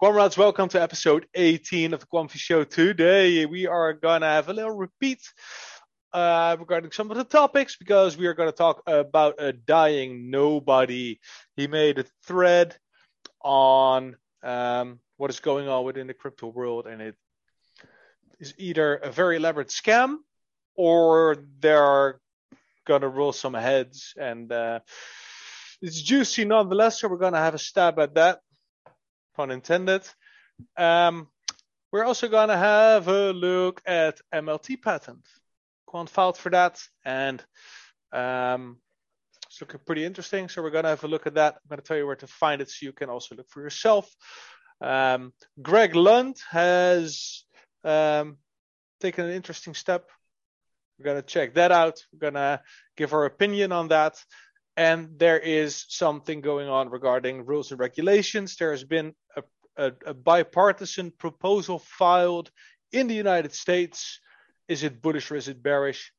Comrades, welcome to episode 18 of the Quamfy Show. Today we are gonna have a little repeat uh, regarding some of the topics because we are gonna talk about a dying nobody. He made a thread on um, what is going on within the crypto world, and it is either a very elaborate scam or they're gonna roll some heads, and uh, it's juicy nonetheless. So we're gonna have a stab at that pun intended. Um, we're also going to have a look at MLT patent. Quant filed for that, and um, it's looking pretty interesting. So we're going to have a look at that. I'm going to tell you where to find it so you can also look for yourself. Um, Greg Lunt has um, taken an interesting step. We're going to check that out. We're going to give our opinion on that. And there is something going on regarding rules and regulations. There has been a, a, a bipartisan proposal filed in the United States. Is it bullish or is it bearish?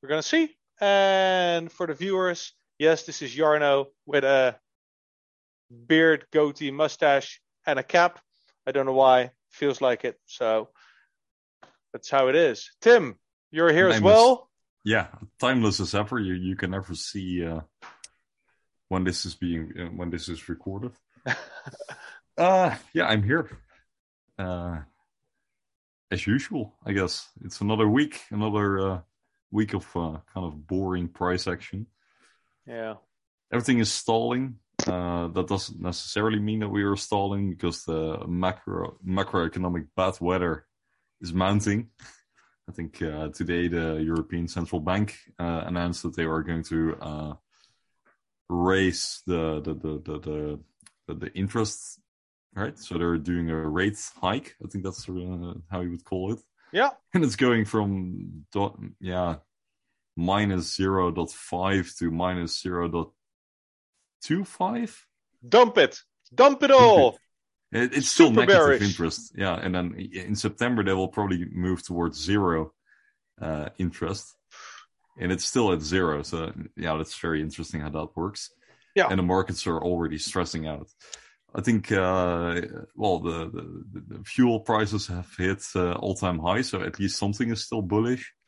We're going to see. And for the viewers, yes, this is Jarno with a beard, goatee, mustache, and a cap. I don't know why. Feels like it. So that's how it is. Tim, you're here as well. Yeah, timeless as ever. You you can never see uh, when this is being uh, when this is recorded. uh yeah, I'm here. Uh, as usual, I guess it's another week, another uh, week of uh, kind of boring price action. Yeah, everything is stalling. Uh, that doesn't necessarily mean that we are stalling because the macro macroeconomic bad weather is mounting. I think uh, today the European Central Bank uh, announced that they are going to uh, raise the the the the, the, the interest, right? So they're doing a rate hike. I think that's uh, how you would call it. Yeah, and it's going from dot, yeah minus zero dot five to minus zero dot two five. Dump it, dump it all. It, it's still Super negative bearish. interest, yeah. And then in September they will probably move towards zero uh, interest, and it's still at zero. So yeah, that's very interesting how that works. Yeah, and the markets are already stressing out. I think uh, well the, the, the fuel prices have hit uh, all time high, so at least something is still bullish.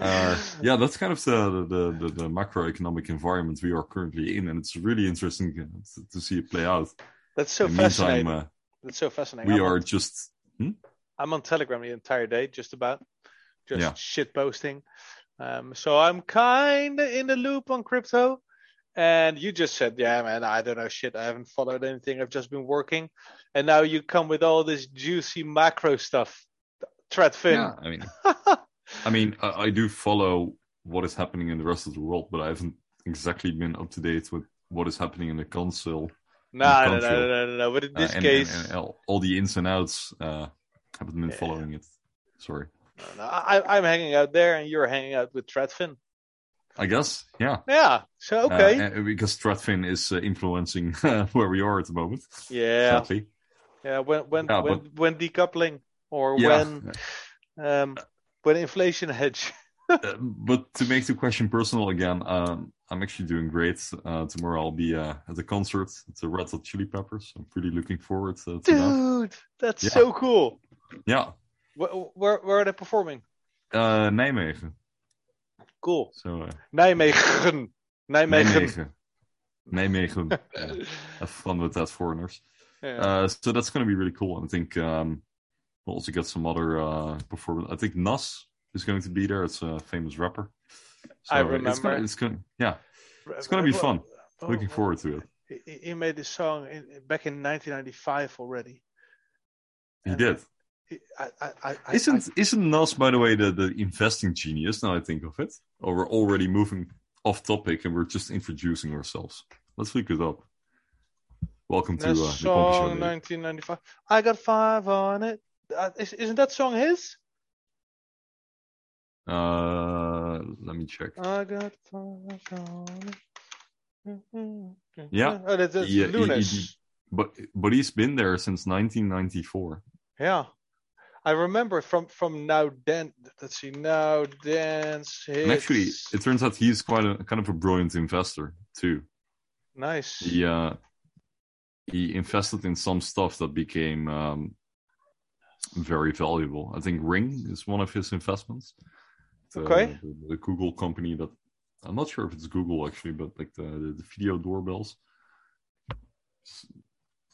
Uh, yeah, that's kind of the, the, the, the, macroeconomic environment we are currently in, and it's really interesting to, to see it play out. That's so fascinating. Meantime, uh, That's so fascinating. We I'm are on, just. Hmm? I'm on Telegram the entire day, just about, just yeah. shit posting. Um, so I'm kind of in the loop on crypto. And you just said, yeah, man, I don't know shit. I haven't followed anything. I've just been working. And now you come with all this juicy macro stuff. Tradfin. Yeah, I mean, I mean, I, I do follow what is happening in the rest of the world, but I haven't exactly been up to date with what is happening in the console no, no, no, no, no, no. But in this uh, and, case, and, and all the ins and outs, uh, haven't been yeah. following it. Sorry. No, no, I, I'm hanging out there, and you're hanging out with Tradfin. I guess, yeah. Yeah. So uh, okay. Uh, because Tradfin is uh, influencing where we are at the moment. Yeah. Sadly. Yeah. When when yeah, when but... when decoupling or yeah. when um when inflation hedge. Uh, but to make the question personal again, um, I'm actually doing great. Uh, tomorrow I'll be uh, at the concert. It's a Red Hot Chili Peppers. I'm pretty looking forward to, to Dude, that. that's yeah. so cool. Yeah. Where, where, where are they performing? Uh, Nijmegen. Cool. So uh, Nijmegen. Nijmegen. Nijmegen. yeah. Have fun with that, foreigners. Yeah. Uh, so that's going to be really cool. And I think um, we'll also get some other uh, performance. I think Nas is going to be there. It's a famous rapper. So I remember. It's gonna, it's gonna, yeah, it's going to be fun. Oh, Looking forward to it. He made this song in, back in 1995 already. He and did. I, I, I, isn't isn't Nas by the way the, the investing genius? Now I think of it, or we're already moving off topic and we're just introducing ourselves. Let's look it up. Welcome to uh, the song 1995. I got five on it. Uh, isn't that song his? Uh, let me check. I got Yeah, oh, that's, that's yeah, he, he, but but he's been there since 1994. Yeah, I remember from from now then. Let's see, now dance. And actually, it turns out he's quite a kind of a brilliant investor too. Nice. He uh, he invested in some stuff that became um, very valuable. I think Ring is one of his investments. The, Okay. The, the Google company that I'm not sure if it's Google actually, but like the the, the video doorbells.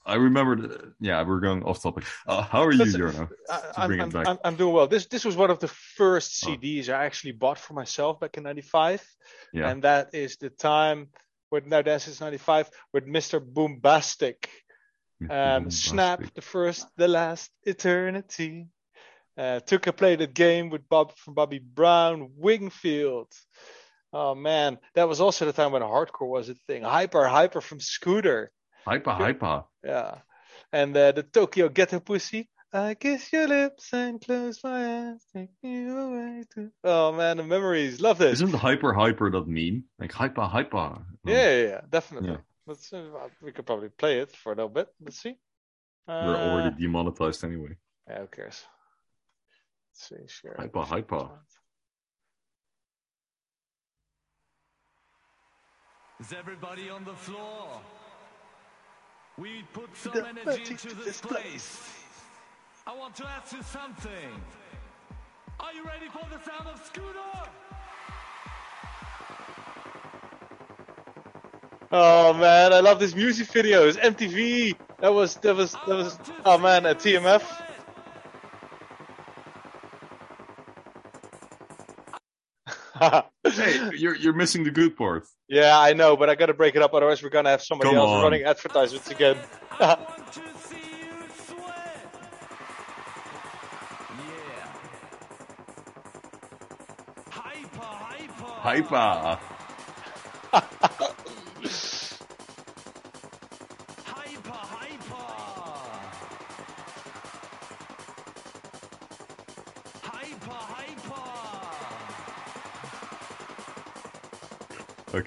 I remember. The, yeah, we're going off topic. Uh, how are you, Jarno? I, I'm, it I'm, back. I'm, I'm doing well. This this was one of the first Oh. CDs I actually bought for myself back in '95, Yeah. and that is the time with now that's is '95 with Mr. Boombastic. Um, Snap, the first, the last, eternity. Uh, took and played that game with Bob from Bobby Brown, Whigfield. Oh man, that was also the time when hardcore was a thing. Hyper, hyper from Scooter. Hyper, hyper. Yeah. And uh, the Tokyo Ghetto Pussy. I kiss your lips and close my eyes, take you away to. Oh man, the memories. Love this. Isn't hyper, hyper that meme? Like hyper, hyper. Yeah, yeah, yeah, definitely. Yeah. Let's, uh, we could probably play it for a little bit. Let's see. We're Uh, already demonetized anyway. Yeah, who cares? Let's see. Share. Hyper, hyper. Is everybody on the floor? We put some The energy energy into to this this place. I want to ask you something. Are you ready for the sound of Scooter? Oh man, I love these music videos. MTV. That was that was that was. Oh man, at TMF. Hey, you're you're missing the good part. yeah, I know, but I gotta break it up, otherwise we're gonna have somebody Come else on. running advertisements again. I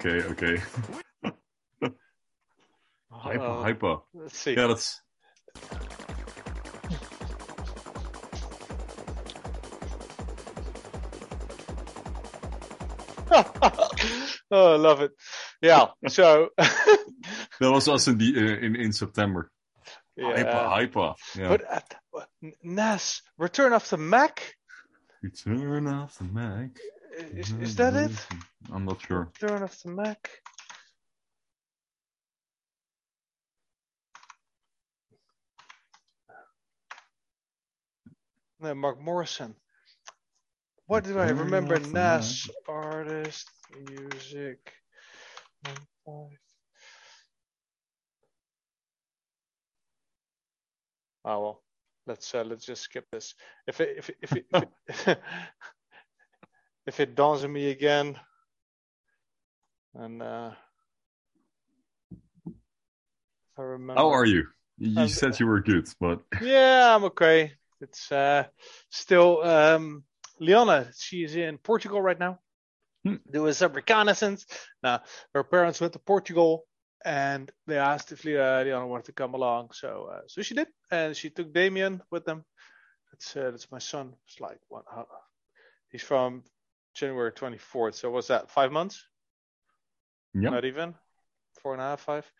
Okay, okay. Hyper, Uh, hyper. Let's see. Yeah, that's oh, I love it. Yeah. So. that was us in the uh, in in September. Hyper, yeah. hyper. Yeah. But uh, Nas, Return of the Mack. Return of the Mack. Is, is that it? I'm not sure. Return off the Mac. No, Mark Morrison. What do I remember? Nas, artist, music. Oh well, let's uh, let's just skip this. If it if it, if it, if if it dawns on me again, and uh, if I remember. How are you? You I'm- said you were good, but Yeah, I'm okay. It's uh, still um, Leona. She's in Portugal right now, Hmm. doing some reconnaissance. Now, her parents went to Portugal, and they asked if Leona wanted to come along. So, uh, so she did, and she took Damien with them. That's uh, that's my son. It's like one. He's from January 24th. So was that? Five months? yeah. not even four and a half, five.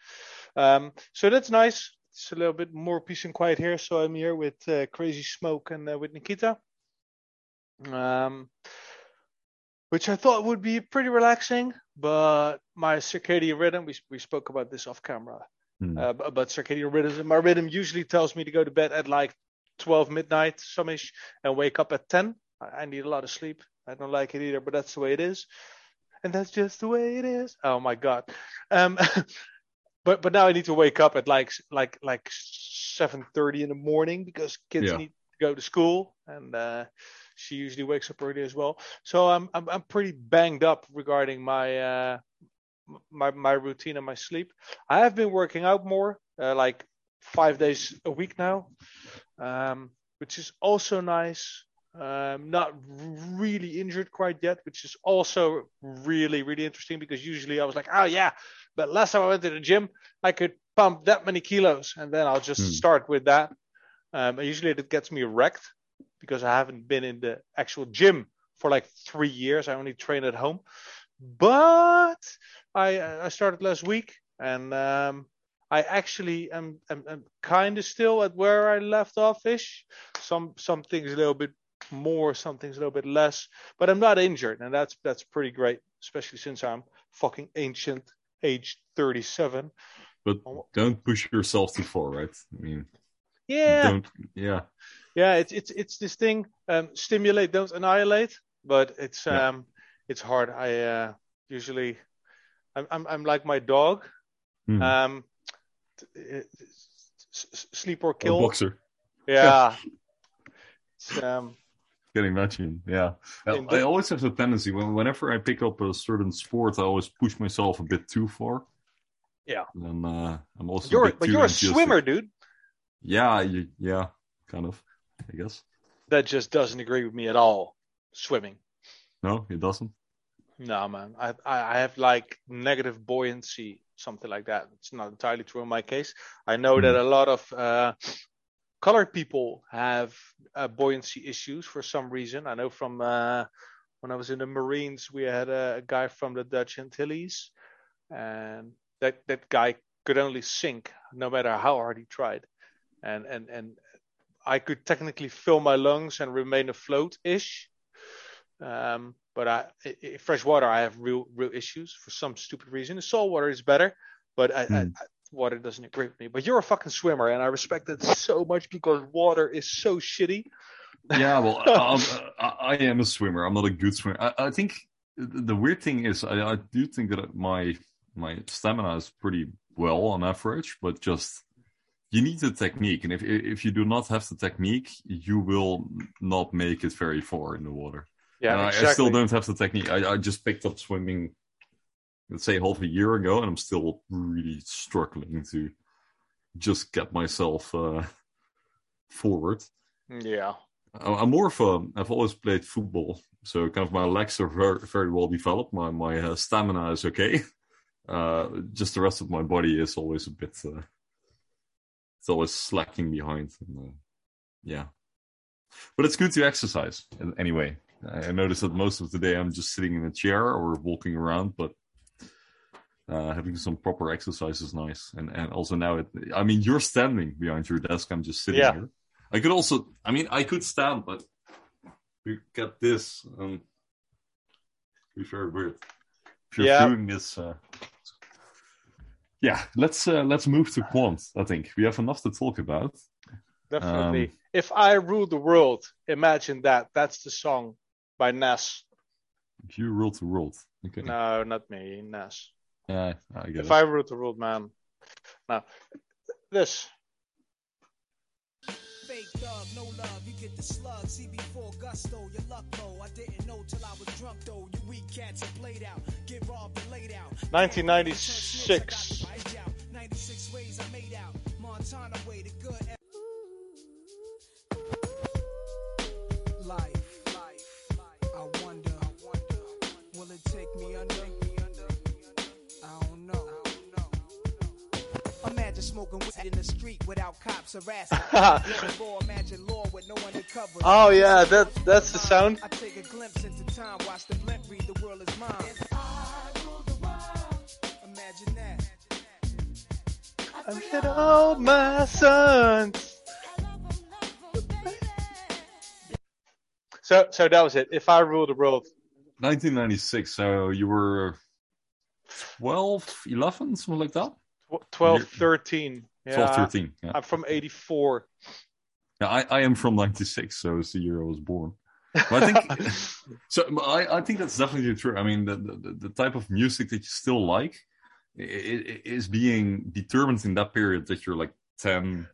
Um, so that's nice. It's a little bit more peace and quiet here. So I'm here with uh, Crazy Smoke and uh, with Nikita, um, which I thought would be pretty relaxing. But my circadian rhythm, we we spoke about this off camera, Hmm. uh, but circadian rhythm, my rhythm usually tells me to go to bed at like 12 midnight, somish, and wake up at 10. I, I need a lot of sleep. I don't like it either, but that's the way it is and that's just the way it is. Oh my god. Um, but but now I need to wake up at like like like seven thirty in the morning because kids Yeah. need to go to school, and uh, she usually wakes up early as well. So I'm I'm I'm pretty banged up regarding my uh my my routine and my sleep. I have been working out more, uh, like five days a week now, um, which is also nice. Um, not really injured quite yet, which is also really, really interesting because usually I was like, oh yeah, but last time I went to the gym, I could pump that many kilos and then I'll just Hmm. start with that. Um, and usually it gets me wrecked because I haven't been in the actual gym for like three years. I only train at home. But I I started last week and um, I actually am, am, am kind of still at where I left off ish. Some some things a little bit more, some things a little bit less, but I'm not injured, and that's that's pretty great, especially since I'm fucking ancient, age 37. But don't push yourself too far, right? I mean, Yeah, don't. Yeah, yeah, it's it's it's this thing. Um, stimulate, don't annihilate. But it's Yeah. um, it's hard. I uh, usually, I'm I'm I'm like my dog. Mhm. Um, s- sleep or kill. boxer. Yeah. It's, um, Can imagine. Yeah, I, I always have the tendency when, whenever I pick up a certain sport, I always push myself a bit too far. Yeah. and uh, I'm also. you're bit but you're a swimmer, dude. Yeah, you, yeah, kind of. I guess. That just doesn't agree with me at all. Swimming. No, it doesn't. No, man. I, I I have like negative buoyancy, something like that. It's not entirely true in my case. I know that a lot of uh, colored people have uh, buoyancy issues for some reason. I know from uh, when I was in the Marines, we had a, a guy from the Dutch Antilles, and that that guy could only sink no matter how hard he tried, and and and I could technically fill my lungs and remain afloat ish. Um, but I, i i fresh water, I have real, real issues for some stupid reason. The salt water is better, but I, I, Hmm. I, water doesn't agree with me. But you're a fucking swimmer, and I respect that so much because water is so shitty. Yeah, well, I, uh, I, I am a swimmer. I'm not a good swimmer. I, I think the weird thing is, I, I do think that my my stamina is pretty well on average, but just you need the technique, and if if you do not have the technique, you will not make it very far in the water. Yeah, exactly. I still don't have the technique. I, I just picked up swimming, let's say half a year ago, and I'm still really struggling to just get myself uh, forward. Yeah, I'm more of a. I've always played football, so kind of my legs are very, very well developed. My my uh, stamina is okay. Uh, just the rest of my body is always a bit. Uh, it's always slacking behind. And, uh, yeah, but it's good to exercise anyway. I I notice that most of the day I'm just sitting in a chair or walking around, but uh, having some proper exercise is nice. And and also now, it, I mean, you're standing behind your desk. I'm just sitting Yeah. here. I could also, I mean, I could stand, but you get this. Um, be very weird. If you're Yeah. doing this, uh, yeah. Let's uh, let's move to quant. I think we have enough to talk about. definitely. Um, if I rule the world, imagine that. That's the song by Nas. If you rule the world, okay. No, not me, Nas. Yeah, I get If it. I ruled the world, man. Now, this. Fake thug, no love, you get the slug. CB4 gusto, your luck low. I didn't know till I was drunk though. You weak cats are played out, get robbed and laid out. 1996. 96 ways I made out. Montana way to good. Smoking weed in the street without cops harassing. Law, with no undercover. Oh yeah, that that's the sound. I take a glimpse into time, watch the blimp read the world is mine. Imagine that. I'm hit all my sons. So so that was it. If I ruled the world, 1996. So you were 12, 11, something like that. Tw- 12, Year- 13. Yeah, 12, 13. Yeah. I'm from 84. Yeah, I, I am from '96, so it's the year I was born. But I think so. I, I think that's definitely true. I mean, the, the the type of music that you still like i- i- is being determined in that period that you're like 10,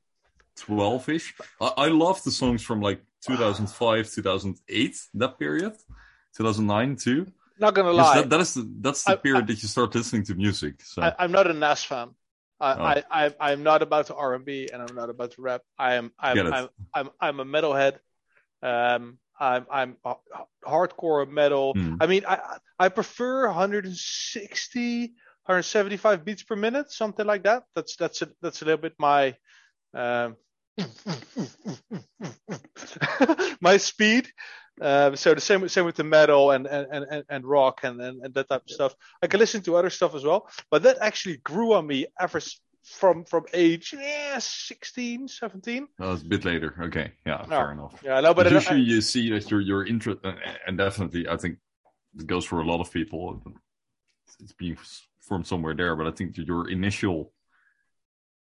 12 ish. I, I love the songs from like 2005, 2008, that period, 2009 too. Not gonna lie, that, that is the, that's the I- period that you start listening to music. So I, I'm not a Nas fan. I, Oh. I, I, I'm not about to R&B and I'm not about to rap. I am, I'm. I'm, I'm, I'm a metalhead. Um, I'm, I'm hardcore metal. Hmm. I mean, I, I prefer 160, 175 beats per minute, something like that. That's, that's, a, that's a little bit my, um, my speed. Um, so the same, same with the metal and, and, and, and rock and, and, and that type of stuff. I can listen to other stuff as well, but that actually grew on me ever from from age yeah 16, 17. That was a bit later. Okay, yeah, fair enough. Yeah, no, but usually you see that you're you're interested, and definitely I think it goes for a lot of people. It's being from somewhere there, but I think that your initial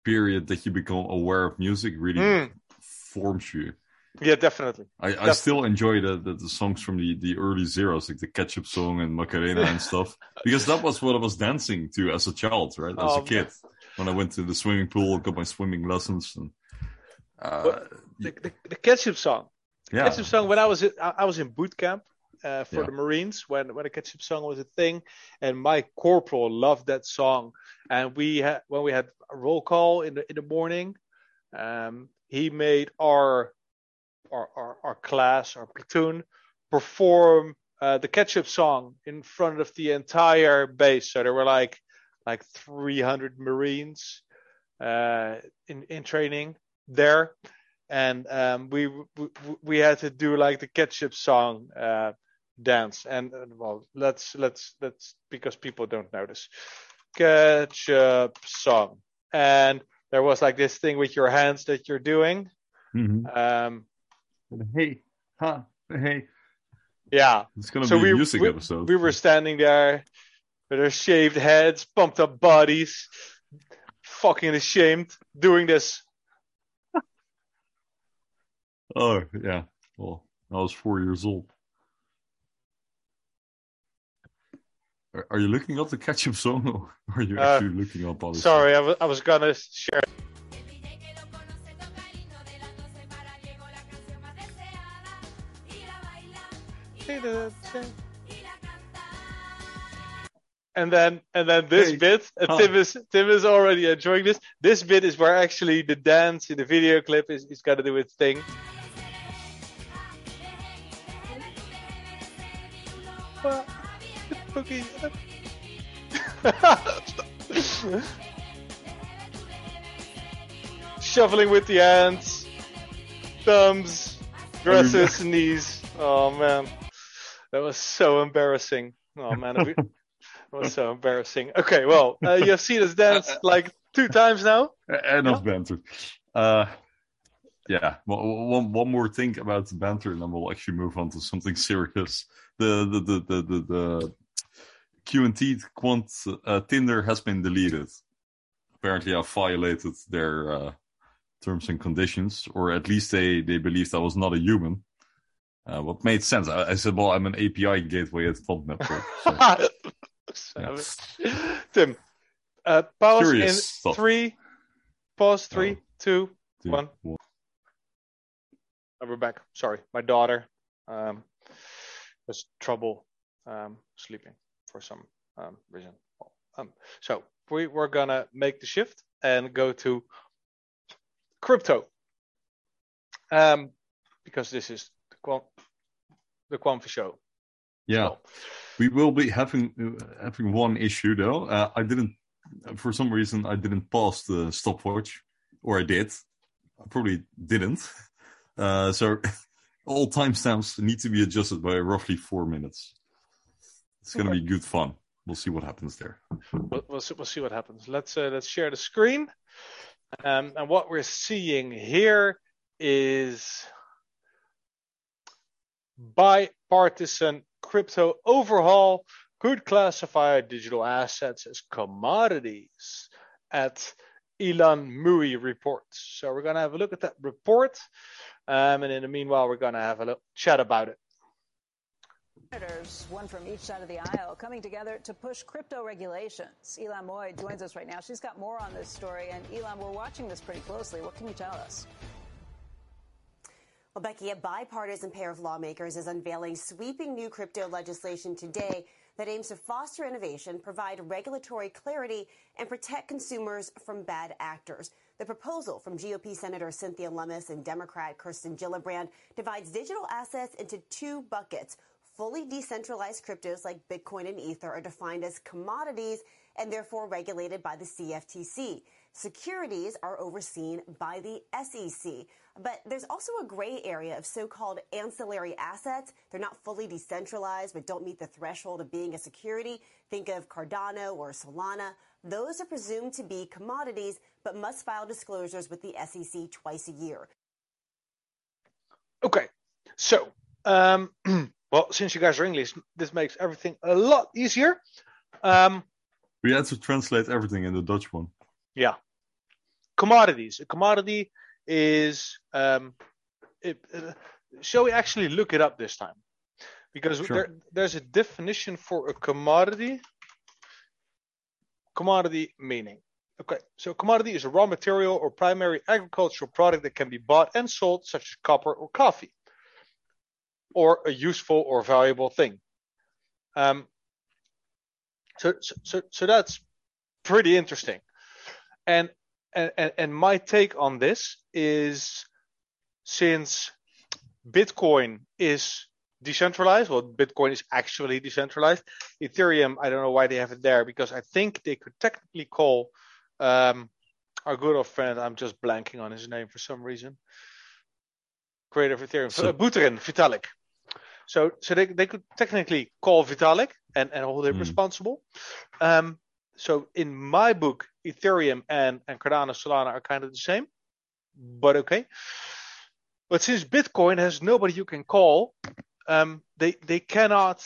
period that you become aware of music really Mm. forms you. Yeah, definitely. I, I still enjoy the, the, the songs from the, the early zeros, like the ketchup song and Macarena and stuff, because that was what I was dancing to as a child, right? As Oh, a kid, when I went to the swimming pool, got my swimming lessons, and uh, The, the, the ketchup song. yeah, Ketchup song. When I was in, I was in boot camp uh, for Yeah. the Marines when when the ketchup song was a thing, and my corporal loved that song. And we had when we had a roll call in the in the morning, um, he made our our our, our class, our platoon, perform uh, the ketchup song in front of the entire base. So there were like like 300 Marines uh, in in training there, and um, we, we we had to do like the ketchup song uh, dance. And uh, well, let's let's let's because people don't notice ketchup song. And there was like this thing with your hands that you're doing. Mhm. Um, hey, huh, hey, yeah, it's gonna So be we- a music we- episode. we were standing there with our shaved heads, pumped up bodies, fucking ashamed, doing this. Oh yeah, well, I was four years old. Are, are you looking up the ketchup song, or are you Uh, actually looking up other Sorry, I was I was gonna share. And then and then this Hey. bit, uh, and Tim is Tim is already enjoying this. This bit is where actually the dance in the video clip is, is gonna do its thing. Shuffling with the hands, thumbs, dresses, knees. Oh man, that was so embarrassing. Oh man, we- that was so embarrassing. Okay, well, uh, you have seen us dance like two times now. Enough banter. Uh, yeah. One one more thing about the banter, and then we'll actually move on to something serious. The the the the the, the Q and T quant uh, Tinder has been deleted. Apparently, I violated their uh, terms and conditions, or at least they they believed I was not a human. Uh, what made sense. I, I said, "Well, I'm an API gateway at Font Network." So, yeah. Tim, uh, pause Curious in stuff. three. Pause three, Oh. two. two, One. Uh, we're back. Sorry, my daughter um, has trouble um, sleeping for some um, reason. Um, so we we're gonna make the shift and go to crypto, um, because this is the Quam, the Quamfy show. Yeah. So, We will be having having one issue though. Uh, I didn't, for some reason, I didn't pause the stopwatch, or I did. I probably didn't. Uh, so all timestamps need to be adjusted by roughly four minutes. It's gonna be good fun. We'll see what happens there. we'll, we'll, see, we'll see what happens. Let's uh, let's share the screen. Um, and what we're seeing here is bipartisan crypto overhaul could classify digital assets as commodities at Ylan Mui reports. So we're gonna have a look at that report, um, and in the meanwhile, we're gonna have a little chat about it. Senators, one from each side of the aisle, coming together to push crypto regulations. Ylan Mui joins us right now. She's got more on this story. And Ylan, we're watching this pretty closely. What can you tell us? Well, Becky, a bipartisan pair of lawmakers is unveiling sweeping new crypto legislation today that aims to foster innovation, provide regulatory clarity, and protect consumers from bad actors. The proposal from GOP Senator Cynthia Lummis and Democrat Kirsten Gillibrand divides digital assets into two buckets. Fully decentralized cryptos like Bitcoin and Ether are defined as commodities and therefore regulated by the CFTC. Securities are overseen by the SEC. But there's also a gray area of so-called ancillary assets. They're not fully decentralized, but don't meet the threshold of being a security. Think of Cardano or Solana. Those are presumed to be commodities, but must file disclosures with the SEC twice a year. Okay, so um, well, since you guys are English, this makes everything a lot easier. Um, We had to translate everything in the Dutch one. yeah, commodities. A commodity is. Um, it, uh, shall we actually look it up this time? Because Sure. there, there's a definition for a commodity. Commodity meaning. Okay, so commodity is a raw material or primary agricultural product that can be bought and sold, such as copper or coffee, or a useful or valuable thing. Um, so, so, so, that's pretty interesting. And, and, and my take on this is since Bitcoin is decentralized, well, Bitcoin is actually decentralized. Ethereum, I don't know why they have it there because I think they could technically call um, our good old friend, I'm just blanking on his name for some reason, creator of Ethereum, So- Buterin, Vitalik. So, so they, they could technically call Vitalik and, and hold him Hmm. responsible. Um, so in my book, Ethereum and, and Cardano, Solana are kind of the same, but okay. But since Bitcoin has nobody you can call, um, they they cannot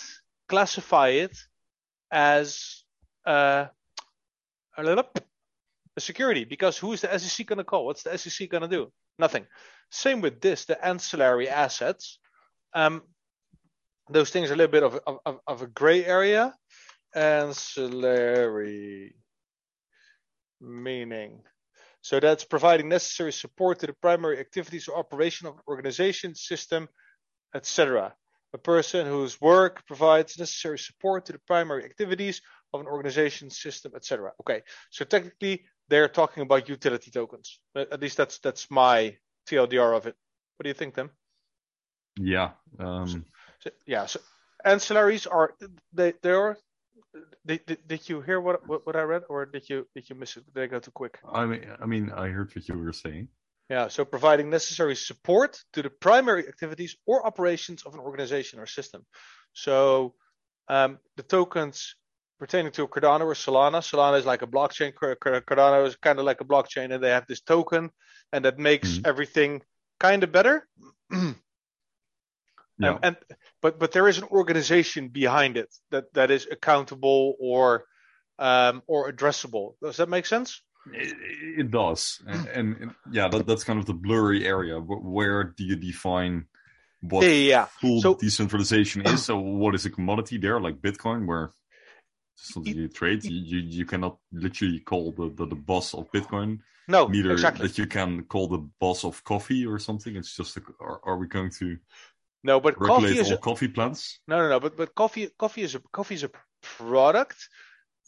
classify it as uh, a security because who is the SEC going to call? What's the SEC going to do? Nothing. Same with this, the ancillary assets. Um, those things are a little bit of, of, of a gray area. Ancillary meaning. So that's providing necessary support to the primary activities or operation of an organization, system, etc. A person whose work provides necessary support to the primary activities of an organization, system, etc. Okay, so technically they're talking about utility tokens. At at least that's that's my TLDR of it. What do you think, Tim? Yeah. Um, So, yeah, so ancillaries are they they are. Did, did, did you hear what, what what I read, or did you did you miss it? Did I go too quick? I mean, I mean, I heard what you were saying. Yeah, so providing necessary support to the primary activities or operations of an organization or system. So um, the tokens pertaining to Cardano or Solana, Solana is like a blockchain, Car- Car- Cardano is kind of like a blockchain, and they have this token, and that makes Mhm. everything kind of better. Um, and but but there is an organization behind it that that is accountable or um, or addressable. Does that make sense? It, it does, and, and, and yeah, that, that's kind of the blurry area. Where do you define what Yeah, yeah, full So- decentralization is? So, what is a commodity there, like Bitcoin, where something you trade? You, you you cannot literally call the, the, the boss of Bitcoin, No, neither exactly. that you can call the boss of coffee or something. It's just, a, are, are we going to No, but coffee is a, coffee plants? no, no, no. But but coffee coffee is a coffee is a product,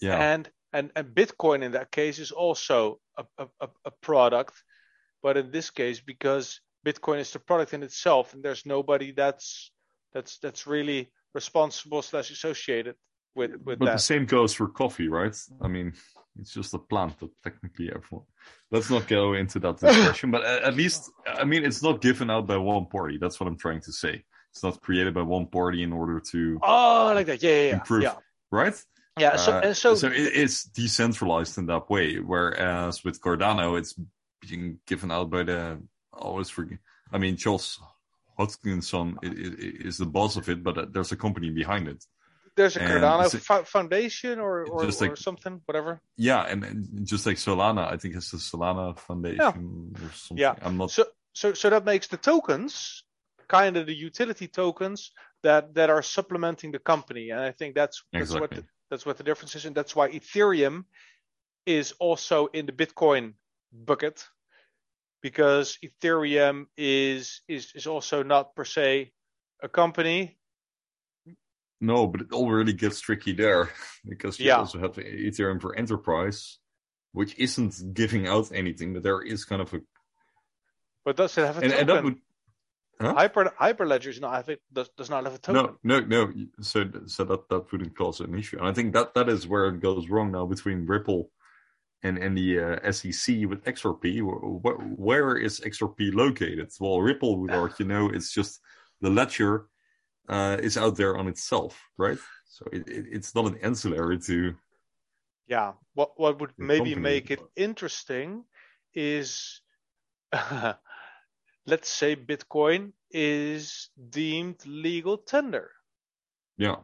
Yeah, and and and Bitcoin in that case is also a, a, a, a product, but in this case because Bitcoin is the product in itself, and there's nobody that's that's that's really responsible slash associated with with but that. the same goes for coffee, right? I mean, it's just a plant that technically everyone. Let's not go into that discussion, but at, at least, I mean, it's not given out by one party. That's what I'm trying to say. It's not created by one party in order to, Oh, like that. Yeah, yeah, yeah. Improve. Yeah, right? yeah. So Uh, so, it, it's decentralized in that way. Whereas with Cardano, it's being given out by the always forget. I mean, Charles Hoskinson i- i- i- is the boss of it, but uh, there's a company behind it. There's a and Cardano fo- Foundation or or, Just or something, whatever. Yeah, and, and just like Solana, I think it's the Solana Foundation or something. Yeah. I'm not. So so so that makes the tokens kind of the utility tokens that that are supplementing the company, and I think that's that's what Exactly. the, that's what the difference is, and that's why Ethereum is also in the Bitcoin bucket because Ethereum is is is also not per se a company. No, but it already gets tricky there because you Yeah. also have Ethereum for Enterprise, which isn't giving out anything, but there is kind of a But does it have a and, token? and that would Huh? Hyper Hyperledger is not. I think does does not have a token. no no no so so that that wouldn't cause an issue, and I think that that is where it goes wrong now between Ripple and and the uh, SEC with XRP. Where, where is XRP located? Well, Ripple would argue, you know, it's just the ledger uh, is out there on itself, right? So it, it, it's not an ancillary to Yeah. What what would maybe company. make it interesting is, let's say, Bitcoin is deemed legal tender, Yeah.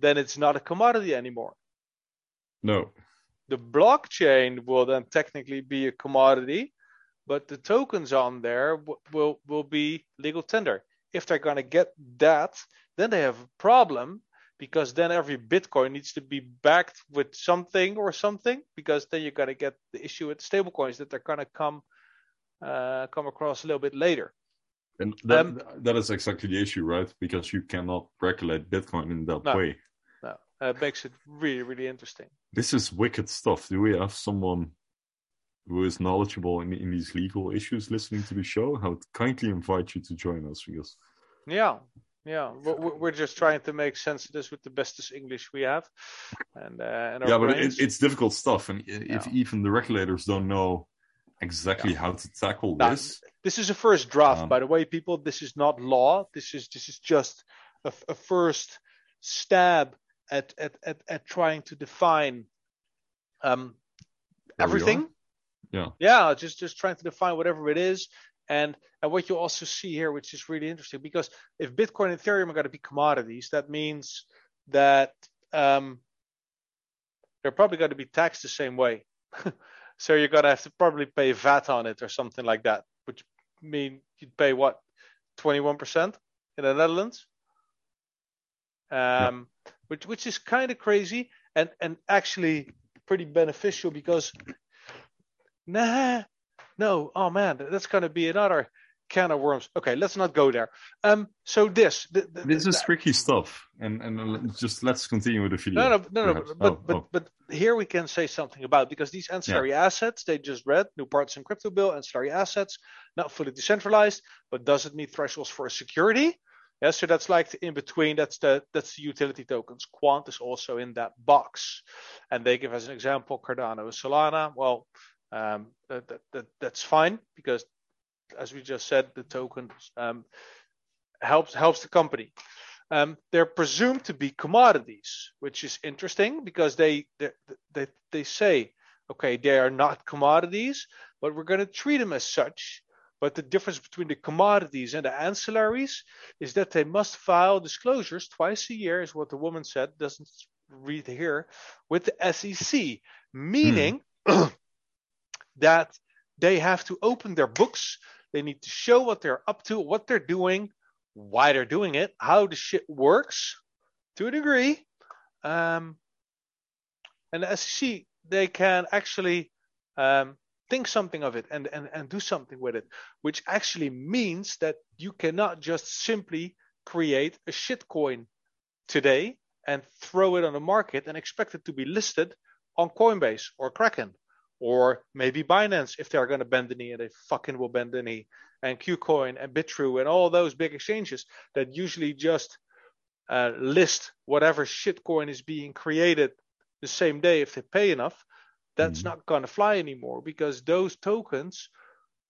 then it's not a commodity anymore. No. The blockchain will then technically be a commodity, but the tokens on there w- will will be legal tender. If they're going to get that, then they have a problem because then every Bitcoin needs to be backed with something or something because then you're going to get the issue with stablecoins that they're going to come uh, come across a little bit later. And that, Um, that is exactly the issue, right? Because you cannot regulate Bitcoin in that No. way. No, uh, it makes it really really interesting. This is wicked stuff. Do we have someone who is knowledgeable in, in these legal issues listening to the show? I would kindly invite you to join us because Yeah, yeah. We're, just trying to make sense of this with the bestest English we have, and uh, and yeah, but it, it's difficult stuff, and if Yeah. even the regulators don't know exactly how to tackle Now, this, this is a first draft, Um, by the way, people. This is not law. This is this is just a, a first stab at, at at at trying to define um everything. Yeah. Yeah, just just trying to define whatever it is. And and what you also see here, which is really interesting, because if Bitcoin and Ethereum are going to be commodities, that means that um, they're probably going to be taxed the same way. so you're going to have to probably pay VAT on it or something like that, which mean you'd pay what, 21% in the Netherlands? Um, which which is kind of crazy and and actually pretty beneficial because nah no oh man that's going to be another can of worms okay let's not go there um so this the, the, this is the- tricky stuff. And and uh, just let's continue with the video. no, no, no, no. But Oh, but oh. but here we can say something about because these ancillary assets they just read new parts in crypto bill ancillary assets not fully decentralized but does it meet thresholds for security. Yeah, so that's like in between. That's the that's the utility tokens. Quant is also in that box, and they give as an example Cardano Solana. Well, um, that, that, that that's fine because as we just said, the token um, helps helps the company. Um, they're presumed to be commodities, which is interesting because they they they, they say, okay, they are not commodities, but we're going to treat them as such. But the difference between the commodities and the ancillaries is that they must file disclosures twice a year, is what the woman said. Doesn't read here with the SEC, meaning that they have to open their books. They need to show what they're up to, what they're doing, why they're doing it, how the shit works to a degree. Um, and the SEC, they can actually um, think something of it and, and, and do something with it, which actually means that you cannot just simply create a shitcoin today and throw it on the market and expect it to be listed on Coinbase or Kraken or maybe Binance if they're going to bend the knee and they fucking will bend the knee and KuCoin and Bitrue and all those big exchanges that usually just uh, list whatever shitcoin is being created the same day if they pay enough. That's Mhm. not going to fly anymore because those tokens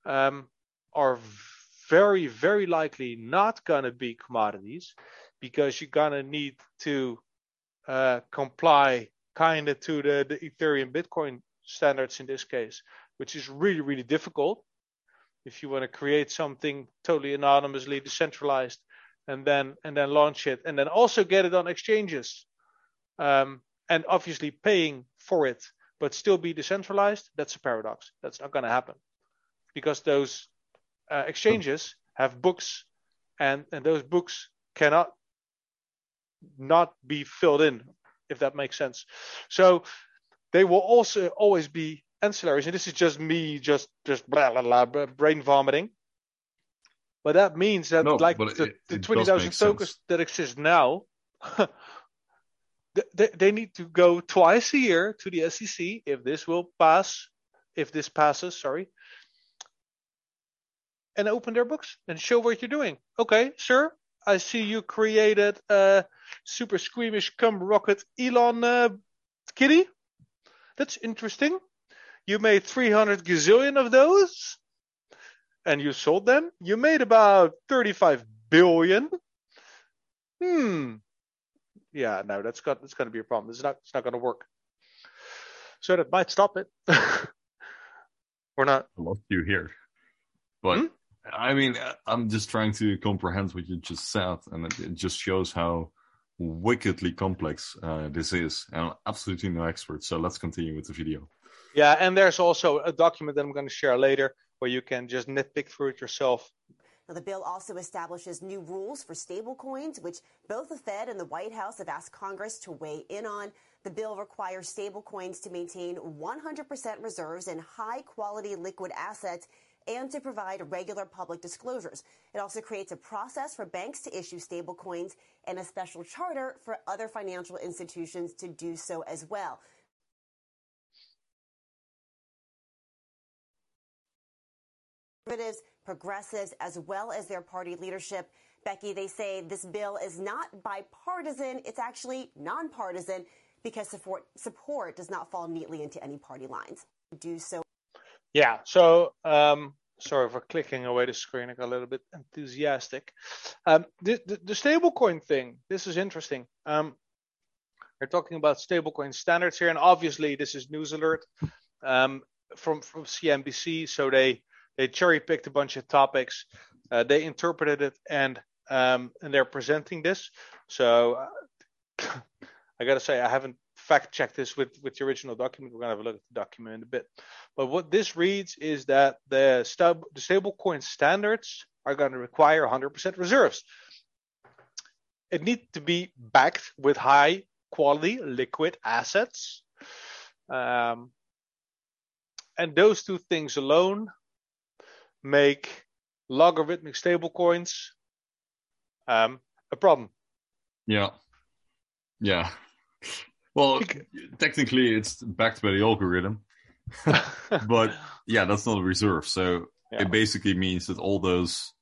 um, are very, very likely not going to be commodities because you're going to need to uh, comply kind of to the, the Ethereum Bitcoin standards in this case, which is really, really difficult if you want to create something totally anonymously decentralized and then and then launch it and then also get it on exchanges um, and obviously paying for it but still be decentralized that's a paradox. That's not going to happen because those uh, exchanges have books and and those books cannot not be filled in if that makes sense. So they will also always be ancillaries. And this is just me just just blah blah blah brain vomiting. But that means that No, like the, it- the 20,000 make tokens that exist now they, they need to go twice a year to the SEC if this will pass if this passes sorry and open their books and show what you're doing. Okay sir I see you created a super squeamish cum rocket Elon uh, kitty that's interesting. You made 300 gazillion of those and you sold them. You made about 35 billion. Hmm. Yeah no that's got that's going to be a problem. It's not it's not going to work. So that might stop it. Or not? I lost you here. But Hmm? I mean, I'm just trying to comprehend what you just said, and it, it just shows how wickedly complex uh, this is. And I'm absolutely no expert, so let's continue with the video. Yeah, and there's also a document that I'm going to share later where you can just nitpick through it yourself. Now, the bill also establishes new rules for stablecoins, which both the Fed and the White House have asked Congress to weigh in on. The bill requires stablecoins to maintain 100% reserves in high quality liquid assets and to provide regular public disclosures. It also creates a process for banks to issue stablecoins and a special charter for other financial institutions to do so as well. conservatives, progressives, as well as their party leadership. Becky, they say this bill is not bipartisan, it's actually nonpartisan because support, support does not fall neatly into any party lines. Do so. Yeah, so um, sorry for clicking away the screen. I got a little bit enthusiastic. Um, the, the, the stablecoin thing, this is interesting. Um, we're talking about stablecoin standards here, and obviously this is news alert um, from from CNBC. So they they cherry picked a bunch of topics, uh, they interpreted it, and um, and they're presenting this. So uh, I gotta say I haven't fact check this with with the original document. We're gonna have a look at the document in a bit. But what this reads is that the the stablecoin standards are going to require 100% reserves. It needs to be backed with high quality liquid assets. Um, and those two things alone make logarithmic stablecoins um, a problem. Yeah. Yeah. Well, technically, it's backed by the algorithm, but yeah, that's not a reserve. So Yeah. it basically means that all those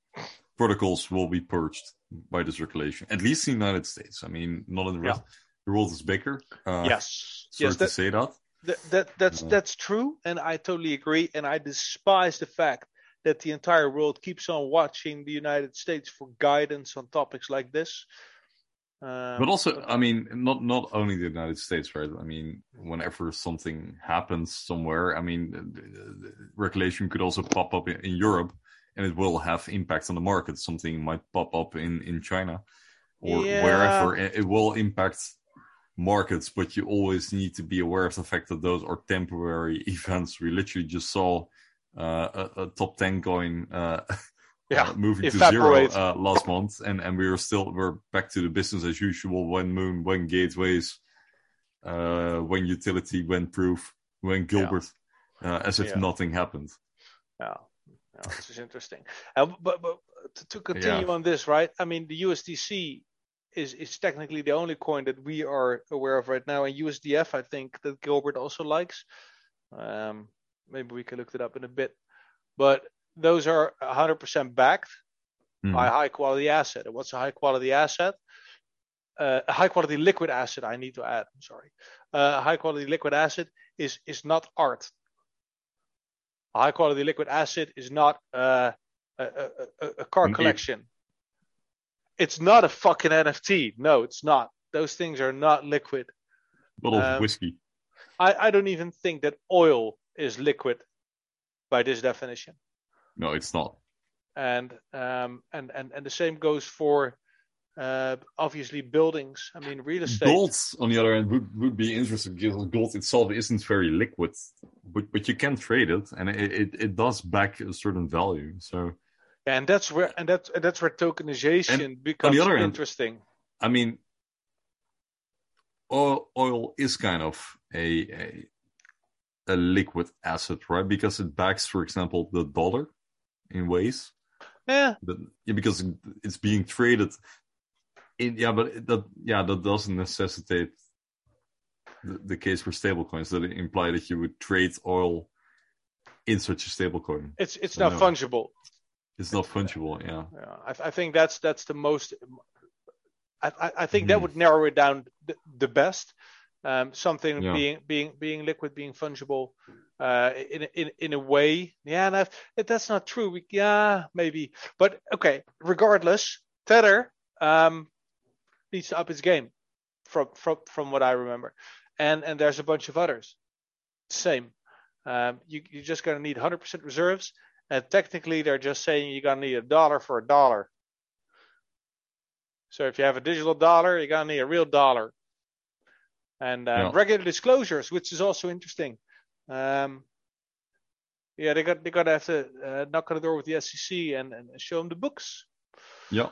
protocols will be purged by this regulation, at least in the United States. I mean, not in the rest. The world is bigger. Uh, yes, Sorry yes, to say that. that, that that's Yeah. that's true, and I totally agree. And I despise the fact that the entire world keeps on watching the United States for guidance on topics like this. Um, But also, I mean, not not only the United States, right? I mean, whenever something happens somewhere, I mean, the- the regulation could also pop up in, in Europe, and it will have impact on the market. Something might pop up in in China or Yeah. wherever. It, it will impact markets, but you always need to be aware of the fact that those are temporary events. We literally just saw uh, a, a top ten coin. Uh, yeah, uh, moving to zero uh, last month, and and we were still we're back to the business as usual. When Moon, when Gateways, uh, when Utility, when Proof, when Gilbert, uh, as if Yeah. nothing happened. Yeah, yeah, this is interesting. Uh, but but to, to continue Yeah. on this, right? I mean, the USDC is is technically the only coin that we are aware of right now, and USDF, I think that Gilbert also likes. Um, maybe we can look it up in a bit, but those are 100% backed Hmm. by high quality asset. And what's a high quality asset? Uh, a high quality liquid asset. I need to add. I'm sorry. Uh, a high quality liquid asset is is not art. A high quality liquid asset is not uh, a, a, a, car e- collection. It's not a fucking NFT. No, it's not. Those things are not liquid. Bottle Um, of whiskey. I, I don't even think that oil is liquid by this definition. No, it's not. and um, and and and the same goes for uh, obviously buildings. I mean, real estate. Gold, on the other hand, would, would be interesting because gold itself isn't very liquid, but but you can trade it, and it, it, it does back a certain value. So and that's where and that's and that's where tokenization becomes other hand- interesting. I mean, oil, oil is kind of a, a a liquid asset, right? Because it backs, for example, the dollar in ways. Yeah, That, yeah, because it's being traded. In, yeah, but that yeah that doesn't necessitate the, the case for stablecoins. That imply that you would trade oil in such a stablecoin. it's it's I not know. fungible. It's not fungible. Yeah. Yeah, I, I think that's that's the most. I, I, think that Mhm. would narrow it down the, the best. Um, something Yeah. being being being liquid, being fungible, uh, in a- in in a way. Yeah, that, that's not true. We, yeah, maybe, but okay. Regardless, Tether um, needs to up its game, from from from what I remember, and and there's a bunch of others. Same. Um, you, you're just going to need 100% reserves, and technically they're just saying you're going to need a dollar for a dollar. So if you have a digital dollar, you're going to need a real dollar. And um, Yeah. regular disclosures, which is also interesting. Um, yeah, they got they got to have to uh, knock on the door with the SEC and, and show them the books. Yeah.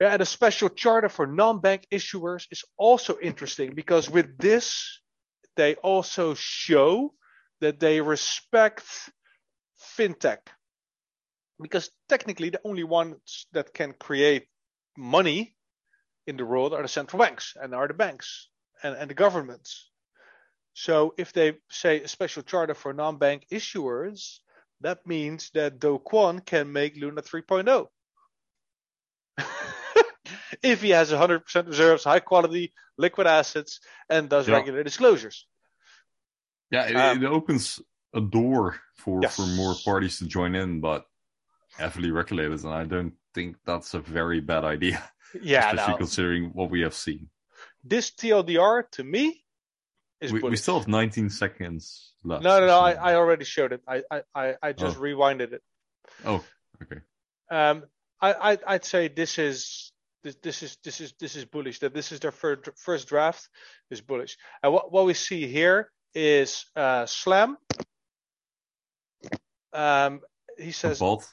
Yeah, and a special charter for non-bank issuers is also interesting because with this, they also show that they respect fintech. Because technically, the only ones that can create money in the world are the central banks and are the banks and, and the governments. So if they say a special charter for non-bank issuers, that means that Do Kwon can make Luna 3.0 if he has 100% reserves, high quality liquid assets, and does Yeah. regular disclosures. Yeah, it, Um, it opens a door for, Yes. for more parties to join in, but heavily regulated, and I don't think that's a very bad idea, Yeah, especially no. considering what we have seen. this TLDR to me We, we still have 19 seconds left. no, no, no. I, I already showed it. I, I, I, I just Oh. rewinded it. Oh, okay. Um, I, I, I'd say this is this, this is this is this is bullish. That this is their first first draft is bullish. And what what we see here is uh, Slam. Um, he says Bot.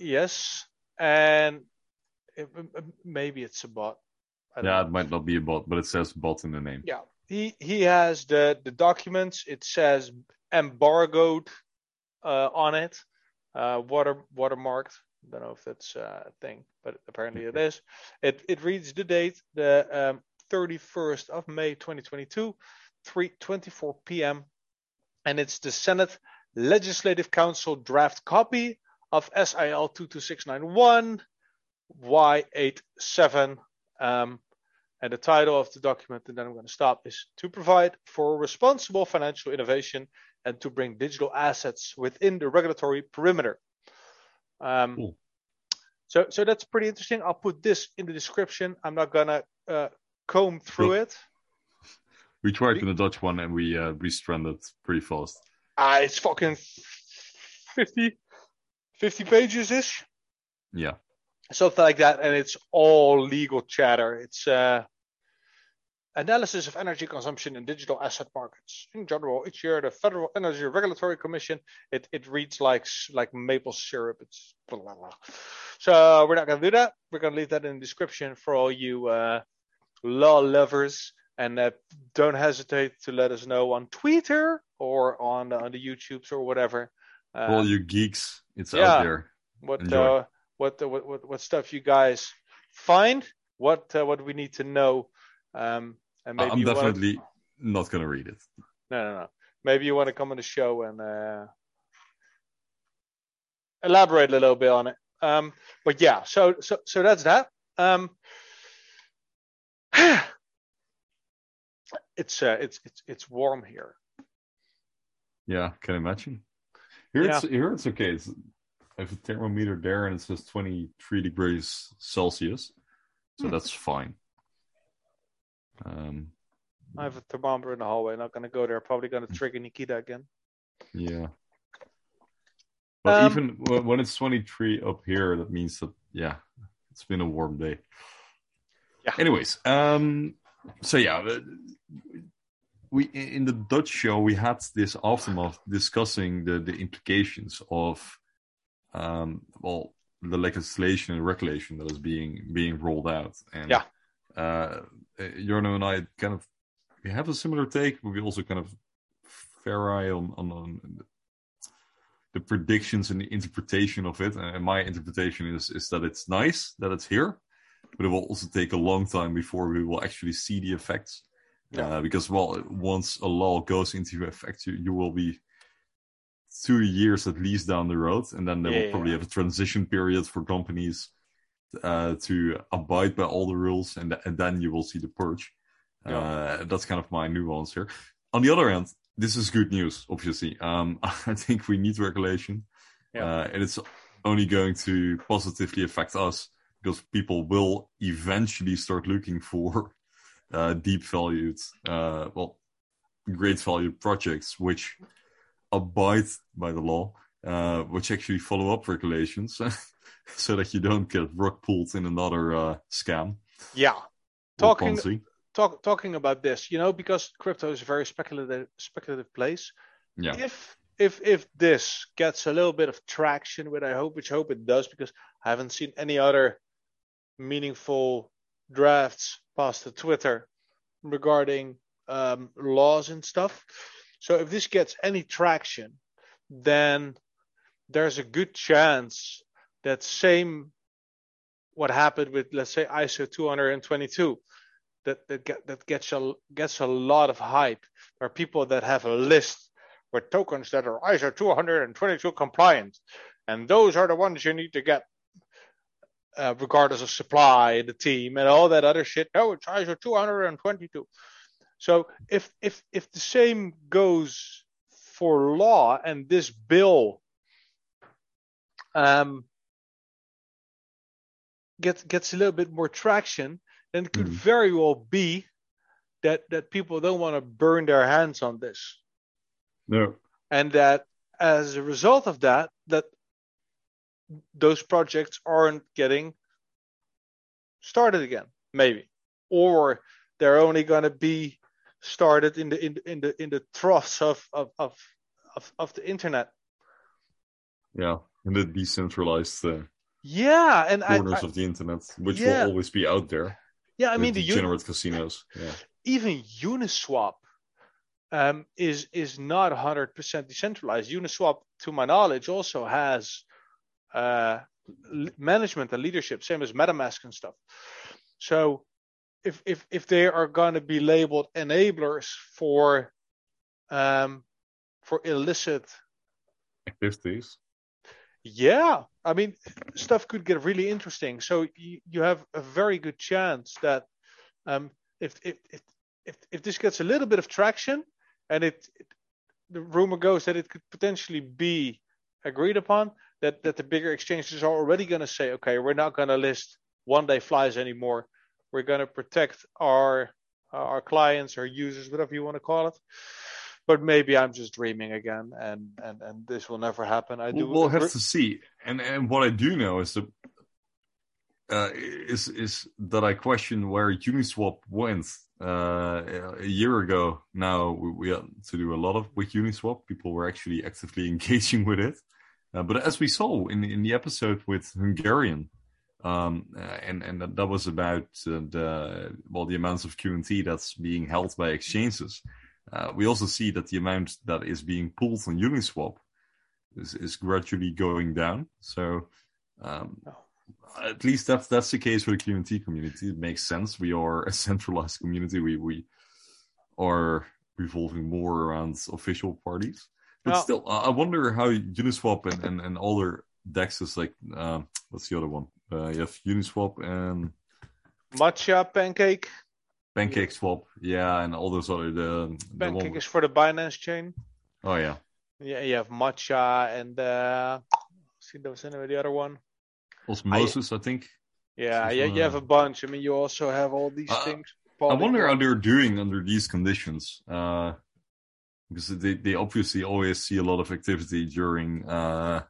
yes, and it, maybe it's a bot. Yeah, know. it might not be a bot, but it says bot in the name. Yeah, he he has the the documents. It says embargoed uh, on it, uh, water watermarked. Don't know if that's a thing, but apparently it is. It it reads the date the um, 31st of May 2022, 3:24 p.m. and it's the Senate Legislative Council draft copy of SIL 22691 Y87. Um, and the title of the document, and then I'm going to stop, is to provide for responsible financial innovation and to bring digital assets within the regulatory perimeter. Um, Cool. So, so that's pretty interesting. I'll put this in the description. I'm not gonna uh, comb through it. We tried with the Dutch one and we uh, restranded pretty fast. Ah, it's fucking 50, 50 pages ish. Yeah. something like that, and it's all legal chatter. It's uh, analysis of energy consumption in digital asset markets. In general, each year the Federal Energy Regulatory Commission it it reads like like maple syrup. It's blah blah blah. So we're not gonna do that. We're gonna leave that in the description for all you uh, law lovers. And uh, don't hesitate to let us know on Twitter or on on the YouTubes or whatever. Uh, All you geeks, it's yeah. out there. what uh, what, what what what stuff you guys find, what uh, what we need to know, um, and maybe I'm you wanna- definitely not going to read it. no no no maybe you want to come on the show and uh, elaborate a little bit on it. Um, but yeah, so so so that's that. Um, it's uh, it's it's it's warm here. Yeah, can I imagine. Here it's here it's okay. It's, I have a thermometer there and it says 23 degrees Celsius, so that's fine. Um, I have a thermometer in the hallway. Not gonna go there. Probably gonna Hmm. trigger Nikita again. yeah. But Um, even when it's 23 up here, that means that yeah, it's been a warm day. Yeah. Anyways, um, so yeah, we in the Dutch show we had this aftermath discussing the the implications of um well the legislation and regulation that is being being rolled out and Yeah. Uh Jarno and I kind of we have a similar take but we also kind of fair eye on on, on the predictions and the interpretation of it and my interpretation is is that it's nice that it's here but it will also take a long time before we will actually see the effects Yeah. uh, because well once a law goes into effect you, you will be two years at least down the road and then they Yeah, will probably yeah. have a transition period for companies uh, to abide by all the rules and, th- and then you will see the purge. Uh, that's kind of my nuance here. On the other hand this is good news obviously. Um, i think we need regulation. Yeah. uh, and it's only going to positively affect us because people will eventually start looking for uh, deep valued, uh, well, great value projects which abide by the law, uh, which actually follow up regulations, so that you don't get rug pulled in another uh, scam. Yeah. Talking talk, talking about this, you know, because crypto is a very speculative speculative place. Yeah. If if if this gets a little bit of traction, which I hope, which hope it does, because I haven't seen any other meaningful drafts past the Twitter regarding um, laws and stuff. So if this gets any traction, then there's a good chance that same what happened with let's say ISO 222 that that get, that gets a gets a lot of hype. Are people that have a list with tokens that are ISO 222 compliant, and those are the ones you need to get, uh, regardless of supply, the team, and all that other shit. No, it's ISO 222. So if if if the same goes for law and this bill um, gets gets a little bit more traction, then it could Mhm. very well be that that people don't want to burn their hands on this, No. and that as a result of that, that those projects aren't getting started again, maybe, or they're only going to be started in the in the in the, in the troughs of of, of of of the internet. Yeah. In the decentralized uh, Yeah, and I, corners I of the internet, which Yeah. will always be out there. yeah, I mean the uni- casinos. Yeah. even Uniswap um, is is not 100% decentralized. Uniswap, to my knowledge, also has uh, l- management and leadership, same as MetaMask and stuff. So if if if they are going to be labeled enablers for um, for illicit, Activities. Yeah, I mean stuff could get really interesting. So you, you have a very good chance that um, if, if if if this gets a little bit of traction and it, it the rumor goes that it could potentially be agreed upon that that the bigger exchanges are already going to say okay we're not going to list one day flies anymore we're going to protect our our clients our users whatever you want to call it but maybe i'm just dreaming again and and and this will never happen i do We'll, we'll have to see. And and what I do know is that uh, is is that I question where Uniswap went. Uh, a year ago now, we, we had to do a lot of with Uniswap. People were actually actively engaging with it. Uh, but as we saw in in the episode with Hungarian, um, uh, and and that, that was about uh, the well the amounts of QNT that's being held by exchanges. Uh, we also see that the amount that is being pulled on Uniswap is, is gradually going down. So um, at least that's that's the case for the QNT community. It makes sense. We are a centralized community. We we are revolving more around official parties. But still, I I wonder how Uniswap and, and, and other dexes like um, what's the other one? Uh, you have Uniswap and matcha pancake Pancake Swap, yeah, and all those other the, the pancake one. is for the binance chain Oh yeah, yeah you have matcha and uh see there was anyway the other one Osmosis, I, think. Yeah, yeah, you have a bunch. I mean, you also have all these Uh, things. I wonder how they're doing under these conditions. Uh, because they, they obviously always see a lot of activity during uh,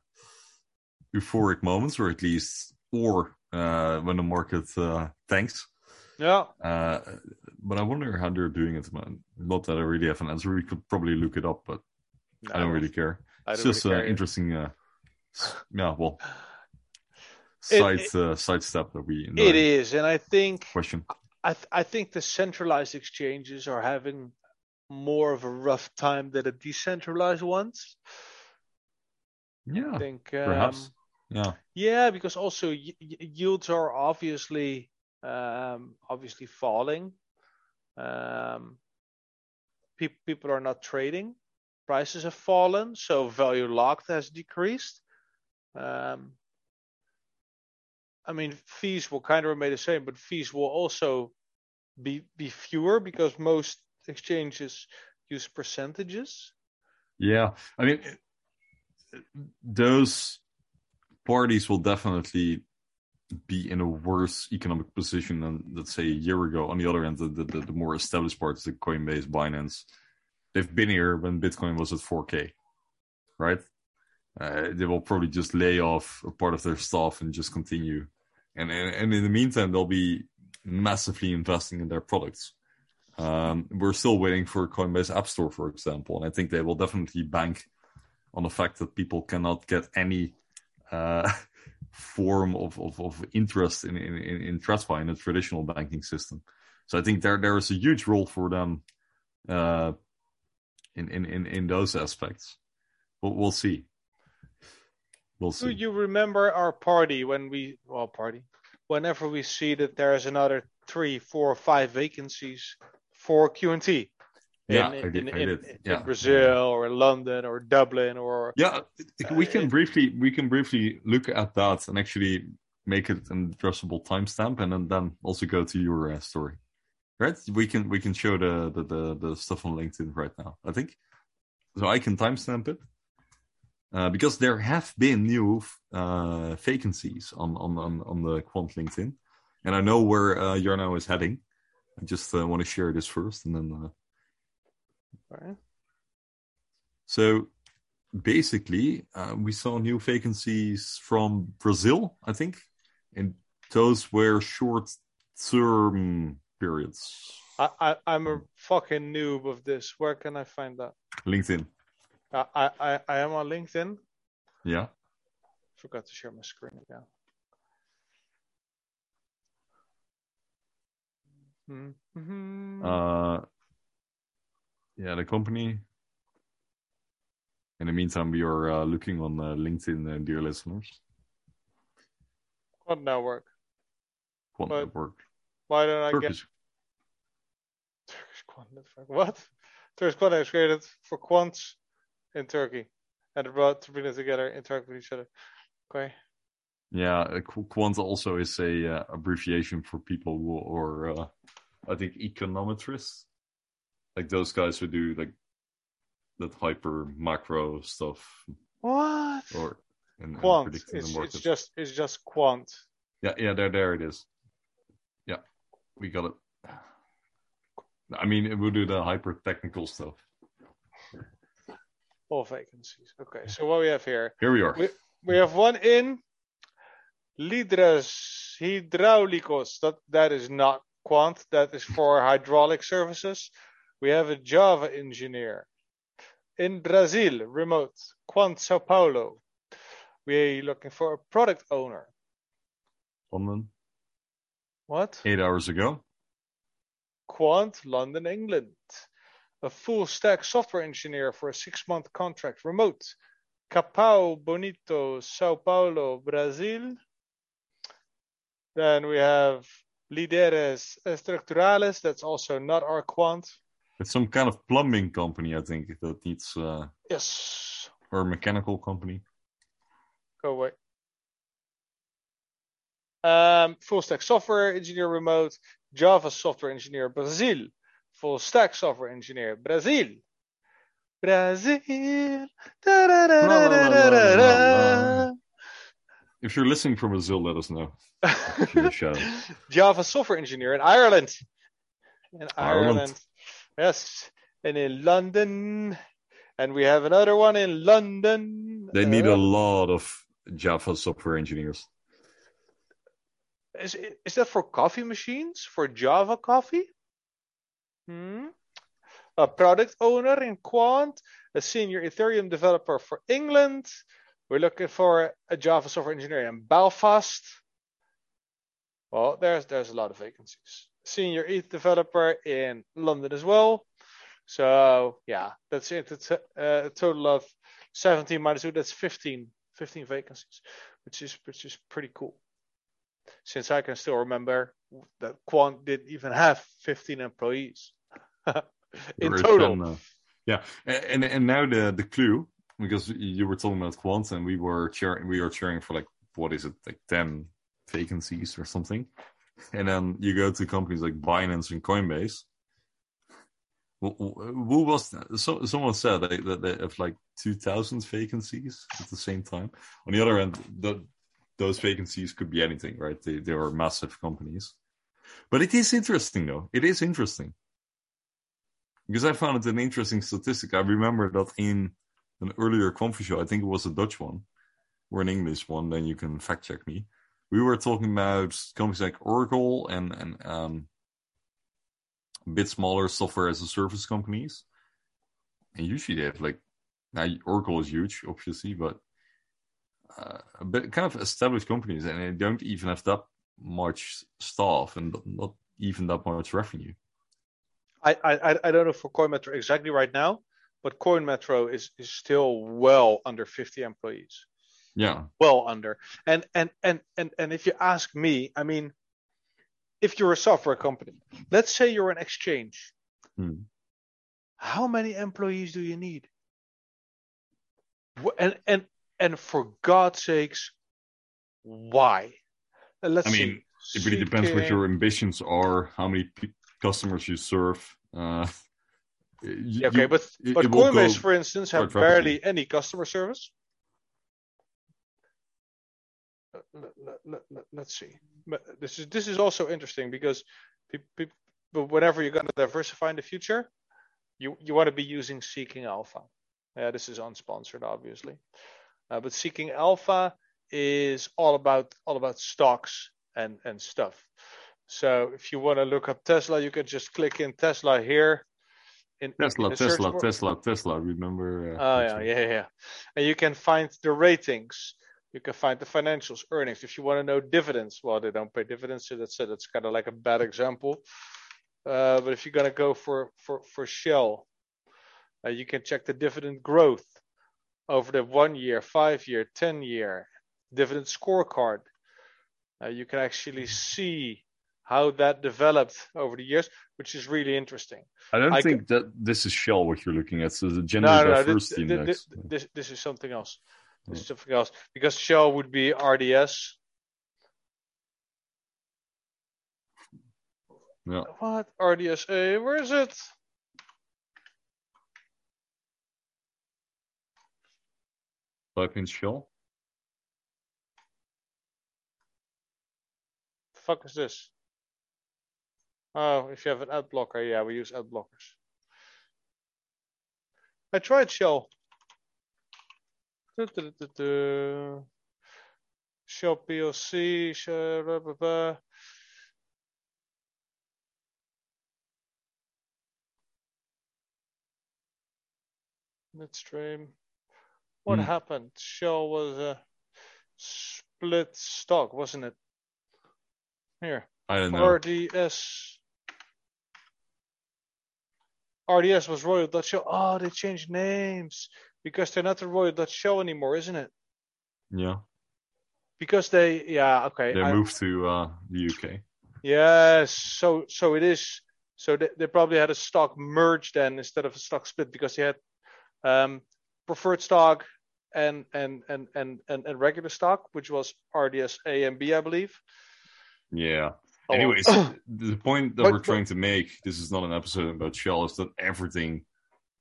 euphoric moments, or at least, or uh, when the market uh, tanks. Yeah, Uh, but I wonder how they're doing it, man. Not that I really have an answer. We could probably look it up, but I don't really care. It's just really uh, interesting. Uh, yeah, well, side it- uh, side step that we It is, and I think question. I th- I think the centralized exchanges are having more of a rough time than the decentralized ones. Yeah, I think um, perhaps. Yeah. Yeah, because also y- yields are obviously um, obviously falling. Um, pe- people are not trading. Prices have fallen, so value locked has decreased. Um, I mean, fees will kind of remain the same, but fees will also be be fewer because most exchanges use percentages. Yeah, I mean, those parties will definitely be in a worse economic position than, let's say, a year ago. On the other end, the, the, the more established parts, like Coinbase, Binance, they've been here when Bitcoin was at 4K, right? Uh, they will probably just lay off a part of their staff and just continue. And, and, and in the meantime, they'll be massively investing in their products. Um, we're still waiting for Coinbase App Store, for example, and I think they will definitely bank on the fact that people cannot get any uh, form of, of, of interest in, in, in TradFi in a traditional banking system. So I think there there is a huge role for them uh, in, in, in, in those aspects. But we'll see. We'll Do see. you remember our party when we well party? Whenever we see that there's another three, four, five vacancies for QT. Yeah, in, I did- in, I did. in Yeah. Brazil or in London or Dublin or Yeah, we Uh, can it- briefly we can briefly look at that and actually make it an addressable timestamp, and then, then also go to your uh, story. Right? We can we can show the, the the the stuff on LinkedIn right now. I think so. I can timestamp it uh, because there have been new uh, vacancies on on on on the Quant LinkedIn, and I know where uh, Jarno is heading. I just uh, want to share this first, and then. So basically, uh, we saw new vacancies from Brazil, I think, and those were short term periods. I, I I'm a fucking noob of this. Where can I find that? LinkedIn, I I I, I am on LinkedIn. yeah. Forgot to share my screen again. Mm-hmm. Uh, yeah, the company. In the meantime, we are uh, looking on uh, LinkedIn, uh, dear listeners. Quant network. Quant But- Network. Why don't I get Turkish. Turkish Quant network? What? Turkish Quant is created for quants in Turkey and brought to bring them together, interact with each other. Okay. Yeah, uh, Quant also is a uh, abbreviation for people who are, uh, I think, econometrists, like those guys who do like that hyper macro stuff What? or and, and Quant. predicting It's, it's just it's just quant. Yeah, yeah, there, there it is. Yeah, we got it. I mean, we do the hyper technical stuff. All vacancies. Okay. So what we have here? Here we are. We, we have one in Líderes Hidráulicos. That that is not quant. That is for hydraulic services. We have a Java engineer in Brazil, remote Quant Sao Paulo. We're looking for a product owner. London, What? eight hours ago. Quant London, England. A full stack software engineer for a six month contract, remote. Capão Bonito, Sao Paulo, Brazil. Then we have Líderes Estructurales. That's also not our quant. It's some kind of plumbing company, I think, that needs, uh, Yes. or a mechanical company. Go away. Um, full stack software engineer remote. Java software engineer Brazil. Full stack software engineer Brazil. Brazil. Da, da, da, If you're listening from Brazil, let us know. Give da. a shout. Java software engineer in Ireland. In Ireland. Ireland. Yes. And in London. And we have another one in London. They need Uh, a lot of Java software engineers. Is is that for coffee machines? For Java coffee? Hmm? A product owner in Quant, a senior Ethereum developer for England. We're looking for a Java software engineer in Belfast. Well, there's there's a lot of vacancies. Senior ETH developer in London as well. So yeah, that's it. It's a, a total of 17 minus 2. That's 15, 15 vacancies, which is which is pretty cool since I can still remember that Quant didn't even have 15 employees in total. some, uh, yeah, A- and and now the the clue because you were talking about quant and we were cheering we are cheering for like what is it like ten vacancies or something, and then you go to companies like Binance and Coinbase. Wh- wh- Who was that? So, someone said that that they have like two thousand vacancies at the same time. On the other end, the, those vacancies could be anything, right? They they are massive companies, but it is interesting though. It is interesting. because I found it an interesting statistic. I remember that in an earlier conference show, I think it was a Dutch one or an English one, then you can fact check me. We were talking about companies like Oracle and, and um, a bit smaller software as a service companies. And usually they have like, now Oracle is huge, obviously, but uh, bit kind of established companies and they don't even have that much staff and not even that much revenue. I, I I don't know for CoinMetro exactly right now, but CoinMetro is is still well under 50 employees. Yeah. Well under. And and and and and if you ask me, I mean, if you're a software company, let's say you're an exchange, Hmm. how many employees do you need? And and and for God's sakes, why? Let's I mean, see. It really depends what your ambitions are, how many pe- customers you serve. Uh, you- okay, but but Coinbase, for instance, have rapidly. barely any customer service. Let, us see. But this is this is also interesting because peop- peop- but whenever you're going to diversify in the future, you you want to be using Seeking Alpha. Yeah, this is unsponsored, obviously, uh, but Seeking Alpha is all about all about stocks and and stuff. So if you want to look up Tesla, you can just click in Tesla here. In, in Tesla, the Tesla. Tesla, Tesla. Remember? Uh, Oh yeah, yeah, yeah, yeah. And you can find the ratings. You can find the financials, earnings. If you want to know dividends, well, they don't pay dividends, so that's it. that's kind of like a bad example. Uh, but if you're gonna go for for for Shell, uh, you can check the dividend growth over the one year, five year, ten year dividend scorecard. Uh, you can actually see how that developed over the years, which is really interesting. I don't I think that this is Shell what you're looking at. So the gender No, no, no. This, diversity this, this, this is something else. Is mm. something else because Shell would be RDS. Yeah. What RDSA? Where is it? Type in Shell. The fuck is this? Oh, if you have an ad blocker, yeah, we use ad blockers. I tried Shell. Shell PLC. Shell, blah, blah, blah. Midstream. What Hmm. happened? Shell was a split stock, wasn't it? Here. I don't know. RDS. RDS was Royal Dutch Shell. Oh, they changed names because they're not the Royal Dutch Shell anymore, isn't it? Yeah. Because they, yeah, okay. They I- moved to uh, the UK. Yes, so so it is. So they, they probably had a stock merge then instead of a stock split because they had um, preferred stock and and, and and and and regular stock, which was RDS A and B, I believe. Yeah. Oh, Anyways, the point that But- we're trying to make, this is not an episode about Shell, is that everything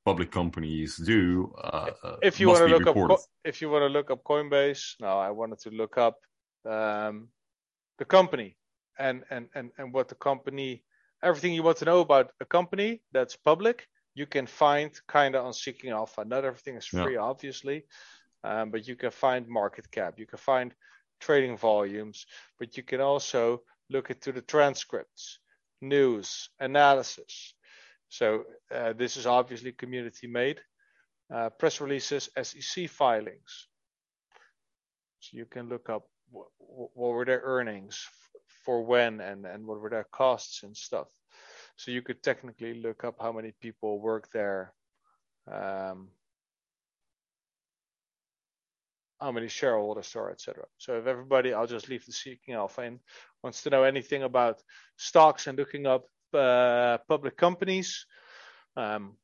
public companies do uh, uh, if you want to look up reported. Co- if you want to look up Coinbase, no, I wanted to look up um, the company and and and and what the company, everything you want to know about a company that's public, you can find kind of on Seeking Alpha. Not everything is Yeah. free, obviously, um, but you can find market cap, you can find trading volumes, but you can also look into the transcripts, news, analysis. So uh, this is obviously community made uh, press releases, SEC filings. So you can look up what, what were their earnings for when and, and what were their costs and stuff. So you could technically look up how many people work there, um, how many shareholders are, etc. So if everybody, I'll just leave the seeking alpha in, wants to know anything about stocks and looking up uh, public companies, um,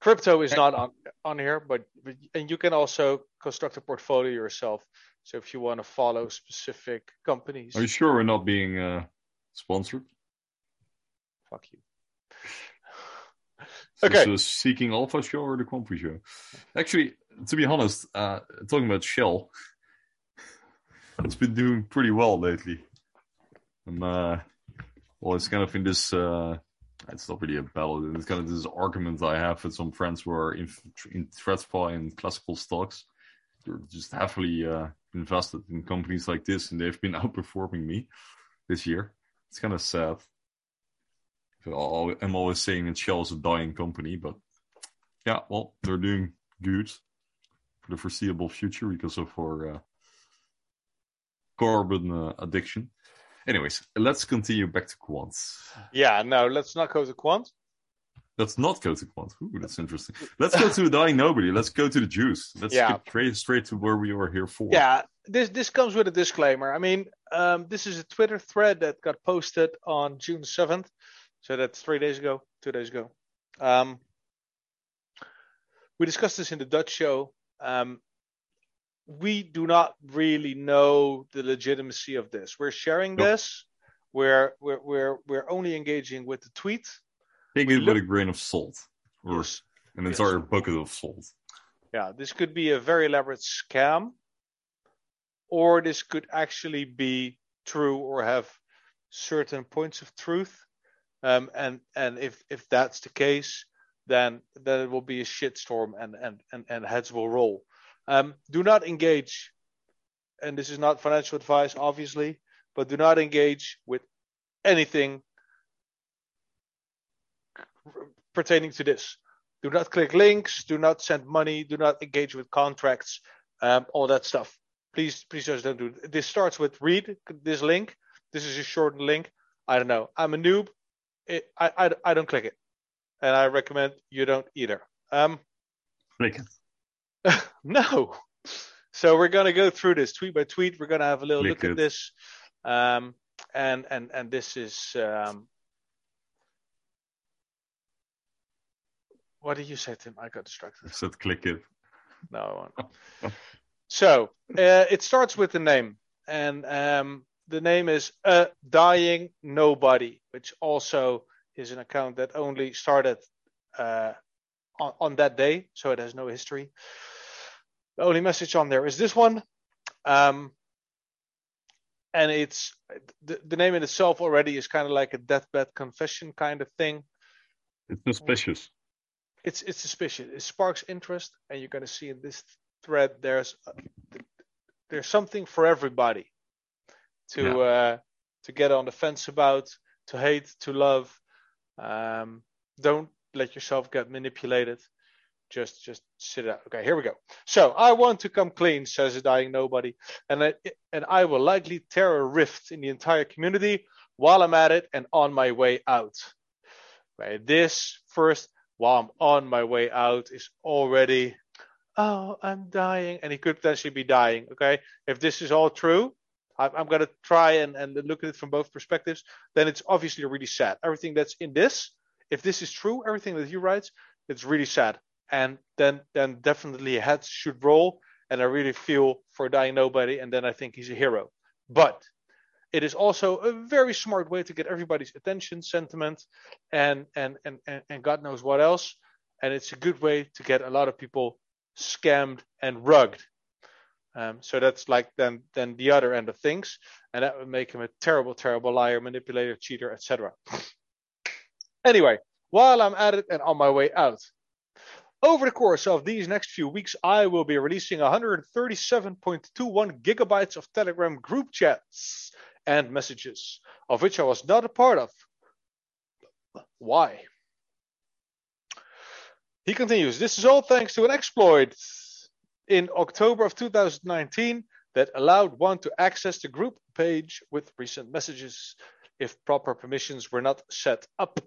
crypto is not on, on here, but, but and you can also construct a portfolio yourself. So if you want to follow specific companies, Are you sure we're not being uh, sponsored? fuck you. Okay. a Seeking Alpha show or the Quamfy show? Actually, to be honest, uh, talking about Shell, it's been doing pretty well lately. And, uh, well, it's kind of in this uh, It's not really a battle. It's kind of this argument I have with some friends who are in, in TradFi and classical stocks. They're just heavily uh, invested in companies like this, and they've been outperforming me this year. It's kind of sad. I'm always saying that Shell is a dying company, but yeah, well, they're doing good for the foreseeable future because of our uh, carbon uh, addiction. Anyways, let's continue back to quants. Yeah, no, let's not go to quant. Let's not go to quant. Ooh, that's interesting. Let's go to dying nobody. Let's go to the juice. Let's Yeah. get straight, straight to where we were here for. Yeah, this this comes with a disclaimer. I mean, um, this is a Twitter thread that got posted on June seventh, so that's three days ago, two days ago. Um, we discussed this in the Dutch show. Um, we do not really know the legitimacy of this. We're sharing Nope. this. We're we're we're we're only engaging with the tweet. Take it with a grain of salt, or Yes. an Yes. entire bucket of salt. Yeah, this could be a very elaborate scam, or this could actually be true or have certain points of truth. Um, and and if if that's the case, then then it will be a shitstorm and and and, and heads will roll. Um, do not engage, and this is not financial advice, obviously, but do not engage with anything pertaining to this. Do not click links. Do not send money. Do not engage with contracts. Um, all that stuff. Please, please just don't do it. This starts with read this link. This is a shortened link. I don't know. I'm a noob. It, I, I, I don't click it, and I recommend you don't either. Um, Click it. no. So we're gonna go through this tweet by tweet. We're gonna have a little look at this, um, and and and this is um, what did you say, Tim? I got distracted. I said click it. No, I won't. so uh, it starts with the name, and um, the name is a dying nobody, which also is an account that only started uh, on, on that day, so it has no history. The only message on there is this one, um, and it's the, the name in itself already is kind of like a deathbed confession kind of thing It's suspicious. it's it's suspicious. It sparks interest, and you're going to see in this thread there's there's something for everybody to uh, to get on the fence about, to hate, to love. Um, don't let yourself get manipulated. Just just sit out. Okay, here we go. So I want to come clean, says a dying nobody, and I, and I will likely tear a rift in the entire community while I'm at it and on my way out. Right, this first while I'm on my way out is already, oh, I'm dying. And he could potentially be dying. Okay. If this is all true, I'm, going to try and, and look at it from both perspectives. Then it's obviously really sad. Everything that's in this, if this is true, everything that he writes, it's really sad. And then, then definitely heads should roll. And I really feel for dying nobody. And then I think he's a hero. But it is also a very smart way to get everybody's attention, sentiment, and and and and, and God knows what else. And it's a good way to get a lot of people scammed and rugged. Um, so that's like then then the other end of things, and that would make him a terrible, terrible liar, manipulator, cheater, etc. Anyway, while I'm at it and on my way out, over the course of these next few weeks, I will be releasing 137.21 gigabytes of Telegram group chats and messages, of which I was not a part of. Why? He continues, this is all thanks to an exploit in October of 2019 that allowed one to access the group page with recent messages if proper permissions were not set up.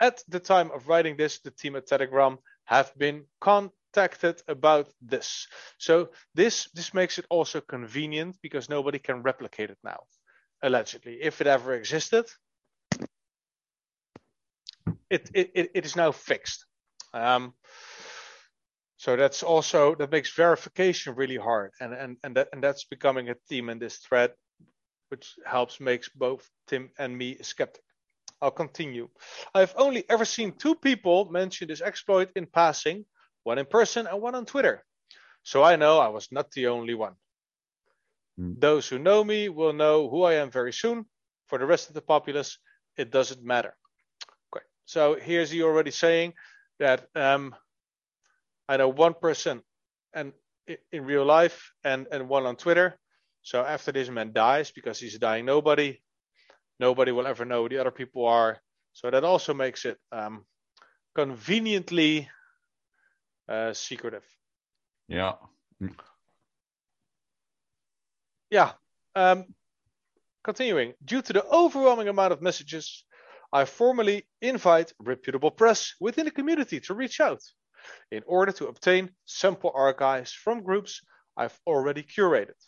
At the time of writing this, the team at Telegram have been contacted about this. So this this makes it also convenient because nobody can replicate it now, allegedly. If it ever existed, it it, it, is now fixed. Um, so that's also that makes verification really hard, and and and that and that's becoming a theme in this thread, which helps makes both Tim and me a skeptic. I'll continue. I've only ever seen two people mention this exploit in passing, one in person and one on Twitter. So I know I was not the only one. Hmm. Those who know me will know who I am very soon. For the rest of the populace, it doesn't matter. Okay. So here's he already saying that um, I know one person and in real life and, and one on Twitter. So after this man dies, because he's a dying nobody, nobody will ever know who the other people are. So that also makes it um, conveniently uh, secretive. Yeah. Yeah. Um, continuing, due to the overwhelming amount of messages, I formally invite reputable press within the community to reach out in order to obtain sample archives from groups I've already curated.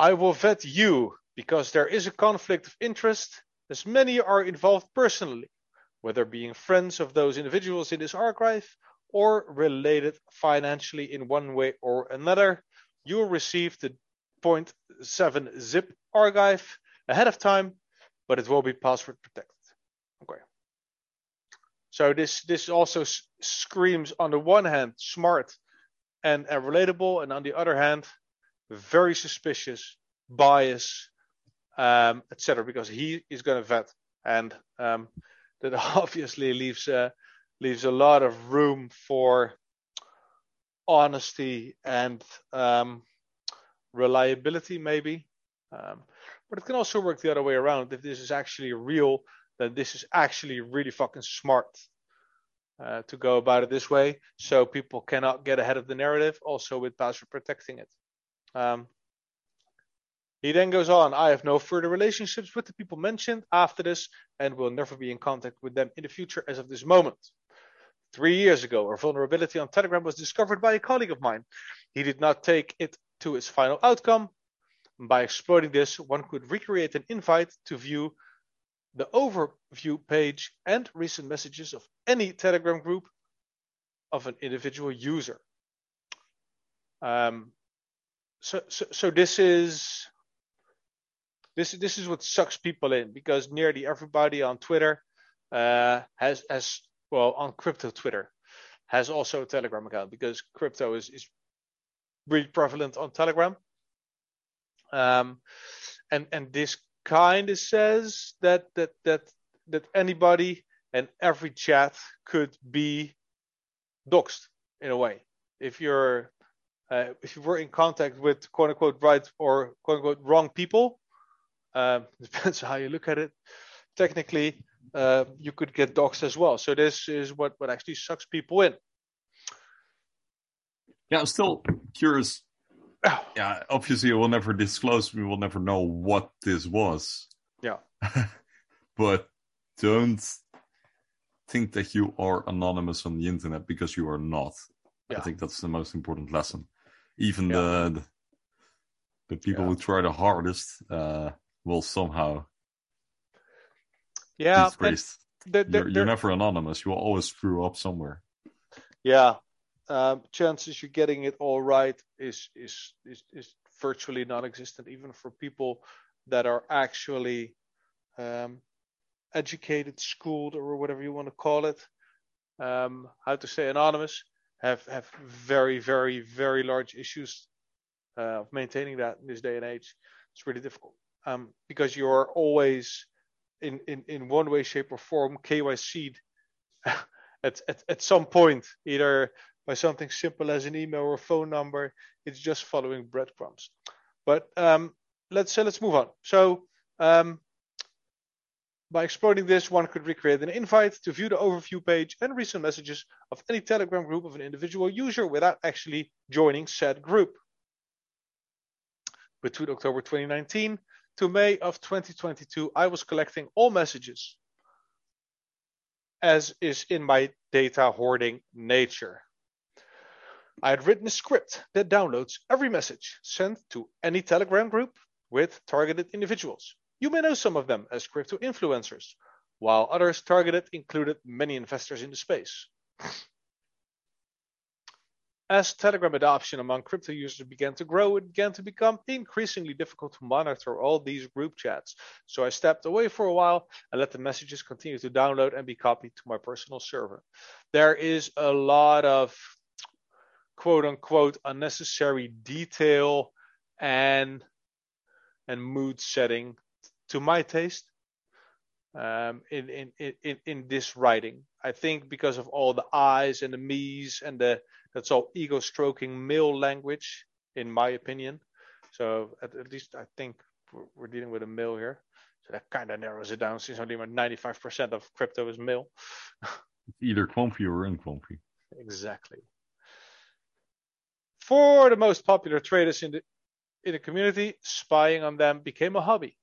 I will vet you because there is a conflict of interest, as many are involved personally, whether being friends of those individuals in this archive or related financially in one way or another. You will receive the 0.7 zip archive ahead of time, but it will be password protected. Okay. So this this also screams on the one hand smart and, and relatable, and on the other hand very suspicious, bias, um, etc. Because he is going to vet, and um, that obviously leaves uh, leaves a lot of room for honesty and um, reliability, maybe. Um, but it can also work the other way around. If this is actually real, then this is actually really fucking smart uh, to go about it this way, so people cannot get ahead of the narrative. Also with password protecting it. Um, he then goes on, I have no further relationships with the people mentioned after this and will never be in contact with them in the future as of this moment. Three years ago, a vulnerability on Telegram was discovered by a colleague of mine. He did not take it to its final outcome. By exploiting this, one could recreate an invite to view the overview page and recent messages of any Telegram group of an individual user. Um, so, so, so this is this this is what sucks people in because nearly everybody on Twitter uh, has has well on crypto Twitter has also a Telegram account because crypto is is really prevalent on Telegram. Um, and and this kind of says that that that that anybody and every chat could be doxed in a way if you're uh, if you were in contact with quote unquote right or quote unquote wrong people um, depends how you look at it technically uh, you could get doxed as well so this is what what actually sucks people in Yeah, I'm still curious. Yeah, obviously, we'll never disclose. We will never know what this was. Yeah. but don't think that you are anonymous on the internet because you are not. I think that's the most important lesson. Even Yeah. the, the people Yeah. who try the hardest uh, will somehow yeah be and traced. there- there- You're, you're never anonymous. You will always screw up somewhere. yeah um, chances you're getting it all right is is is, is virtually non-existent even for people that are actually um, educated schooled or whatever you want to call it um, how to say anonymous have have very very very large issues uh, of maintaining that in this day and age it's really difficult um, because you're always in, in in one way shape or form kyc'd at, at at some point either by something simple as an email or phone number. It's just following breadcrumbs. But um, let's uh, let's move on. So um, by exploiting this, one could recreate an invite to view the overview page and recent messages of any Telegram group of an individual user without actually joining said group. Between October 2019 to May of 2022, I was collecting all messages as is in my data hoarding nature. I had written a script that downloads every message sent to any Telegram group with targeted individuals. You may know some of them as crypto influencers, while others targeted included many investors in the space. As Telegram adoption among crypto users began to grow, it began to become increasingly difficult to monitor all these group chats. So I stepped away for a while and let the messages continue to download and be copied to my personal server. There is a lot of quote unquote unnecessary detail and and mood setting to my taste um, in, in, in, in this writing. I think because of all the I's and the me's and the that's all ego stroking male language, in my opinion. So at, at least I think we're, we're dealing with a male here. So that kind of narrows it down since only about 95% of crypto is male. Either comfy or uncomfy. Exactly. For the most popular traders in the in the community, spying on them became a hobby.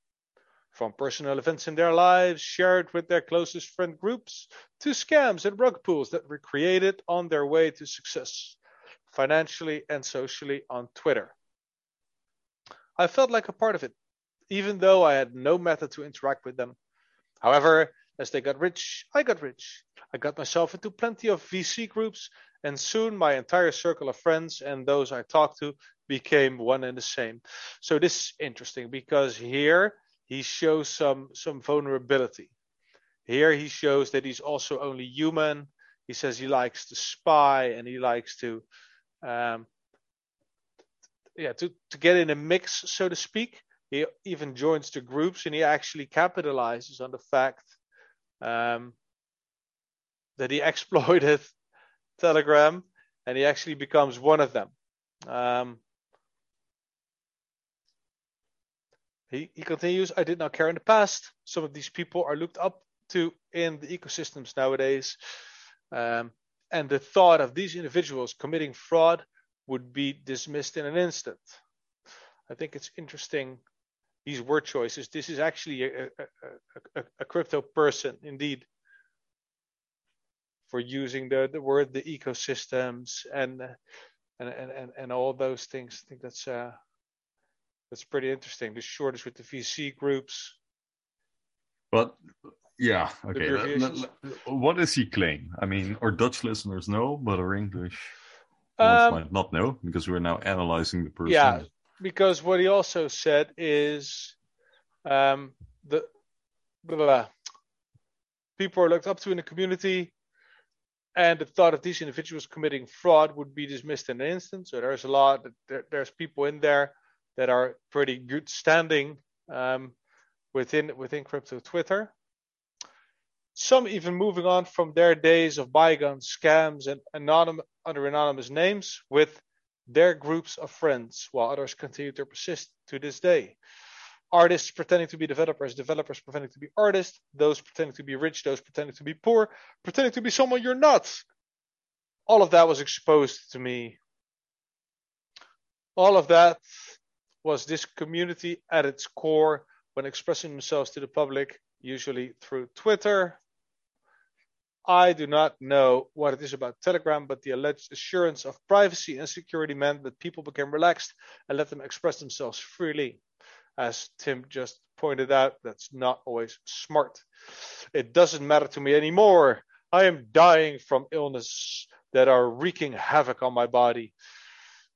From personal events in their lives shared with their closest friend groups to scams and rug pulls that were created on their way to success, financially and socially on Twitter. I felt like a part of it, even though I had no method to interact with them. However, as they got rich, I got rich. I got myself into plenty of VC groups, and soon my entire circle of friends and those I talked to became one and the same. So this is interesting because here he shows some some vulnerability. Here he shows that he's also only human. He says he likes to spy and he likes to, um, yeah, to to get in a mix, so to speak. He even joins the groups and he actually capitalizes on the fact um, that he exploited Telegram and he actually becomes one of them. Um, He, he continues, I did not care in the past. Some of these people are looked up to in the ecosystems nowadays. Um, and the thought of these individuals committing fraud would be dismissed in an instant. I think it's interesting, these word choices. This is actually a, a, a, a crypto person, indeed, for using the, the word the ecosystems and, and, and, and, all those things. I think that's. Uh, that's pretty interesting. The shortage with the VC groups. But yeah, okay. what does he claim? I mean, our Dutch listeners know, but our English um, might not know because we're now analyzing the person. Yeah, because what he also said is um, the blah, blah, people are looked up to in the community, and the thought of these individuals committing fraud would be dismissed in an instant. So there's a lot. There, there's people in there that are pretty good standing um, within within crypto Twitter. Some even moving on from their days of bygone scams and anonymous under anonymous names with their groups of friends, while others continue to persist to this day. Artists pretending to be developers, developers pretending to be artists, those pretending to be rich, those pretending to be poor, pretending to be someone you're not. All of that was exposed to me. All of that was this community at its core when expressing themselves to the public, usually through Twitter. I do not know what it is about Telegram, but the alleged assurance of privacy and security meant that people became relaxed and let them express themselves freely. As Tim just pointed out, that's not always smart. It doesn't matter to me anymore. I am dying from illness that are wreaking havoc on my body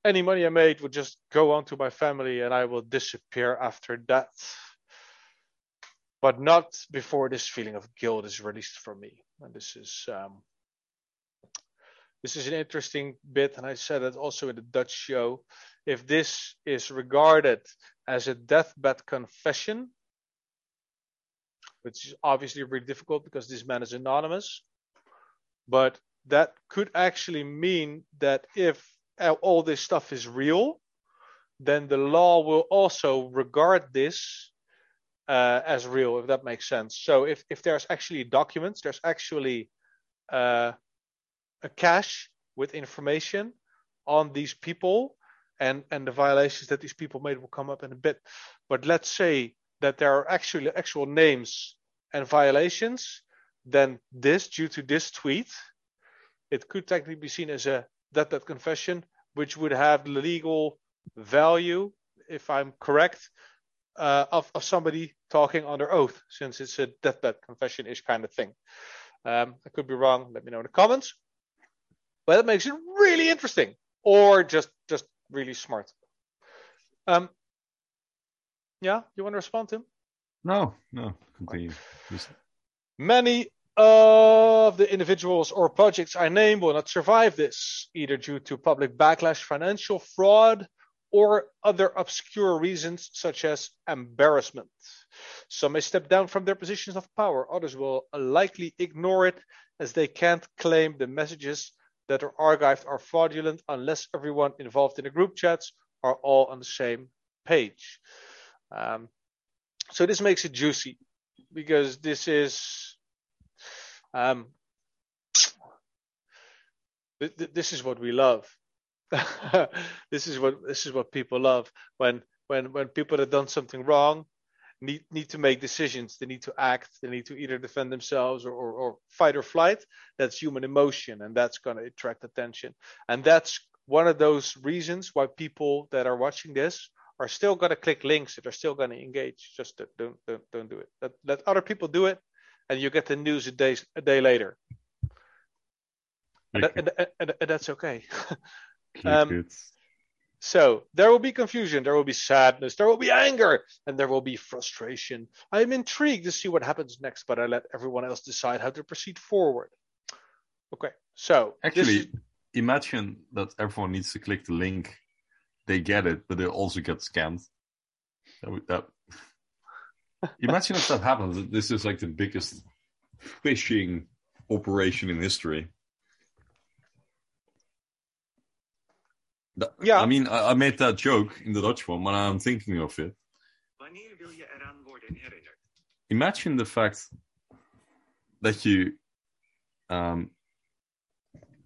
any money I made would just go on to my family and I will disappear after that. But not before this feeling of guilt is released from me. And this is um, this is an interesting bit, and I said it also in the Dutch show. If this is regarded as a deathbed confession, which is obviously very difficult because this man is anonymous, but that could actually mean that if all this stuff is real, then the law will also regard this uh, as real, if that makes sense. So if, if there's actually documents, there's actually uh, a cache with information on these people and, and the violations that these people made will come up in a bit. But let's say that there are actually actual names and violations, then this, due to this tweet, it could technically be seen as a that that confession, which would have legal value, if I'm correct, uh, of, of somebody talking under oath, since it's a deathbed confession-ish kind of thing. Um, I could be wrong. Let me know in the comments. But that makes it really interesting, or just just really smart. Um, yeah, you want to respond, Tim? No, no, continue. Just... Many of the individuals or projects I name will not survive this, either due to public backlash, financial fraud, or other obscure reasons such as embarrassment. Some may step down from their positions of power, others will likely ignore it as they can't claim the messages that are archived are fraudulent unless everyone involved in the group chats are all on the same page. Um, so this makes it juicy because this is um, th- th- this is what we love. this is what this is what people love. When when when people have done something wrong need need to make decisions. They need to act. They need to either defend themselves or, or, or fight or flight. That's human emotion and that's going to attract attention. And that's one of those reasons why people that are watching this are still going to click links that are still going to engage. Just don't don't don't do it. Let, let other people do it and you get the news a day a day later and, that, and, and, and that's okay um, so there will be confusion, there will be sadness, there will be anger, and there will be frustration. I am intrigued to see what happens next, but I let everyone else decide how to proceed forward. Okay, so actually, is... imagine that everyone needs to click the link. They get it, but they also get scammed. That, that... imagine if that happens. This is like the biggest phishing operation in history. Yeah. I mean, I, made that joke in the Dutch one, but I'm thinking of it. Wanneer wil je eraan worden? Imagine the fact that you um,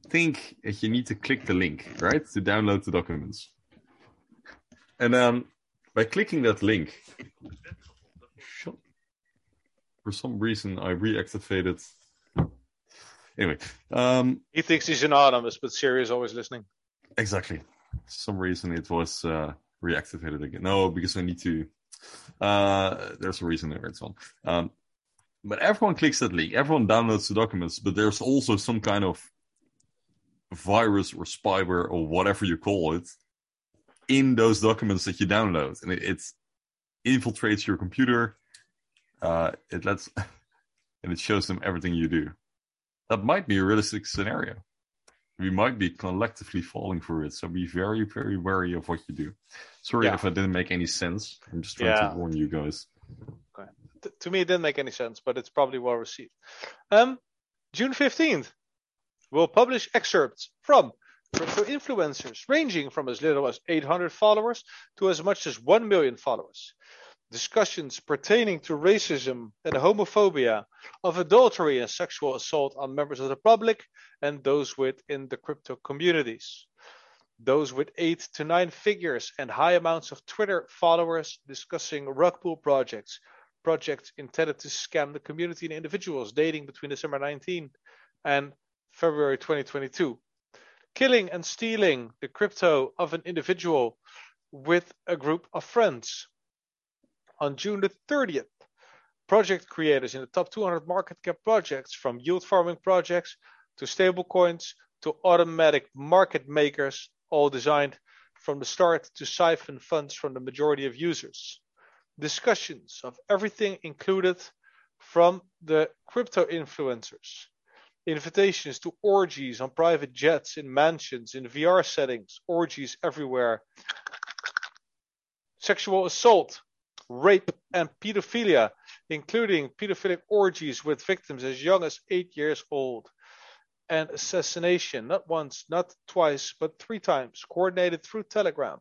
think that you need to click the link, right, to download the documents. And then by clicking that link, for some reason I reactivated. Anyway, um, he thinks he's anonymous, but Siri is always listening. Exactly. For some reason it was uh, reactivated again. No, because I need to. Uh, there's a reason there. It's on. Um, but everyone clicks that link. Everyone downloads the documents, but there's also some kind of virus or spyware or whatever you call it in those documents that you download, and it, it infiltrates your computer. Uh, it lets and it shows them everything you do. That might be a realistic scenario we might be collectively falling for it. So be very, very wary of what you do. Sorry Yeah. if I didn't make any sense. I'm just trying Yeah. to warn you guys. Okay. T- to me, it didn't make any sense, but it's probably well received. Um, June 15th, we'll publish excerpts from crypto influencers ranging from as little as 800 followers to as much as 1 million followers. Discussions pertaining to racism and homophobia, of adultery and sexual assault on members of the public and those within the crypto communities. Those with eight to nine figures and high amounts of Twitter followers discussing rug pull projects, projects intended to scam the community and individuals dating between December 19 and February 2022. Killing and stealing the crypto of an individual with a group of friends. On June the 30th, project creators in the top 200 market cap projects, from yield farming projects to stablecoins to automatic market makers, all designed from the start to siphon funds from the majority of users. Discussions of everything included from the crypto influencers. Invitations to orgies on private jets, in mansions, in VR settings, orgies everywhere. Sexual assault, rape, and pedophilia, including pedophilic orgies with victims as young as eight years old. And assassination, not once, not twice, but three times, coordinated through Telegram.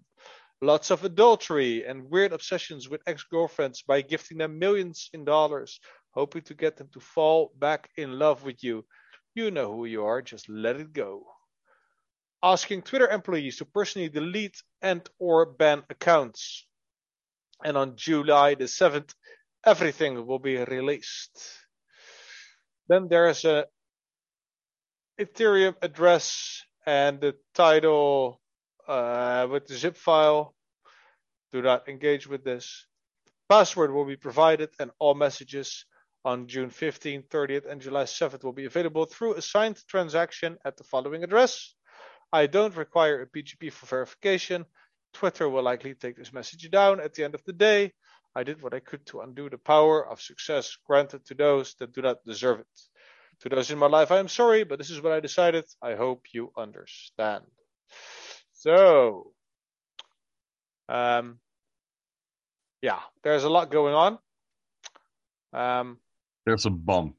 Lots of adultery and weird obsessions with ex girlfriends by gifting them millions in dollars, hoping to get them to fall back in love with you. You know who you are, just let it go. Asking Twitter employees to personally delete and or ban accounts. And on July the 7th, everything will be released. Then there's a Ethereum address and the title uh, with the zip file. Do not engage with this. Password will be provided, and all messages on June 15th, 30th, and July 7th will be available through a signed transaction at the following address. I don't require a PGP for verification. Twitter will likely take this message down at the end of the day. I did what I could to undo the power of success granted to those that do not deserve it. To those in my life, I am sorry, but this is what I decided. I hope you understand. So, Um, yeah, there's a lot going on. Um, There's a bomb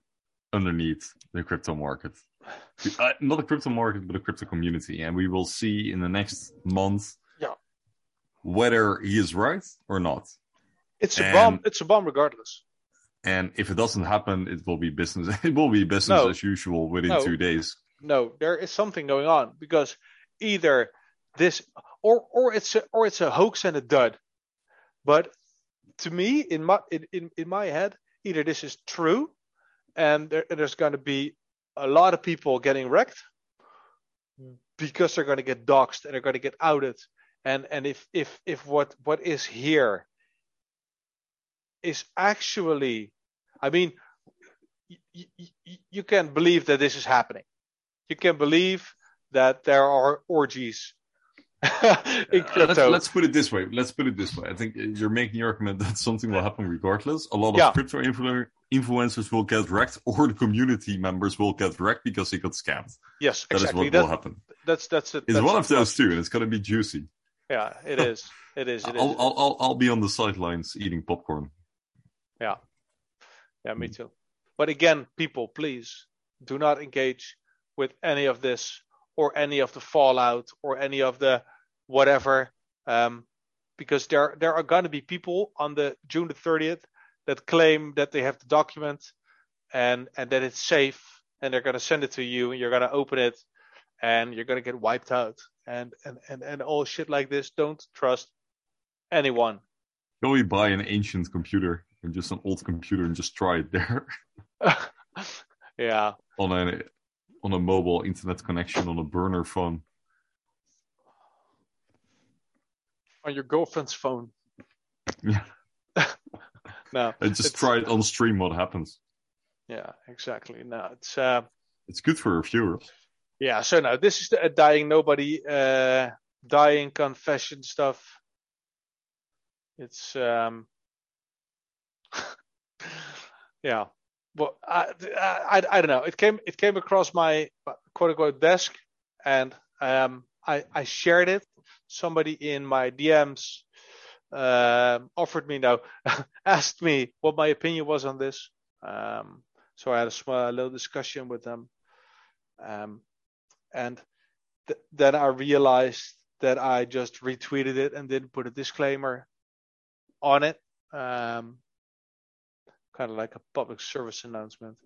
underneath the crypto market. Uh, not the crypto market, but the crypto community. And we will see in the next month. Whether he is right or not. it's a And- bomb. It's a bomb, regardless. And if it doesn't happen, it will be business. It will be business No. as usual within No. two days. No, there is something going on because either this or or it's a, or it's a hoax and a dud. But to me, in my in, in, in my head, either this is true, and there, there's going to be a lot of people getting wrecked because they're going to get doxxed and they're going to get outed. And and if if if what what is here is actually, I mean, you, you, you can believe that this is happening. You can believe that there are orgies in Uh, let's, crypto. let's put it this way. Let's put it this way. I think you're making the argument that something will happen regardless. A lot of Yeah. crypto influ- influencers will get wrecked, or the community members will get wrecked because they got scammed. yes, That is exactly. what That- will happen. that's that's it. It's that's one of those two, and it's going to be juicy. Yeah, it is. It is. It is. I'll, I'll, I'll, I'll be on the sidelines eating popcorn. Yeah. Yeah, me too. But again, people, please do not engage with any of this or any of the fallout or any of the whatever. Um, because there there are gonna be people on the June the thirtieth that claim that they have the document and and that it's safe and they're gonna send it to you and you're gonna open it and you're gonna get wiped out and and and, and all shit like this. Don't trust anyone. Go we buy an ancient computer and just an old computer and just try it there yeah. on a on a mobile internet connection on a burner phone. On your girlfriend's phone. Yeah. no. And just it's- try it on stream. What happens? Yeah, exactly. No, it's uh, It's good for reviewers. Yeah. So now this is the uh, dying nobody, uh, dying confession stuff. It's um, yeah. Well, I, I I don't know. It came it came across my quote unquote desk, and um, I I shared it. Somebody in my DMs um, offered me now, asked me what my opinion was on this. Um, so I had a small little discussion with them, um, and th- then I realized that I just retweeted it and didn't put a disclaimer on it. Um, kind of like a public service announcement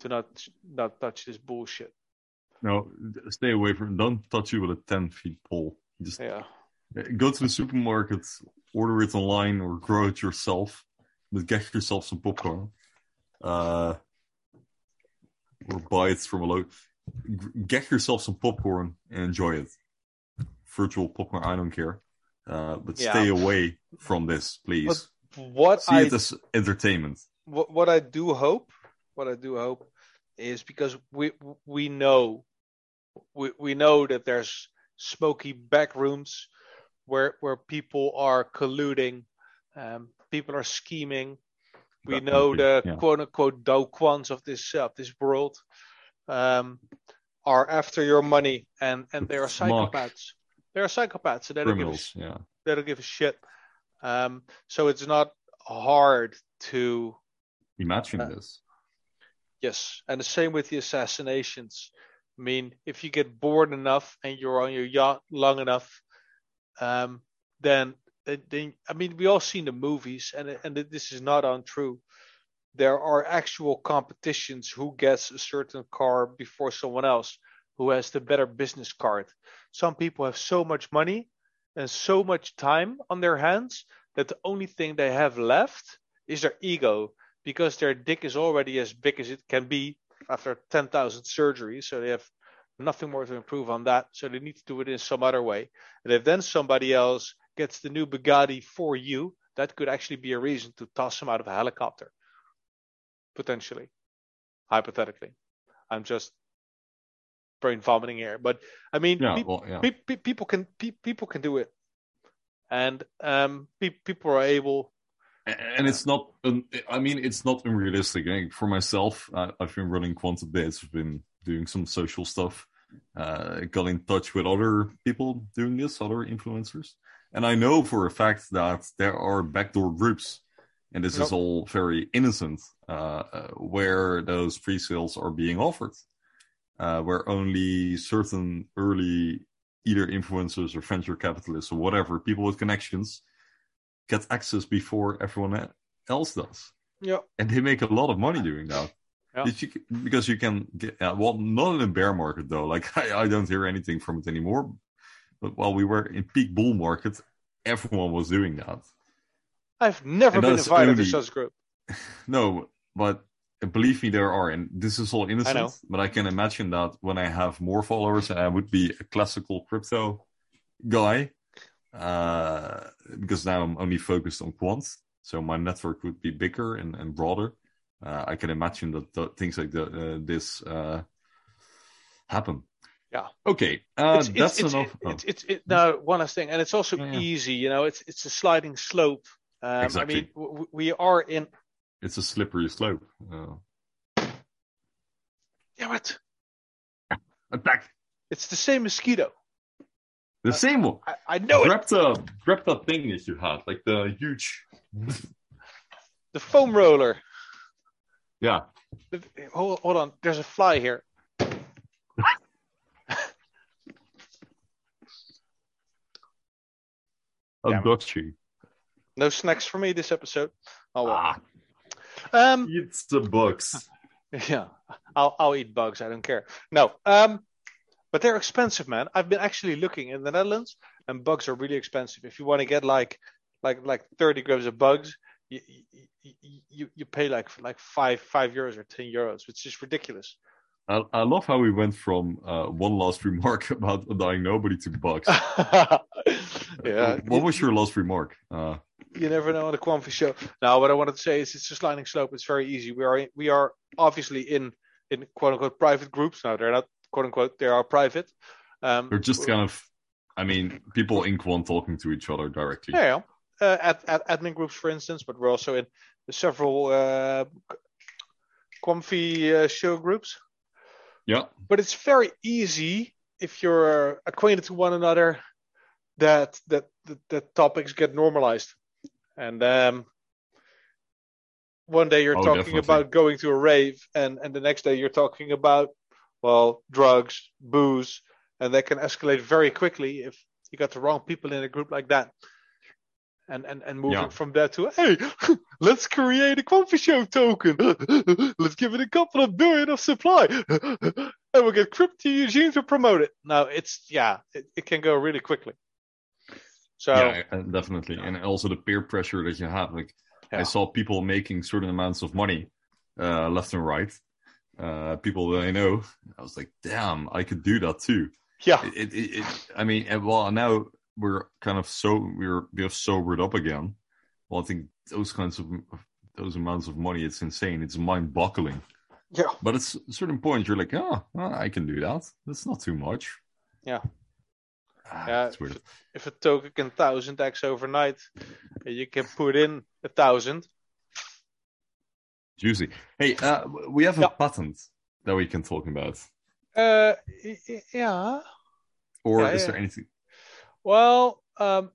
to not not touch this bullshit. No, stay away from. Don't touch you with a ten feet pole. Just Yeah. go to the supermarket, order it online, or grow it yourself. But get yourself some popcorn. Uh, or buy it from a local. Get yourself some popcorn and enjoy it. Virtual popcorn, I don't care. Uh, but Yeah. stay away from this, please. What See I it as entertainment. what, what I do hope, what I do hope, is because we we know we we know that there's smoky back rooms where where people are colluding, um, people are scheming. We know the yeah. quote unquote Do Kwans of this uh, of this world um, are after your money, and and they are psychopaths. They are psychopaths, and they don't give a yeah. they don't give a shit. Um, so it's not hard to Imagine Uh, this. Yes, and the same with the assassinations. I mean, if you get bored enough and you're on your yacht long enough, um, then, then I mean, we all seen the movies, and and this is not untrue. There are actual competitions who gets a certain car before someone else who has the better business card. Some people have so much money and so much time on their hands that the only thing they have left is their ego because their dick is already as big as it can be after 10,000 surgeries. So they have nothing more to improve on that. So they need to do it in some other way. And if then somebody else gets the new Bugatti for you, that could actually be a reason to toss them out of a helicopter. Potentially. Hypothetically. I'm just brain vomiting here. But I mean, Yeah, peop- well, yeah. pe- pe- people can pe- people can do it. And um, pe- people are able and it's not i mean it's not unrealistic for myself i've been running quantum dates i've been doing some social stuff uh, got in touch with other people doing this other influencers And I know for a fact that there are backdoor groups, and this is all very innocent, uh, uh, where those pre-sales are being offered, uh, where only certain early either influencers or venture capitalists or whatever people with connections get access before everyone else does, Yeah. and they make a lot of money doing that. Yeah. You, because you can get uh, well, not in a bear market though. Like I, I don't hear anything from it anymore. But while we were in peak bull market, everyone was doing that. I've never And been invited to only- such group. No, but believe me, there are, and this is all innocent. know. But I can imagine that when I have more followers, I would be a classical crypto guy, uh, because now I'm only focused on quant, so my network would be bigger and, and broader. Uh, I can imagine that th- things like the, uh, this uh, happen. Yeah. Okay, uh, it's, it's, that's it's, enough. oh, It's, it's, it, no, one last thing, and it's also Yeah, yeah. easy. You know, it's it's a sliding slope. Um, Exactly. I mean, w- we are in. it's a slippery slope. Uh, Damn it! attack It's the same mosquito. the same one. I, I know it. grab the grab that thing that you had, like the huge. The foam roller. Yeah, The- Hold, hold on. There's a fly here. a Damn it. Dodgy. No snacks for me this episode. Oh well. Ah, Um. it's the bugs. Yeah. I'll I'll eat bugs. I don't care. No. Um. But they're expensive, man. I've been actually looking in the Netherlands, and bugs are really expensive. If you want to get like like like 30 grams of bugs, you you, you, you pay like like five five euros or 10 euros, which is ridiculous. I, I love how we went from uh, one last remark about dying nobody to bugs. yeah. What was your last remark? Uh, you never know on the Quamfy show. Now, what I wanted to say is it's a sliding slope. It's very easy. We are we are obviously in in quote unquote private groups. Now they're not quote unquote they are private. Um, they're just kind of, I mean, people in quant talking to each other directly. yeah, yeah. Uh, at, at admin groups, for instance, but we're also in several uh, Quamfy uh, show groups. Yeah. But it's very easy if you're acquainted to one another that that that, that topics get normalized. And um, one day you're Oh, talking definitely. about going to a rave, and and the next day you're talking about well drugs, booze, and that can escalate very quickly if you got the wrong people in a group like that. And and and moving Yeah. from there to hey, let's create a coffee show token. let's give it a couple of billion of supply, and we'll get Crypto Eugene to promote it. Now it's yeah, it, it can go really quickly. So Yeah, definitely. And also the peer pressure that you have. Like, Yeah. I saw people making certain amounts of money, uh, left and right. Uh, people that I know. I was like, damn, I could do that too. yeah, It, it, it, it I mean, well, now we're kind of so we're we have sobered up again. Well, I think those kinds of those amounts of money, it's insane. It's mind-boggling. yeah, But at a certain point, you're like, oh, well, I can do that. That's not too much. Yeah. Ah, Yeah, if a token can thousand x overnight, you can put in a thousand. Juicy. Hey, uh, we have a Yeah. patent that we can talk about. Uh, yeah. Or Yeah, is yeah. there anything? Well, um,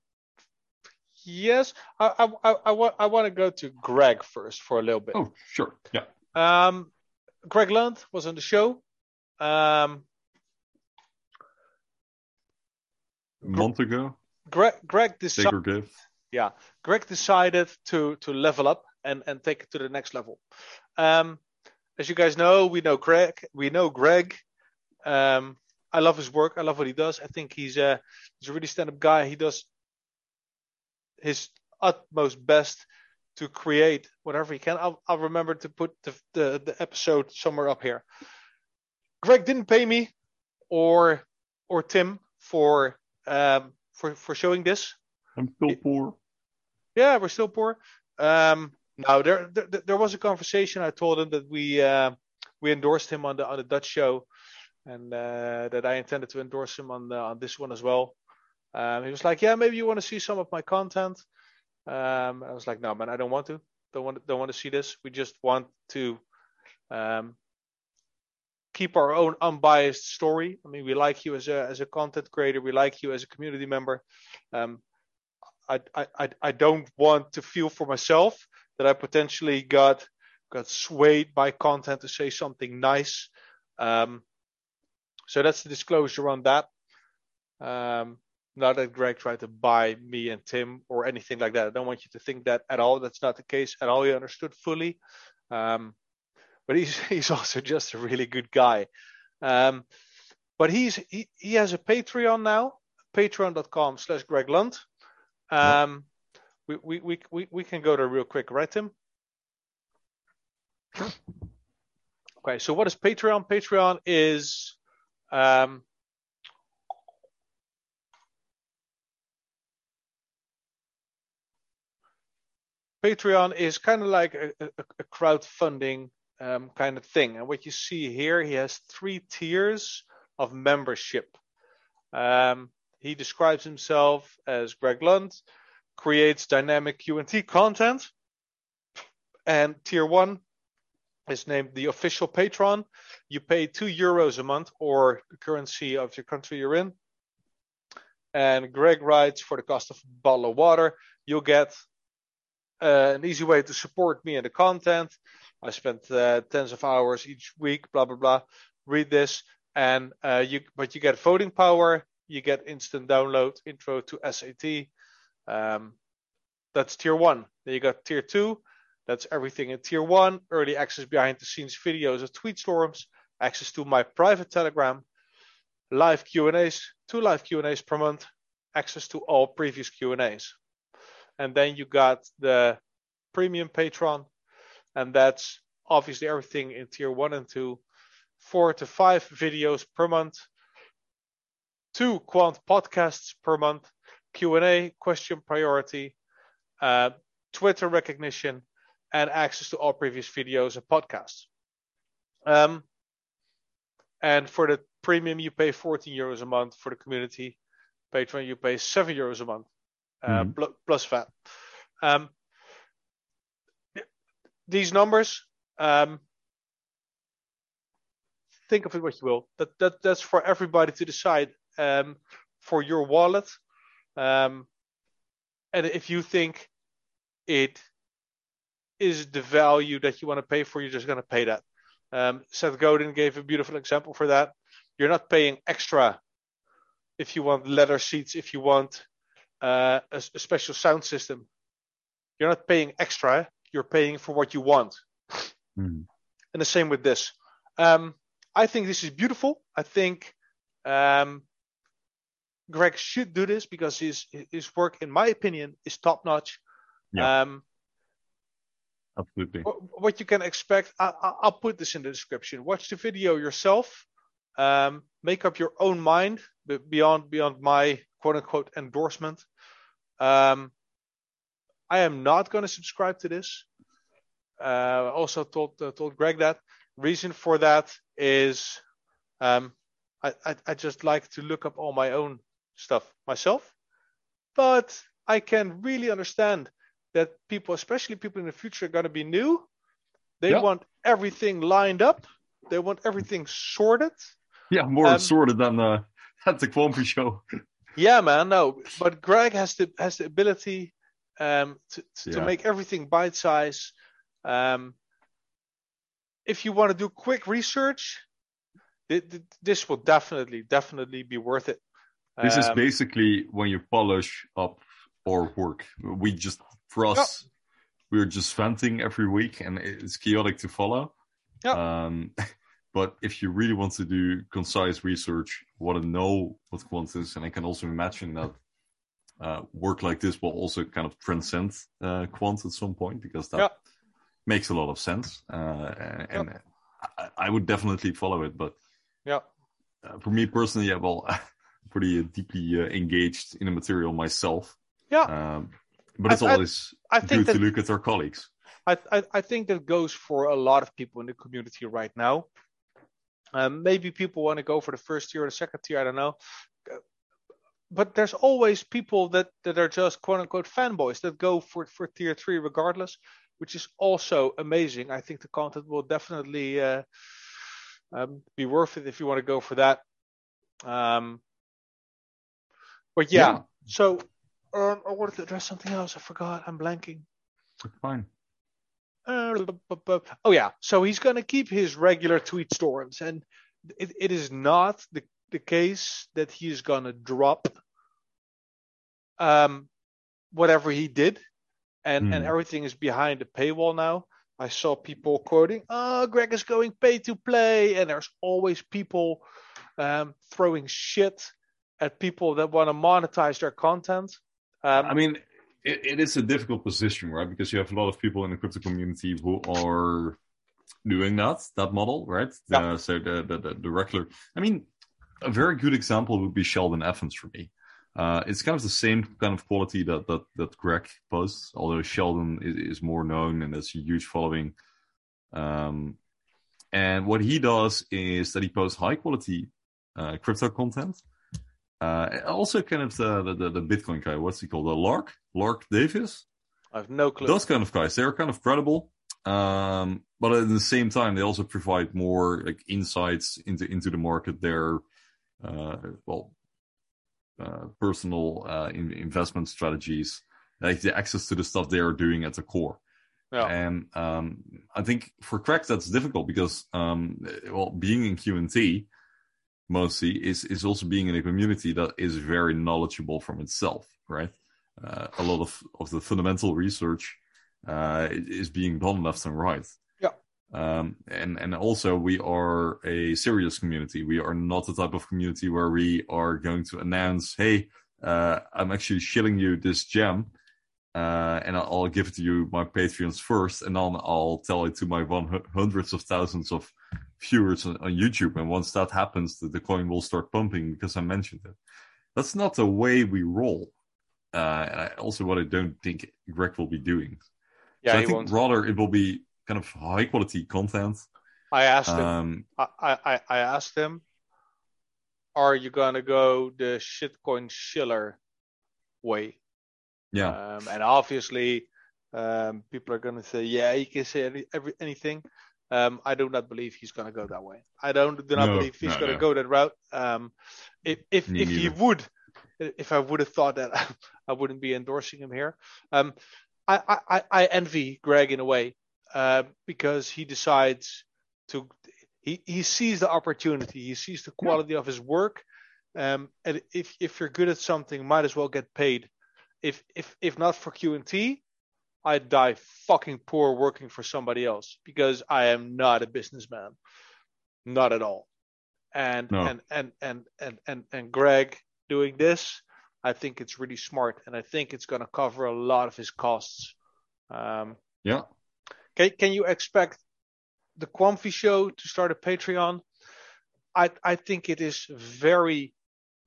yes, I, I, I, I want, I want to go to Greg first for a little bit. Oh, sure. Yeah. Um, Greg Lunt was on the show. Um, month ago, Greg, Greg decided, yeah, Greg decided to to level up and and take it to the next level. Um, as you guys know, we know Greg. We know Greg. Um, I love his work. I love what he does. I think he's a he's a really stand up guy. He does his utmost best to create whatever he can. I'll, I'll remember to put the, the the episode somewhere up here. Greg didn't pay me or or Tim for um for for showing this. I'm still poor. Yeah, we're still poor. Um, no, there, there there was a conversation. I told him that we uh, we endorsed him on the on the Dutch show, and uh, that I intended to endorse him on the, on this one as well. Um, he was like, "Yeah, maybe you want to see some of my content." Um, I was like, "No, man, I don't want to. Don't want don't want to see this. We just want to um, keep our own unbiased story. I mean, we like you as a as a content creator. We like you as a community member. Um, I, I, I, I don't want to feel for myself that I potentially got got swayed by content to say something nice. Um, so that's the disclosure on that. Um, not that Greg tried to buy me and Tim or anything like that. I don't want you to think that at all. That's not the case at all. He understood fully. Um, but he's he's also just a really good guy. Um, but he's he, he has a Patreon now, patreon.com slash Greg Lunt. Um, we, we, we, we, we can go there real quick, right, Tim? Okay, so what is Patreon? Patreon is um, Patreon is kind of like a, a, a crowdfunding um, kind of thing. And what you see here, he has three tiers of membership. Um, he describes himself as Greg Lunt, creates dynamic QNT content, and tier one is named the official patron. You pay two euros a month or the currency of your country you're in. And Greg writes for the cost of a bottle of water, you'll get an easy way to support me and the content. I spent uh, tens of hours each week, blah blah blah. Read this, and uh, you but you get voting power. You get instant download, intro to SAT. Um, that's tier one. Then you got tier two. That's everything in tier one. Early access behind the scenes videos of tweet storms, access to my private Telegram, live Q and A's, two live Q and A's per month, access to all previous Q and then you got the premium patron and that's obviously everything in tier one and two. Four to five videos per month. Two quant podcasts per month. Q&a question priority uh, twitter recognition and access to all previous videos and podcasts. Um, and for the premium you pay 14 euros a month. For the community patron you pay 7 euros a month uh, Mhm. pl- plus VAT. Um, these numbers, um, think of it what you will. That that that's for everybody to decide um, for your wallet. Um, and if you think it is the value that you want to pay for, you're just going to pay that. Um, Seth Godin gave a beautiful example for that. You're not paying extra if you want leather seats, if you want uh, a, a special sound system. You're not paying extra. You're paying for what you want. Mhm. And the same with this. Um, I think this is beautiful. I think um, Greg should do this because his his work, in my opinion, is top notch. Yeah. Um, Absolutely. what you can expect, I, I, I'll put this in the description. Watch the video yourself. Um, make up your own mind beyond beyond my quote unquote endorsement. Um, I am not going to subscribe to this. Uh, I also told uh, told Greg that. Reason for that is um, I, I I just like to look up all my own stuff myself, but I can really understand that people, especially people in the future, are going to be new. They Yeah. want everything lined up. They want everything sorted. Yeah, more Um, sorted than uh, at the Quamfy show. Yeah, man. No, but Greg has the has the ability um, to to Yeah. make everything bite size. Um, if you want to do quick research, th- th- this will definitely definitely be worth it. This is Um, basically when you polish up our work. We just, for us, we're just venting every week and it's chaotic to follow. Yeah. Um, but if you really want to do concise research, want to know what quant is, and I can also imagine that uh, work like this will also kind of transcend uh, quant at some point because that Yeah. makes a lot of sense. Uh, and I, I would definitely follow it, but yeah. uh, for me personally, yeah, well, pretty uh, deeply uh, engaged in the material myself. Yeah. Um, but it's I- I- always I good think to that look at our colleagues. I, I, I think that goes for a lot of people in the community right now. Um, maybe people want to go for the first tier or the second tier, I don't know. But there's always people that, that are just quote unquote fanboys that go for, for tier three regardless, which is also amazing. I think the content will definitely uh, um, be worth it if you want to go for that. Um, but yeah, Yeah. so Um, I wanted to address something else. I forgot. I'm blanking. Fine. Uh, oh yeah, so he's going to keep his regular tweet storms, and it, it is not the the case that he is going to drop um whatever he did, and and Hmm. everything is behind the paywall now. I saw people quoting, "Oh, Greg is going pay to play," and there's always people um, throwing shit at people that want to monetize their content. Um, I mean, it, it is a difficult position, right? Because you have a lot of people in the crypto community who are doing that that model, right? Yeah. Uh, so the, the the the regular. I mean, a very good example would be Sheldon Evans for me. Uh, it's kind of the same kind of quality that that that Greg posts, although Sheldon is, is more known and has a huge following. Um, and what he does is that he posts high quality uh, crypto content. Uh, also, kind of the, the the Bitcoin guy. What's he called? The Lark, Lark Davis. I have no clue. Those kind of guys, they're kind of credible. Um, but at the same time, they also provide more like insights into into the market. Their uh, well, uh, personal uh, in, investment strategies, like the access to the stuff they are doing at the core. Yeah. And um, I think for Greg that's difficult because um, well, being in QNT mostly is is also being in a community that is very knowledgeable from itself, right? Uh, a lot of of the fundamental research uh, is being done left and right. Yeah. Um, and and also we are a serious community. We are not the type of community where we are going to announce, "Hey, uh, I'm actually shilling you this gem." uh, and I'll, I'll give it to you my Patreons first, and then I'll tell it to my hundreds of thousands of viewers on, on YouTube. And once that happens, the, the coin will start pumping because I mentioned it. That's not the way we roll. Uh, and I, also, what I don't think Greg will be doing. yeah, so I think won't. rather it will be kind of high quality content. I asked him. Um, I, I, I asked him, "Are you gonna go the shitcoin shiller way?" yeah, Um, and obviously, um, people are gonna say, "Yeah, you can say any, every, anything." Um, I do not believe he's gonna go that way. I don't do not No, believe he's no, gonna no. go that route. Um, if if, Me if he would, if I would have thought that, I wouldn't be endorsing him here. Um, I, I, I- envy Greg in a way uh, because he decides to he, he sees the opportunity, he sees the quality of his work, um, and if if you're good at something, might as well get paid. If if if not for QNT, I'd die fucking poor working for somebody else because I am not a businessman, not at all. And No. and, and and and and and Greg doing this, I think it's really smart, and I think it's going to cover a lot of his costs. Um, yeah. can, can you expect the Quamfy show to start a Patreon? I I think it is very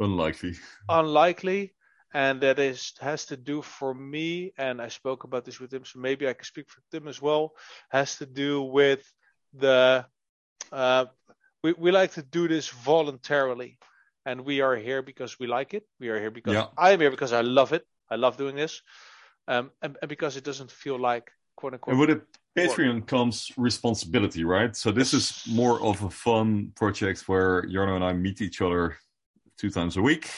Unlikely. unlikely, and that is has to do for me. And I spoke about this with him, so maybe I can speak for Tim as well. Has to do with the uh, we we like to do this voluntarily, and we are here because we like it. We are here because Yeah. I am here because I love it. I love doing this, um, and, and because it doesn't feel like quote unquote And with a Patreon comes responsibility, right? So this is more of a fun project where Jarno and I meet each other two times a week,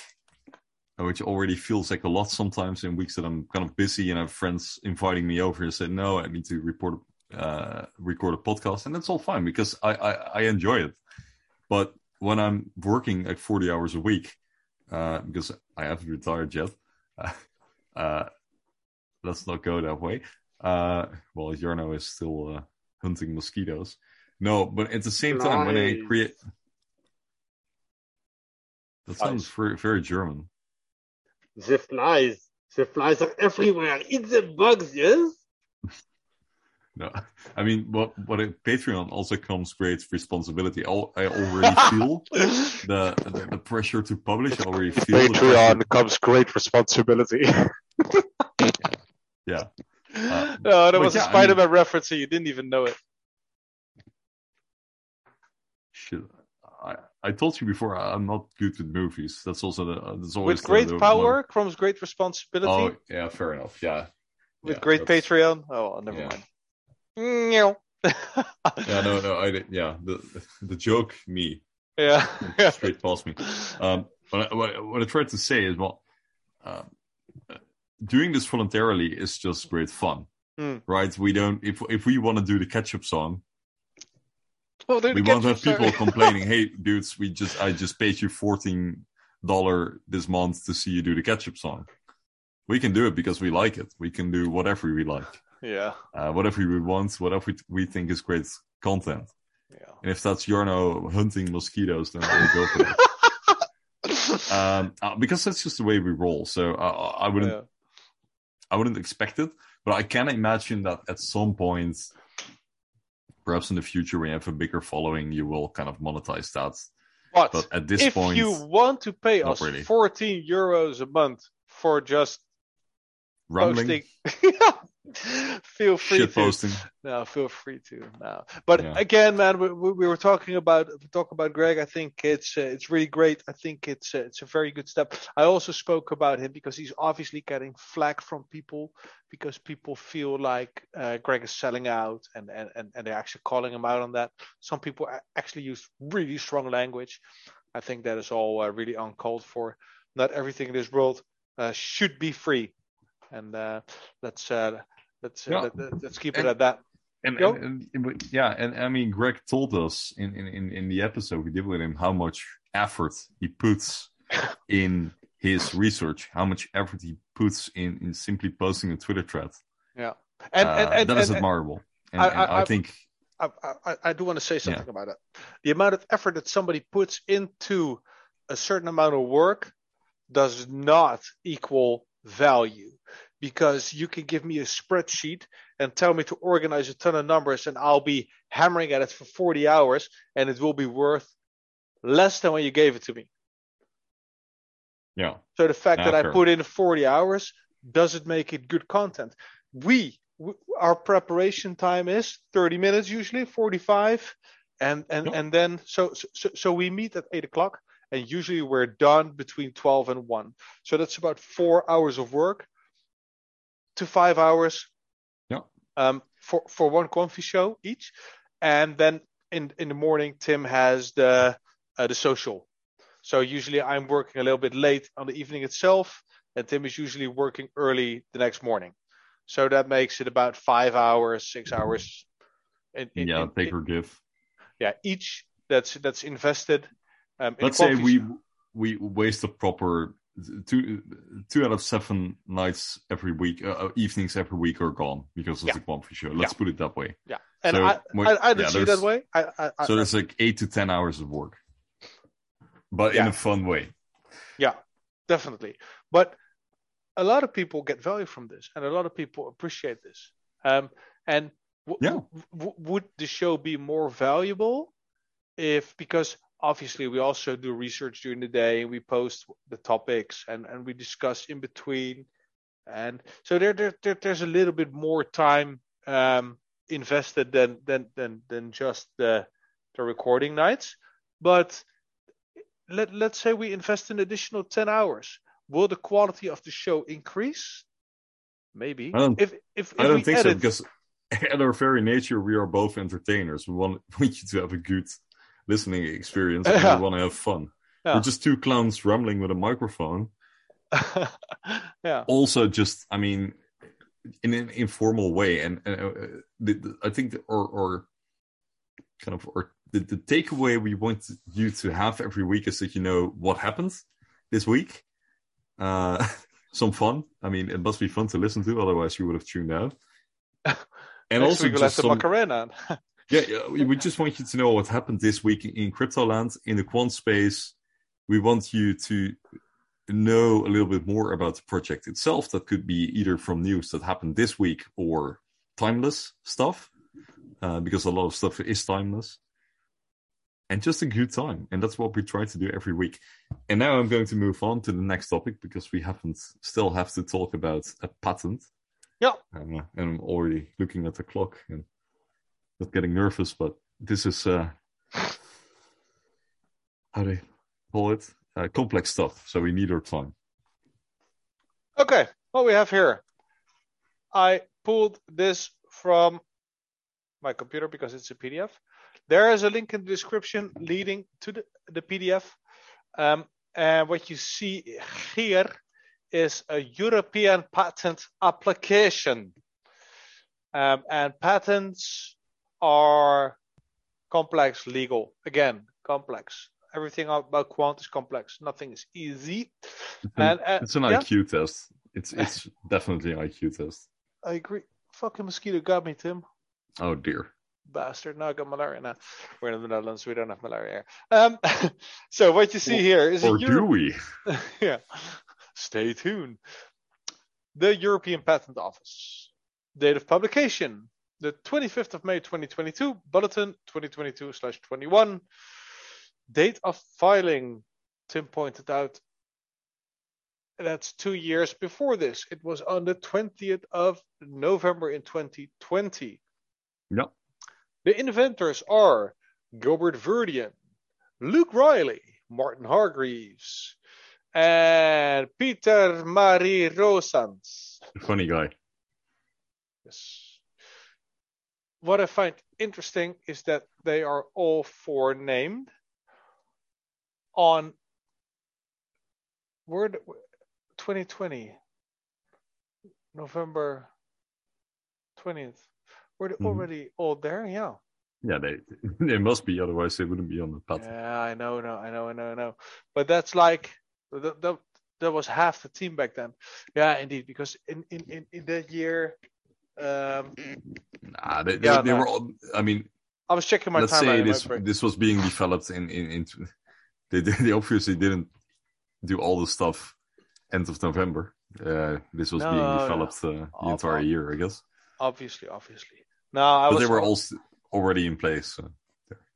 which already feels like a lot sometimes in weeks that I'm kind of busy and I have friends inviting me over and say, no, I need to report, uh, record a podcast. And that's all fine because I, I, I enjoy it. But when I'm working like 40 hours a week, uh, because I haven't retired yet, uh, let's not go that way. Uh, well, Jarno is still uh, hunting mosquitoes. No, but at the same time, when I create, that sounds very, very German. The flies. The flies are everywhere. Eat the bugs, yes? No, I mean, what what a Patreon also comes great responsibility. Al- I already feel the, the the pressure to publish. I already feel. Patreon comes great responsibility. Yeah, Uh, no, that was yeah, a I Spider-Man reference, and you didn't even know it. shit. I told you before I'm not good with movies. That's also the that's always With great the- power comes great responsibility. Oh yeah, fair enough. Yeah, with yeah, great that's- Patreon. Oh, well, never yeah. mind. Yeah, no, no, I did. Yeah, the the joke me yeah. straight past me. Um, what I, what, I- what I tried to say is, well, um, uh, doing this voluntarily is just great fun, Hmm. right? We don't if if we want to do the ketchup song, Well, we won't have people complaining. Hey, dudes, we just I just paid you fourteen dollar this month to see you do the ketchup song. We can do it because we like it. We can do whatever we like, Yeah. uh, whatever we want, whatever we, we think is great content. Yeah. And if that's Jarno hunting mosquitoes, then we'll go for it. um, uh, because that's just the way we roll. So uh, I wouldn't Yeah. I wouldn't expect it, but I can imagine that at some point, perhaps in the future, when you have a bigger following, you will kind of monetize that. But, But at this if point, if you want to pay us really. 14 euros a month for just posting, feel free shit to. posting. No, feel free to. No, but Yeah. again, man, we, we we were talking about talk about Greg. I think it's uh, it's really great. I think it's uh, it's a very good step. I also spoke about him because he's obviously getting flack from people because people feel like uh, Greg is selling out, and, and and and they're actually calling him out on that. Some people actually use really strong language. I think that is all uh, really uncalled for. Not everything in this world uh, should be free, and uh, let's uh, let's uh, Yeah. let, let's keep it at that. And, and, and- yeah, and I mean, Greg told us in, in, in, the episode we did with him how much effort he puts in his research, how much effort he puts in, in simply posting a Twitter thread. Yeah, and, Uh, and, and, that is and- admirable. And, I- and I- I, think I, I, I do want to say something about it. The amount of effort that somebody puts into a certain amount of work does not equal value because you can give me a spreadsheet and tell me to organize a ton of numbers and I'll be hammering at it for 40 hours and it will be worth less than when you gave it to me. yeah, So the fact Yeah, that I put in 40 hours doesn't make it good content. We, w- our preparation time is 30 minutes usually, 45, and and and then so so so we meet at eight o'clock, and usually we're done between 12 and one. So that's about four hours of work to five hours. Yeah. Um, for for one coffee show each, and then in in the morning Tim has the uh, the social. So usually I'm working a little bit late on the evening itself, and Tim is usually working early the next morning. So that makes it about five hours, six hours. In, in- yeah, in- take or give. yeah, each that's that's invested. Um, Let's say we we waste a proper two two out of seven nights every week, uh, uh, evenings every week are gone because of Yeah. the Quamfy show. Let's Yeah. put it that way. yeah, and so I, I I yeah, see it that way. I, I, So there's like eight to ten hours of work, but in a fun way. Yeah, definitely. But a lot of people get value from this, and a lot of people appreciate this. Um, and w- Yeah. w- would the show be more valuable if because obviously we also do research during the day. And we post the topics and and we discuss in between, and so there, there, there there's a little bit more time um, invested than than than than just the the recording nights, but let let's say we invest an additional 10 hours. Will the quality of the show increase? Maybe. I don't- if if, if I don't we think so edit, because at our very nature we are both entertainers. We want, want you to have a good listening experience and Yeah. we want to have fun. Yeah. We're just two clowns rambling with a microphone. yeah Also, just I mean, in an informal way, and, and uh, the, the, I think the, or or kind of or the, the takeaway we want you to have every week is that you know what happens this week. Uh, some fun. I mean, it must be fun to listen to, otherwise you would have tuned out. And next also week we'll have just some, macarena yeah, yeah, we just want you to know what happened this week in Cryptoland in the quant space. We want you to know a little bit more about the project itself. That could be either from news that happened this week or timeless stuff, uh, because a lot of stuff is timeless. And just a good time, and that's what we try to do every week. And now I'm going to move on to the next topic because we haven't still have to talk about a patent. yeah Um, and I'm already looking at the clock and not getting nervous, but this is uh, how do you call it? Uh, complex stuff, so we need our time. okay what we have here i pulled this from my computer because it's a pdf there is a link in the description leading to the, the pdf um, and what you see here is a European patent application. Um, and patents are complex legal. Again, complex. Everything about quant is complex. Nothing is easy. And, uh, it's an yeah, IQ test. It's it's definitely an IQ test. I agree. Fucking mosquito got me, Tim. Oh dear. Bastard. Now I got malaria now. We're in the Netherlands. We don't have malaria here. Um, so what you see here is Or do Euro- we? yeah. Stay tuned. The European Patent Office. Date of publication. The 25th of May 2022. Bulletin 2022 slash 21. Date of filing. Tim pointed out. That's two years before this. It was on the 20th of November in 2020. Yep. The inventors are Gilbert Verdian, Luke Riley, Martin Hargreaves, and Peter Marie Rosans. Funny guy. Yes. What I find interesting is that they are all four named on word 2020 November 20th. Were they Mhm. already all there? Yeah. Yeah, they they must be, otherwise they wouldn't be on the patent. Yeah, I know, no, I know, I know, I know. But that's like that, that, that was half the team back then. Yeah, indeed, because in in in, in that year, um, Nah, they, they, Yeah, they no. were all. I mean, I was checking my let's timeline. say this this was being developed in in, in they they obviously didn't do all the stuff end of November. Uh, this was being No, developed uh, the entire year, I guess. obviously, obviously. Now I But was they were all already in place. So.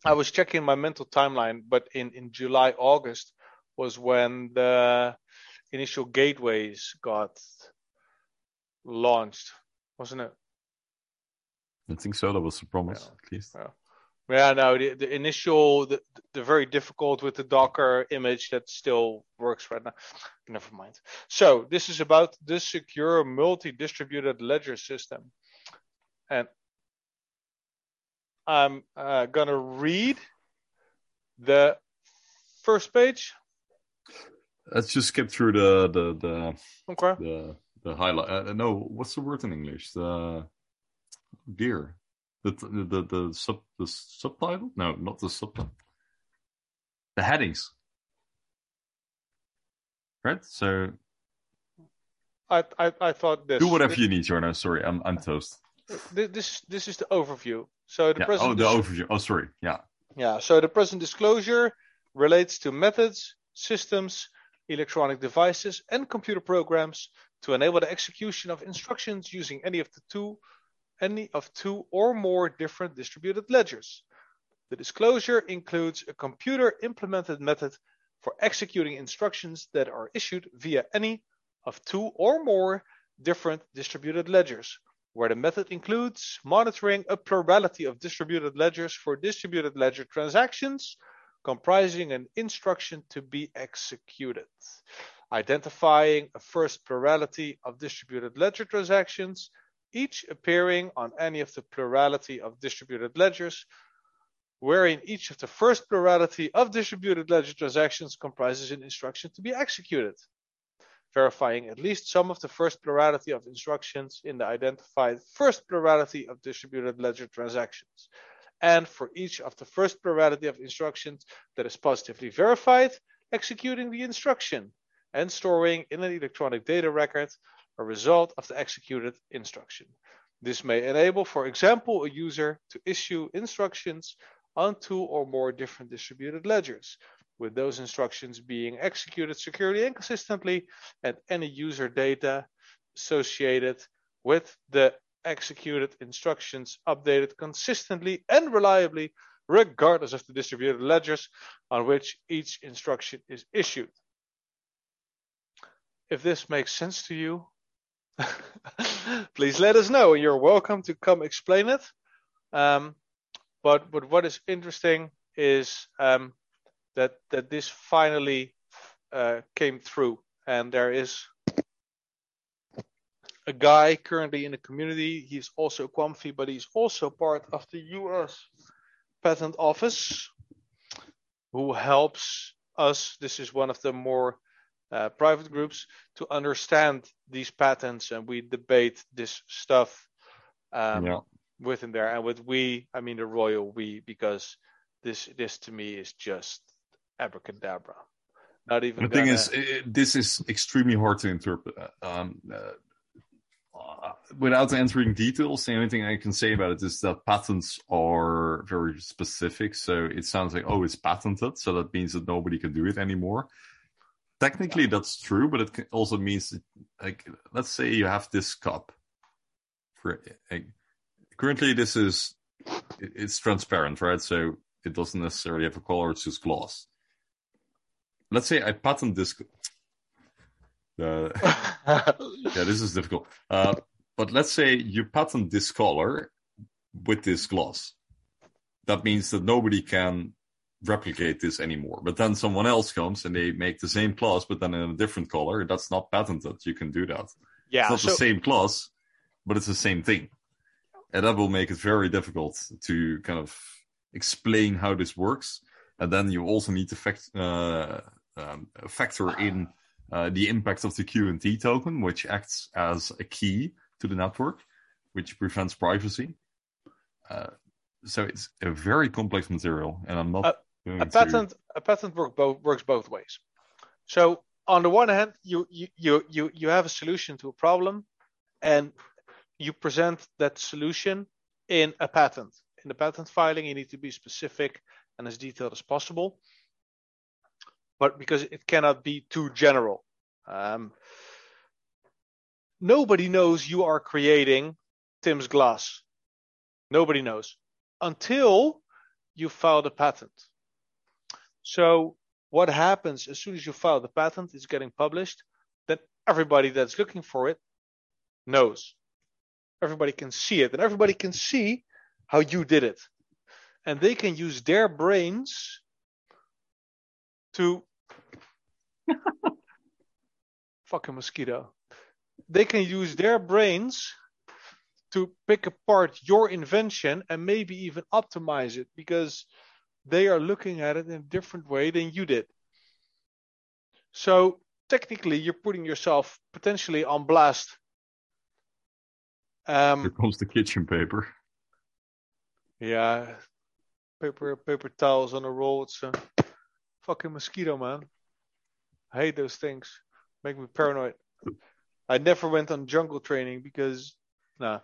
I was checking my mental timeline, but in in July August was when the initial gateways got launched, wasn't it? I think so. That was the promise, at least. Yeah, no, the, the initial, the, the very difficult with the Docker image that still works right now. Never mind. So this is about the secure multi-distributed ledger system. And I'm uh, gonna read the first page. Let's just skip through the the the Okay. the, the highlight. Uh, no, what's the word in English? The dear. The the the, the sub the subtitle? No, not the subtitle. The headings. Right. So I I, I thought this. do whatever this, you need, Jarno. Sorry, I'm I'm toast. This this, this is the overview. So the Yeah. present Oh, the overview. Oh, sorry. Yeah. Yeah, so the present disclosure relates to methods, systems, electronic devices, and computer programs to enable the execution of instructions using any of the two any of two or more different distributed ledgers. The disclosure includes a computer implemented method for executing instructions that are issued via any of two or more different distributed ledgers, where the method includes monitoring a plurality of distributed ledgers for distributed ledger transactions comprising an instruction to be executed, identifying a first plurality of distributed ledger transactions, each appearing on any of the plurality of distributed ledgers, wherein each of the first plurality of distributed ledger transactions comprises an instruction to be executed verifying at least some of the first plurality of instructions in the identified first plurality of distributed ledger transactions. And for each of the first plurality of instructions that is positively verified, executing the instruction and storing in an electronic data record a result of the executed instruction. This may enable, for example, a user to issue instructions on two or more different distributed ledgers, with those instructions being executed securely and consistently, and any user data associated with the executed instructions updated consistently and reliably, regardless of the distributed ledgers on which each instruction is issued. If this makes sense to you, please let us know. You're welcome to come explain it. Um, but but what is interesting is um, that that this finally uh, came through, and there is a guy currently in the community. He's also a Quamfy, but he's also part of the U.S. Patent Office, who helps us. This is one of the more uh, private groups to understand these patents, and we debate this stuff um, Yeah. within there. And with we, I mean the royal we, because this this to me is just abracadabra. Not even. The thing gonna- is, i- i- this is extremely hard to interpret. Um, uh, uh, without entering details, the only thing I can say about it is that patents are very specific. So it sounds like, oh, it's patented, so that means that nobody can do it anymore. Technically, that's true, but it also means, that, like, let's say you have this cup. For like, currently, this is it's transparent, right? So it doesn't necessarily have a color; it's just glass let's say I patent this. Uh, yeah, this is difficult. Uh, but let's say you patent this color with this gloss. That means that nobody can replicate this anymore. But then someone else comes and they make the same class, but then in a different color. That's not patented. You can do that. yeah. it's not So, the same class, but it's the same thing. And that will make it very difficult to kind of explain how this works. And then you also need to fact, uh, um, factor in uh, the impact of the QNT token, which acts as a key to the network, which prevents privacy. Uh, so it's a very complex material, and I'm not Uh, a to- patent a patent work both works both ways. So on the one hand, you you you you you have a solution to a problem, and you present that solution in a patent. In the patent filing, you need to be specific and as detailed as possible. But because it cannot be too general, um, nobody knows you are creating Tim's glass. Nobody knows until you file the patent. So what happens as soon as you file the patent, it's getting published, then everybody that's looking for it knows. Everybody can see it, and everybody can see how you did it. And they can use their brains to fucking mosquito. They can use their brains to pick apart your invention and maybe even optimize it because they are looking at it in a different way than you did. So technically, you're putting yourself potentially on blast. Here Um, comes the kitchen paper. yeah, paper paper towels on a roll. It's a fucking mosquito, man. I hate those things. Make me paranoid. I never went on jungle training because, nah,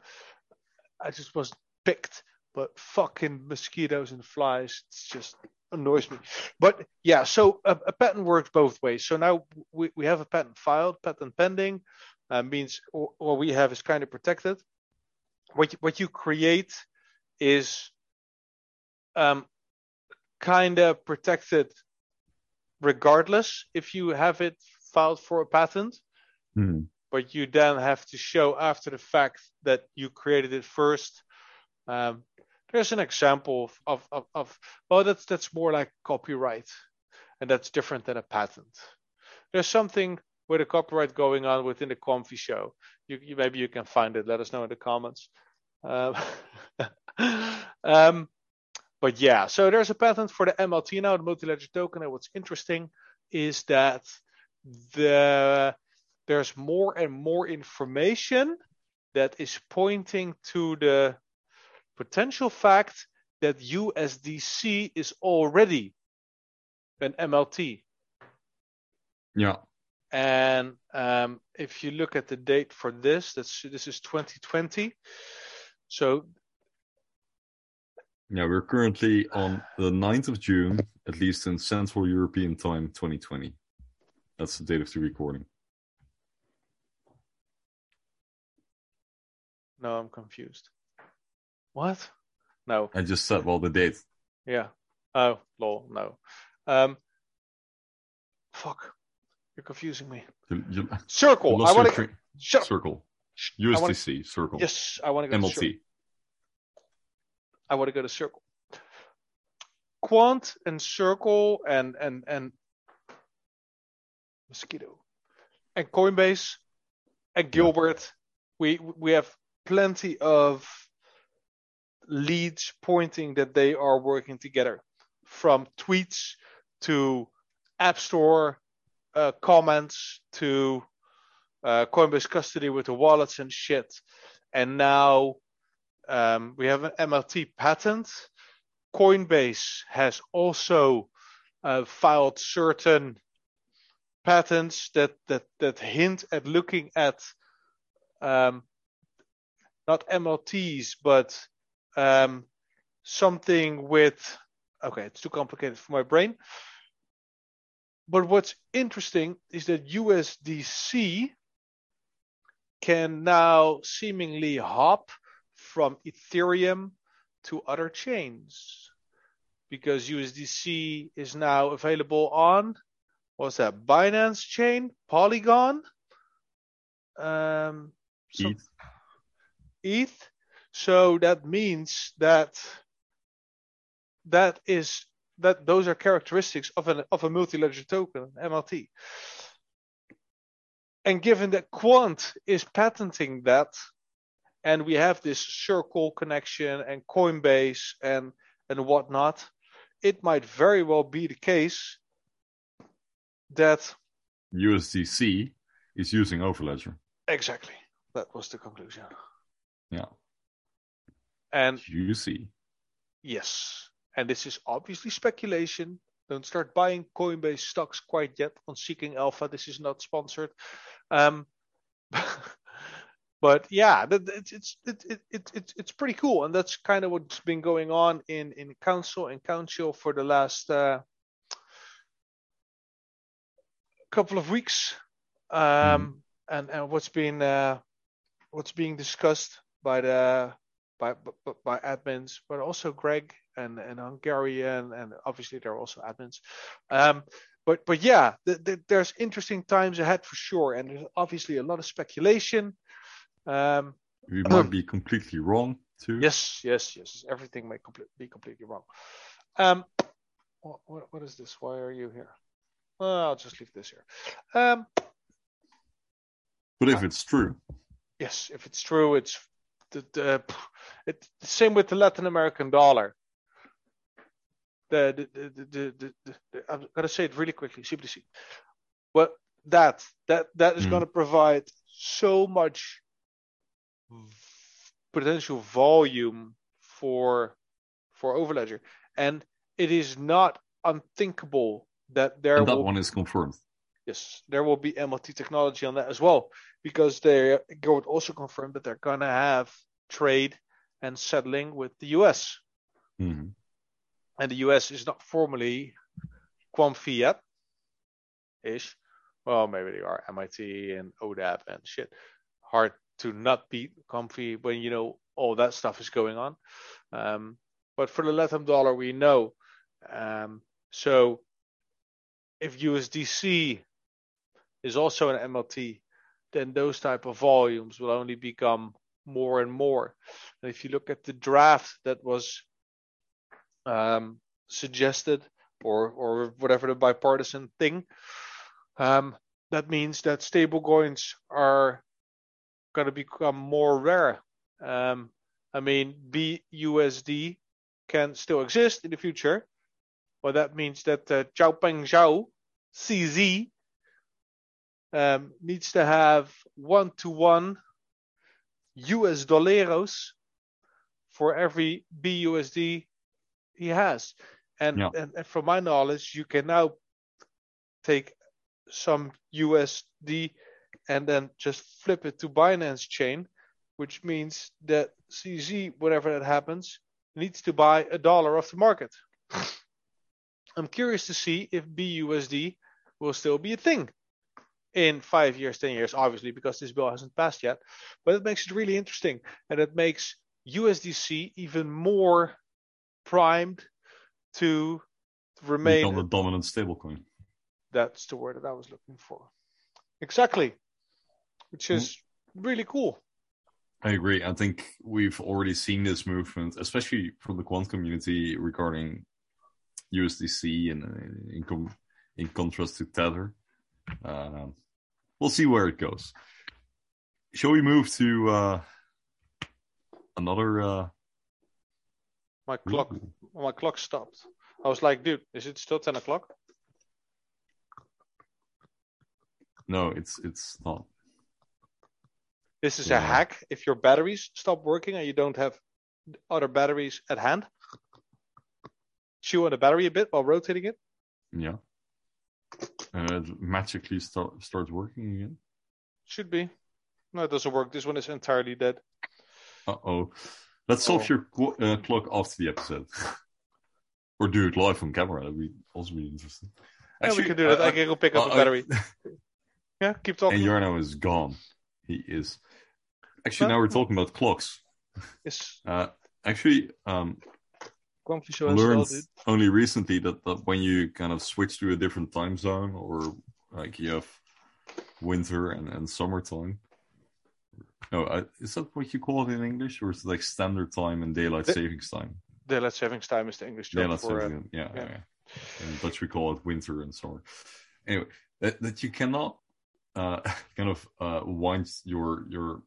I just wasn't picked. But fucking mosquitoes and flies, it's just annoys me. But yeah, so a, a patent works both ways. So now we, we have a patent filed, patent pending, uh, means what we have is kind of protected. What you, what you create is um, kind of protected regardless if you have it filed for a patent Hmm. but you then have to show after the fact that you created it first. Um, there's an example of, of, of, well, that's that's more like copyright, and that's different than a patent. There's something with a copyright going on within the Quamfy show. You, you maybe you can find it. Let us know in the comments. Um, um, but yeah, so there's a patent for the MLT now, the multi-ledger token. And what's interesting is that the there's more and more information that is pointing to the potential fact that USDC is already an MLT. Yeah. And um, if you look at the date for this, that's this is 2020. So Yeah, we're currently on the 9th of June, at least in Central European Time 2020. That's the date of the recording. no, I'm confused. What? No. I just said, all the dates. Yeah. Oh, lol. No. Um. Fuck. You're confusing me. You, you, Circle. you I want to. tra- Shut up. Circle. I wanna- USDC, Circle. Yes, I want to go to Circle. MLT. I want to go to Circle. Quant and Circle and and and Mosquito and Coinbase and Gilbert. We we have plenty of leads pointing that they are working together, from tweets to App Store uh, comments to uh, Coinbase custody with the wallets and shit. And now um, we have an MLT patent. Coinbase has also uh, filed certain patents that that that hint at looking at um, not MLTs but um, something with okay, it's too complicated for my brain. But what's interesting is that USDC can now seemingly hop from Ethereum to other chains because USDC is now available on what's that Binance chain, Polygon, um, some- ETH. ETH. So that means that that is that those are characteristics of an of a multi-ledger token, MLT. And given that Quant is patenting that, and we have this Circle connection and Coinbase and and whatnot, it might very well be the case that USDC is using Overledger. exactly that was the conclusion. Yeah. And UC. Yes. And this is obviously speculation. Don't start buying Coinbase stocks quite yet on Seeking Alpha. This is not sponsored. Um, but yeah, it's it's it, it, it, it's it's pretty cool, and that's kind of what's been going on in in council and council for the last uh, couple of weeks. Um, and and what's been uh, what's being discussed by the by by, by admins, but also Greg and and Hungarian, and obviously there are also admins. Um, but but yeah, th- th- there's interesting times ahead for sure, and there's obviously a lot of speculation. Um, We might be completely wrong too. yes, yes, yes. Everything may complete, be completely wrong. Um, what, what what is this? Why are you here? Well, I'll just leave this here. Um, But if it's true, yes, if it's true, it's the, the same with the Latin American dollar. The the the, the, the, I'm gonna say it really quickly. CBDC. Well, that that that is Hmm. gonna provide so much potential volume for for Overledger, and it is not unthinkable that there and that will one is confirmed. Yes, there will be MLT technology on that as well, because they would also confirm that they're gonna have trade and settling with the US, Mhm. and the US is not formally Quam Fiat ish. Well, maybe they are MIT and ODAP and shit. Hard to not be Comfy when you know all that stuff is going on. Um, but for the Latin dollar, we know. Um, so if USDC is also an MLT, then those type of volumes will only become more and more. And if you look at the draft that was um, suggested, or or whatever the bipartisan thing, um, that means that stablecoins are going to become more rare. Um, I mean, BUSD can still exist in the future, but that means that uh, Changpeng Zhao, CZ, um, needs to have one to one US dollaros for every BUSD he has. And, Yeah. and, and from my knowledge, you can now take some USD and then just flip it to Binance chain, which means that CZ, whenever that happens, needs to buy a dollar off the market. I'm curious to see if BUSD will still be a thing in five years, ten years, obviously, because this bill hasn't passed yet. But it makes it really interesting, and it makes USDC even more primed to remain. Become the dominant stablecoin. That's the word that I was looking for. Exactly, which is really cool. I agree. I think we've already seen this movement, especially from the quant community regarding USDC and uh, in, in contrast to Tether. Um, we'll see where it goes. Shall we move to uh, another? Uh, My clock, my clock stopped. I was like, dude, is it still ten o'clock? no, it's it's not. This is Yeah. a hack. If your batteries stop working and you don't have other batteries at hand, chew on the battery a bit while rotating it. Yeah. And it magically start, starts working again. Should be. No, it doesn't work. This one is entirely dead. Uh oh. Let's solve Oh. your qu- uh, clock after the episode. or do it live on camera. That'd be also be interesting. Yeah, we can do that. I can go pick up a battery. Yeah, keep talking. And Jarno is gone. He is. Actually, No. now we're talking about clocks. Yes. Uh, actually, um, Grumpy Show I well, learned dude. only recently that, that when you kind of switch to a different time zone or like you have winter and, and summertime. No, uh, is that what you call it in English, or is it like standard time and daylight The- savings time? Daylight savings time is the English term Daylight for. Uh, savings, yeah, yeah. yeah. yeah. In Dutch we call it winter and summer. Anyway, that, that you cannot uh, kind of uh, wind your your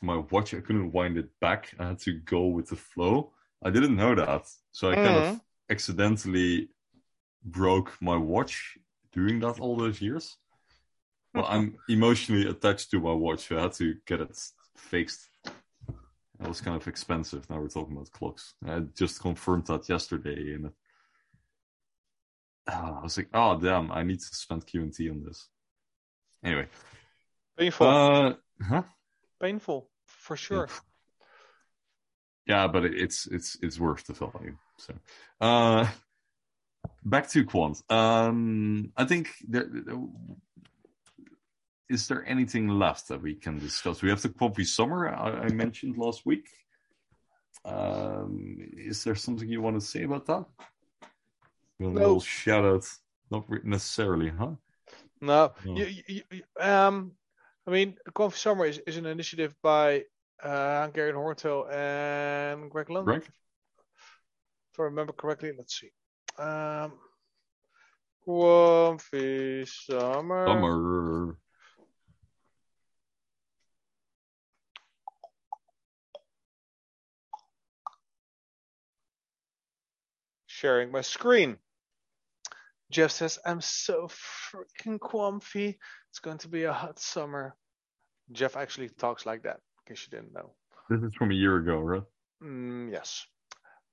my watch. I couldn't wind it back. I had to go with the flow. I didn't know that, so I kind of Mhm. accidentally broke my watch doing that all those years. But I'm emotionally attached to my watch, so I had to get it fixed. It was kind of expensive. Now we're talking about clocks. I just confirmed that yesterday, and Ah, I was like, "Oh damn, I need to spend QNT on this." Anyway, Painful. uh, huh? Painful, for sure. Yeah, but it's it's it's worth the value. So, uh, back to quant. Um, I think there, there- is there anything left that we can discuss? We have the Comfy Summer I, I mentioned last week. Um, is there something you want to say about that? A No. little shout out, not necessarily, huh? No, No. You, you, you, um, I mean, Comfy Summer is, is an initiative by uh, Hungarian Horntail and Greg Lunt. Greg? If I remember correctly, let's see. Um, Comfy Summer. Summer. sharing my screen. Jeff says, I'm so freaking comfy. It's going to be a hot summer. Jeff actually talks like that, case you didn't know. This is from a year ago, right? Mm, yes,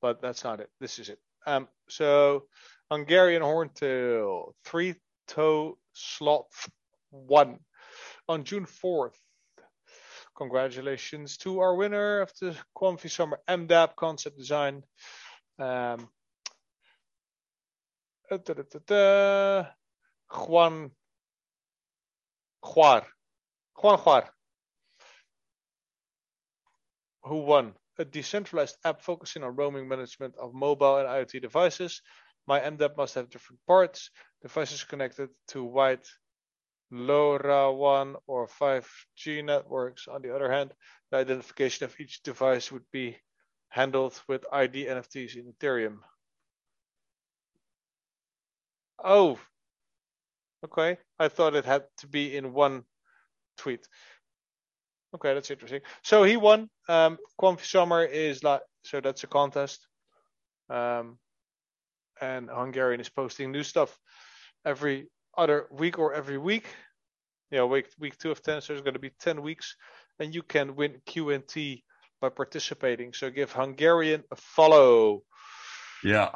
but that's not it. This is it. Um, so Hungarian horntail, three toe slot one on June 4th. Congratulations to our winner of the Comfy Summer MDAP concept design. Um, uh, da, da, da. Juan Juar. Juan Juar. Who won? A decentralized app focusing on roaming management of mobile and IoT devices. My MDAP must have different parts. Devices connected to wide LoRaWAN or 5G networks. On the other hand, the identification of each device would be handled with ID NFTs in Ethereum. Oh, okay. I thought it had to be in one tweet. Okay, that's interesting. So he won. Um, Comfy Summer is like so that's a contest. Um, and Hungarian is posting new stuff every other week or every week. Yeah, week week two of ten. So there's going to be ten weeks, and you can win QNT by participating. So give Hungarian a follow Yeah.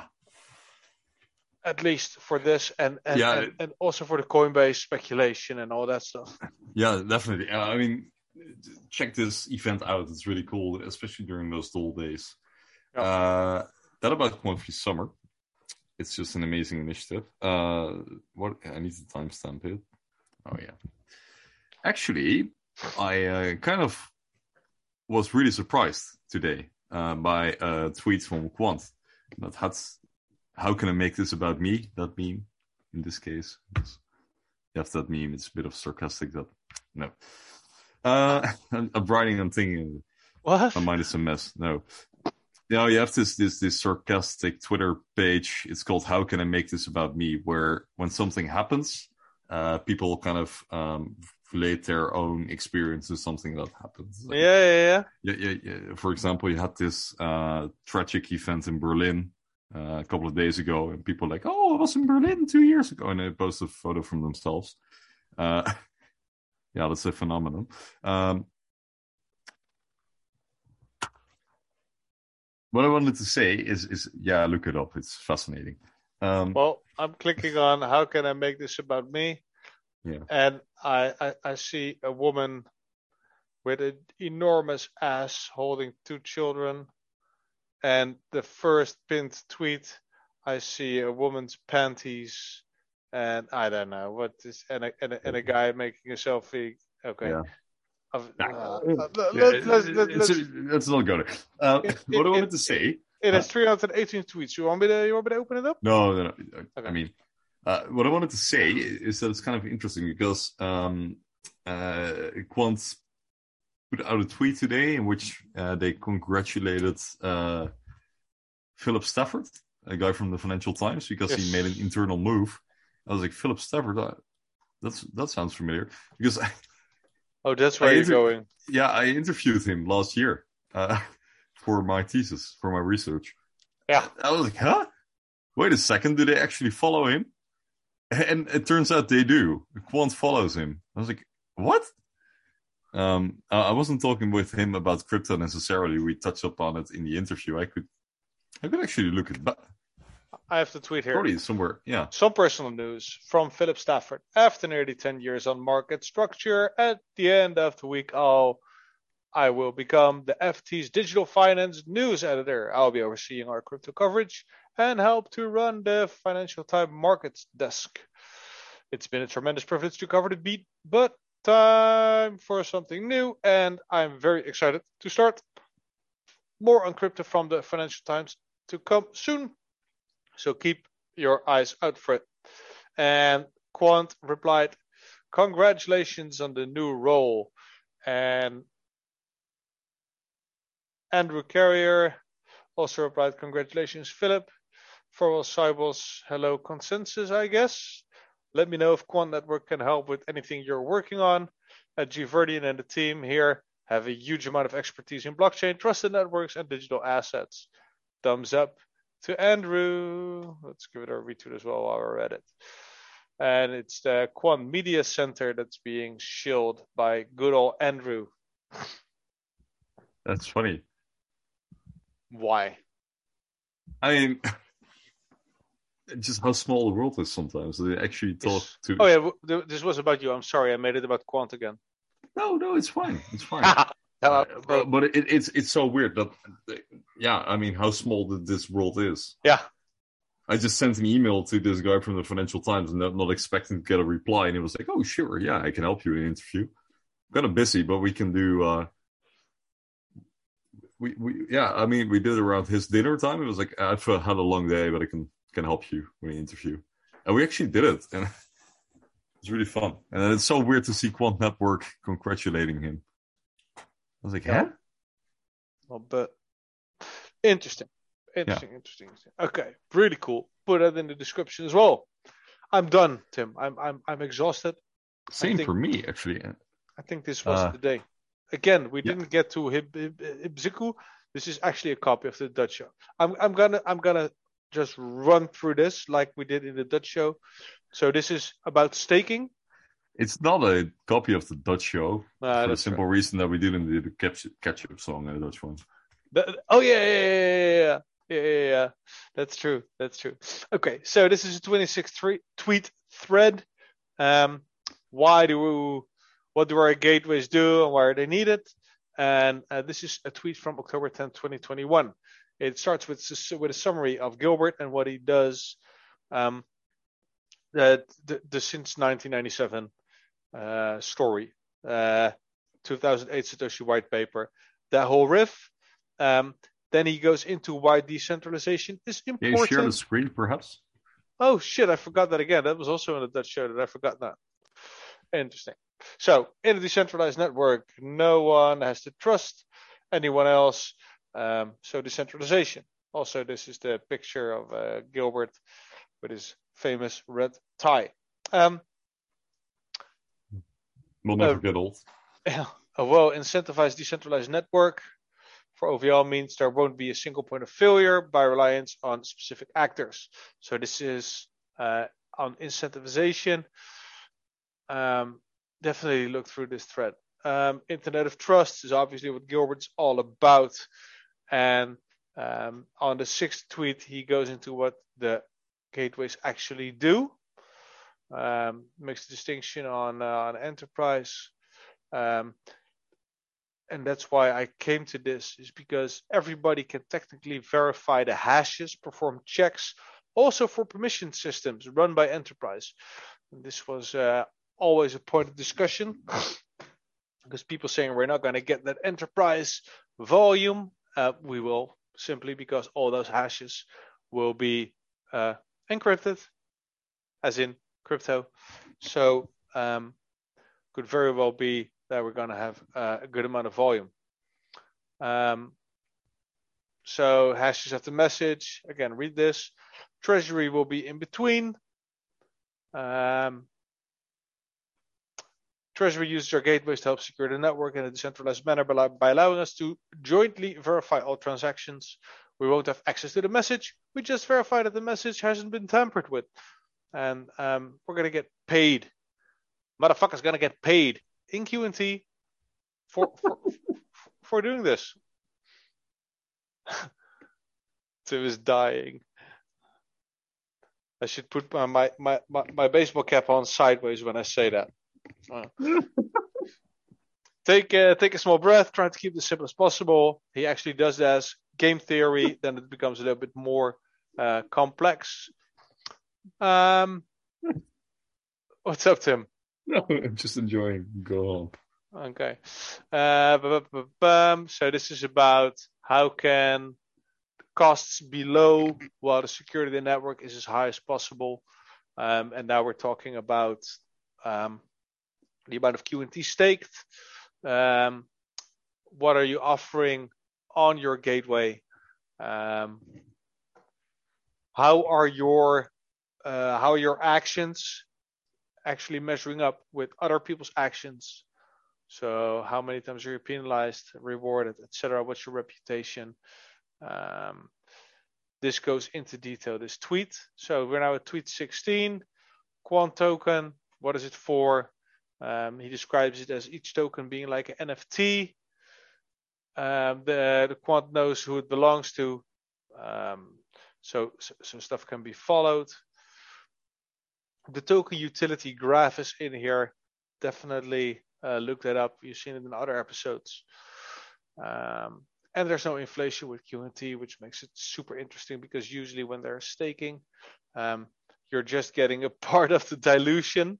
at least for this, and and, Yeah. and, and also for the Coinbase speculation and all that stuff. Yeah, definitely. Uh, I mean, check this event out. It's really cool, especially during those dull days. Uh, that about Comfy Summer. It's just an amazing initiative. Uh, what I need to timestamp it. Oh yeah. Actually, I uh, kind of was really surprised today uh, by a tweet from Quant that had, "How can I make this about me?" That meme, in this case, It's- you have that meme. It's a bit of sarcastic. That no. Uh, I'm, I'm writing and thinking. What? My mind is a mess. No. Know, you have this this this sarcastic Twitter page. It's called "How Can I Make This About Me?" Where when something happens, uh, people kind of um, relate their own experience to something that happens. Like, Yeah, yeah, yeah. yeah, yeah, yeah. For example, you had this uh, tragic event in Berlin uh, a couple of days ago, and people like, "Oh, I was in Berlin two years ago," and they posted a photo from themselves. Uh, yeah, that's a phenomenon. Um, what I wanted to say is, is yeah, look it up. It's fascinating. Um, Well, I'm clicking on how can I make this about me, yeah, and I, I, I see a woman with an enormous ass holding two children, and the first pinned tweet I see a woman's panties, and I don't know what is, and a and a, and a guy making a selfie. Okay. Yeah. Uh, let- let's- let's- let's- let's not go there. Uh, It- what I wanted it- to say. It has 318 tweets. You want me to? You want me to open it up? No, no, no. I- Okay. I mean, uh, what I wanted to say is that it's kind of interesting because um, uh, Quant put out a tweet today in which uh, they congratulated uh, Philip Stafford, a guy from the Financial Times, because he made an internal move. I was like, Philip Stafford, uh, that's that sounds familiar because Oh, that's where I you're inter- going. yeah, I interviewed him last year uh, for my thesis, for my research. Yeah. I was like, huh? Wait a second, do they actually follow him? And it turns out they do. Quant follows him. I was like, what? Um, I I wasn't talking with him about crypto necessarily. We touched upon it in the interview. I could, I could actually look at that. I have the tweet here. Probably somewhere. Yeah. Some personal news from Philip Stafford. After nearly 10 years on market structure, at the end of the week, I'll, I will become the FT's digital finance news editor. I'll be overseeing our crypto coverage and help to run the Financial Times markets desk. It's been a tremendous privilege to cover the beat, but time for something new, and I'm very excited to start. More on crypto from the Financial Times to come soon. So keep your eyes out for it. And Quant replied, Congratulations on the new role. And Andrew Carrier also replied, Congratulations, Philip. Farwell Sibos, hello, consensus, I guess. Let me know if Quant Network can help with anything you're working on. At Giverdian and the team here have a huge amount of expertise in blockchain, trusted networks, and digital assets. Thumbs up to Andrew. Let's give it a retweet as well while we're at it. And it's the Quant Media Center that's being shilled by good old Andrew. That's funny. Why? I mean, just how small the world is sometimes. They actually talk to. Oh yeah, this was about you. I'm sorry, I made it about Quant again. No, no, it's fine. It's fine. Uh, Uh, but but it, it's it's so weird that yeah, I mean, how small this world is. Yeah. I just sent an email to this guy from the Financial Times, and not, not expecting to get a reply, and he was like, "Oh, sure, yeah, I can help you in an interview." Kind of busy, but we can do. uh We we yeah, I mean, we did it around his dinner time. It was like I've had a long day, but I can can help you with an interview, and we actually did it, and it's really fun. And it's so weird to see Quant Network congratulating him. I was like, Yeah. huh? Well, but interesting, interesting, interesting, interesting. Okay, really cool. Put that in the description as well. I'm done, Tim. I'm I'm I'm exhausted. Same think- for me, actually. I think this was Uh, the day. Again, we yeah. didn't get to Hib, Hib, Hibziku. This is actually a copy of the Dutch show. I'm I'm gonna I'm gonna just run through this like we did in the Dutch show. So this is about staking. It's not a copy of the Dutch show Uh, for the simple reason that we didn't do the catch- Ketchup song in the Dutch one. The- oh yeah, yeah, yeah, yeah, yeah, yeah, yeah, yeah. That's true. That's true. Okay, so this is a 26 tweet thread. Um, why do we, what do our gateways do and why are they needed? And uh, this is a tweet from October 10, 2021. It starts with with a summary of Gilbert and what he does. Um, the, the, the since 1997 uh, story, uh, 2008 Satoshi white paper, that whole riff. Um, then he goes into why decentralization is important. you share the screen, perhaps? Oh shit, I forgot that again. That was also in the Dutch show that I forgot that. Interesting. So in a decentralized network, no one has to trust anyone else. Um, so decentralization. Also, this is the picture of uh, Gilbert with his famous red tie. Um, Will never Uh, get old. a well incentivized decentralized network for OVL means there won't be a single point of failure by reliance on specific actors. So this is uh, on incentivization. Um, definitely look through this thread. Um, Internet of Trust is obviously what Gilbert's all about, and um, on the sixth tweet he goes into what the gateways actually do. Um, makes a distinction on uh, on enterprise, um, and that's why I came to this is because everybody can technically verify the hashes, perform checks, also for permission systems run by enterprise. And this was uh, always a point of discussion because people saying we're not going to get that enterprise volume. Uh, we will simply because all those hashes will be uh, encrypted, as in crypto. So um, could very well be that we're going to have uh, a good amount of volume. Um, so hashes of the message again. Read this. Treasury will be in between. Um, Treasury uses our gateways to help secure the network in a decentralized manner by, by allowing us to jointly verify all transactions. We won't have access to the message. We just verify that the message hasn't been tampered with. And um, we're going to get paid. Motherfucker's going to get paid in QNT for, for, for doing this. Tim is dying. I should put my, my, my, my, baseball cap on sideways when I say that. Take uh, take a small breath. Try to keep it as simple as possible. He actually does that as game theory. then it becomes a little bit more uh, complex. Um, what's up, Tim? No, I'm just enjoying. Go on. Okay. Uh, bu- bu- bu- so this is about how can costs be low while the security of the network is as high as possible. Um, and now we're talking about um, the amount of QNT staked. Um, what are you offering on your gateway? Um, how are your uh, how your actions actually measuring up with other people's actions? So how many times are you penalized, rewarded, etc.? What's your reputation? Um, this goes into detail. This tweet. So we're now at tweet 16. Quant token. What is it for? Um, he describes it as each token being like an NFT. Um, the, the quant knows who it belongs to, um, so, so, so stuff can be followed. The token utility graph is in here. Definitely uh, look that up. You've seen it in other episodes. Um, and there's no inflation with QNT, which makes it super interesting because usually when they're staking, um, you're just getting a part of the dilution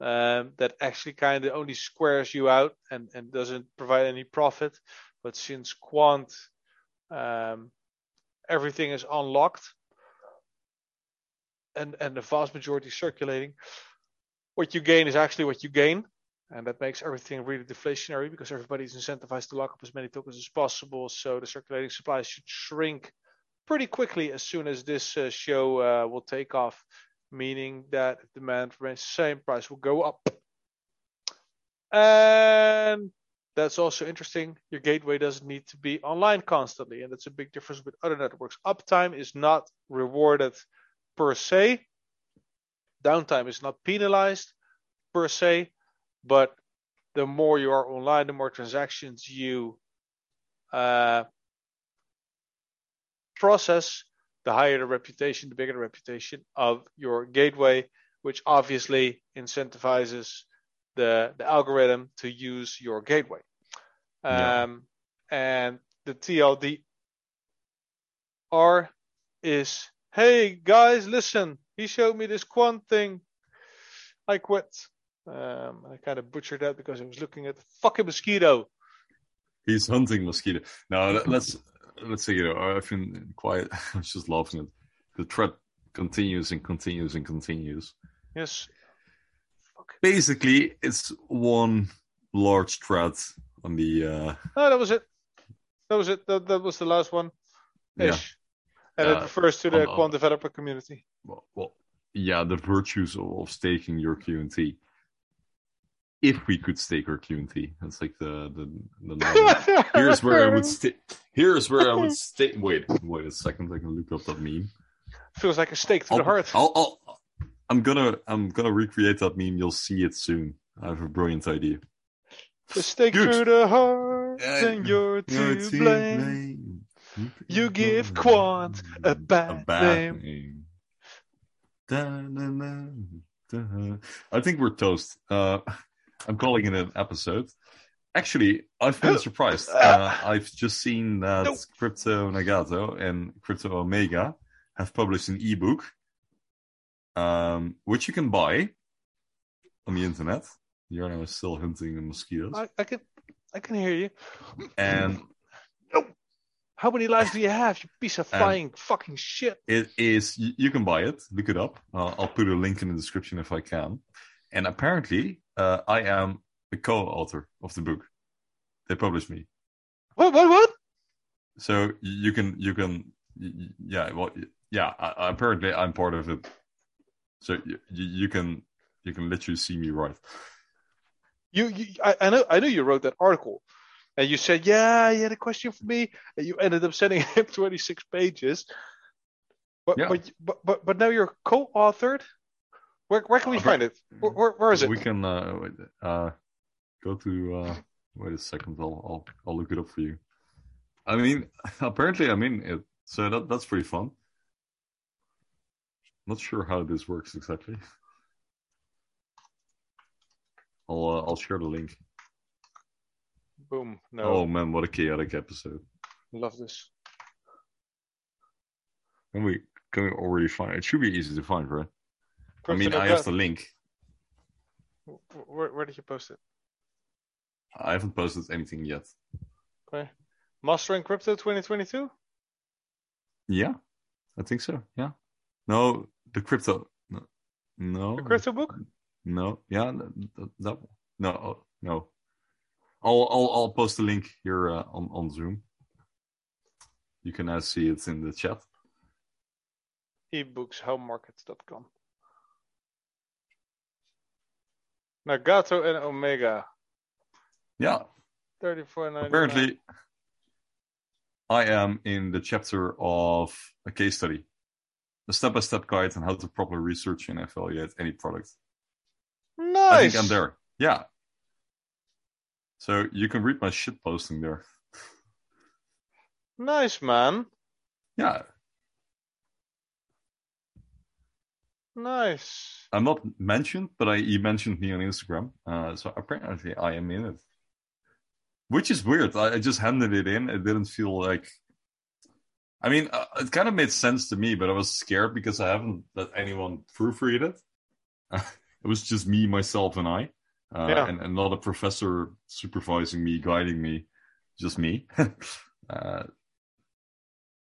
um, that actually kind of only squares you out and, and doesn't provide any profit. But since Quant, um, everything is unlocked and, and the vast majority circulating, what you gain is actually what you gain. And that makes everything really deflationary because everybody's incentivized to lock up as many tokens as possible. So the circulating supply should shrink pretty quickly as soon as this uh, show uh, will take off meaning that demand remains the same, price will go up. And that's also interesting. Your gateway doesn't need to be online constantly, and that's a big difference with other networks. Uptime is not rewarded per se. Downtime is not penalized per se, but the more you are online, the more transactions you uh, process, the higher the reputation, the bigger the reputation of your gateway, which obviously incentivizes the, the algorithm to use your gateway. Yeah. Um, and the TLDR is, hey guys, listen, he showed me this quant thing. I quit. Um, I kind of butchered that because I was looking at the fucking mosquito. He's hunting mosquito. Now let- let's let's say you know I've been quiet. I was just laughing at the threat continues and continues and continues. Yes. Basically, it's one large threat on the uh, Oh, that was it. That was it. That, that was the last one. yeah. Ish. And it Uh, refers to the quant developer community. Well, well, yeah, the virtues of, staking your QNT. If we could stake our QNT, that's like the the, the here's where I would stake. Here's where I would stake. Wait, wait a second. I can look up that meme. Feels like a stake to I'll, the heart. I'll, I'll, I'm gonna I'm gonna recreate that meme. You'll see it soon. I have a brilliant idea. The stake Good. through the heart, Yeah, and you're to blame. You give Quant a bad, name. name. Da-na-na, da. I think we're toast. Uh, I'm calling it an episode. Actually, I've been surprised. Uh, I've just seen that Nope. Crypto Nagato and Crypto Omega have published an ebook, um, which you can buy on the internet. Is still hunting the mosquitoes. I, I can, I can hear you. And How many lives do you have, you piece of Um, flying fucking shit? It is. You, can buy it. Look it up. Uh, I'll put a link in the description if I can. And apparently, uh, I am the co-author of the book. They published me, What? What? What? so you can you can yeah well yeah. I, I- apparently, I'm part of it. So you, you can you can literally see me write. You, you I, I know, I know you wrote that article, and you said, yeah, you had a question for me, and you ended up sending him 26 pages. But, Yeah. but, but, but, now you're co-authored. Where, where can we Uh, find it? Where, where, where is it? We can uh, uh, go to. Uh, wait a second. I'll, I'll I'll look it up for you. I mean, apparently, I mean it. So that that's pretty fun. Not sure how this works exactly. I'll uh, I'll share the link. Boom. No, Oh man, what a chaotic episode! love this. Can we can we already find? It should be easy to find, right? I mean, I have the link. Where, where did you post it? I haven't posted anything yet. Okay. Mastering Crypto 2022? Yeah, I think so. Yeah. No, the crypto. No, no. The crypto book? No, yeah, that, that, that no, oh, no. I'll I'll I'll post a link here uh, on on Zoom. You can now see it in the chat. ebookshomemarkets.com. Nagato and Omega. Yeah, 34.99. apparently, I am in the chapter of a case study, a step-by-step guide on how to properly research and evaluate any product. Nice. I think I'm there. Yeah. So you can read my shit posting there. Nice, man. Yeah, Nice. I'm not mentioned, but I he mentioned me on Instagram. Uh, so apparently I am in it, which is weird. I, I just handed it in. It didn't feel like. I mean, uh, it kind of made sense to me, but I was scared because I haven't let anyone proofread it. it was just me, myself, and I, uh, Yeah. and, and not a professor supervising me, guiding me, just me. uh,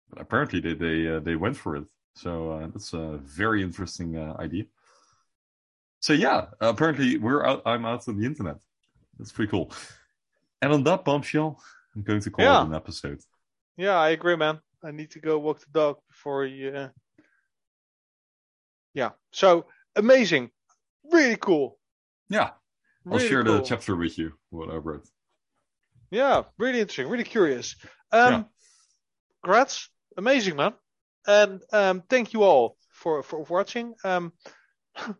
but apparently they they uh, they went for it. So uh, that's a very interesting uh, idea. So yeah, apparently we're out. I'm out on the internet. That's pretty cool. And on that bombshell, I'm going to call Yeah. it an episode. Yeah, I agree, man. I need to go walk the dog before you. Uh... Yeah. So amazing. Really cool. Yeah, I'll share cool. the chapter with you. What I wrote. Yeah, really interesting, really curious. Um, Yeah. Congrats, amazing, man, and um, thank you all for for watching. Um,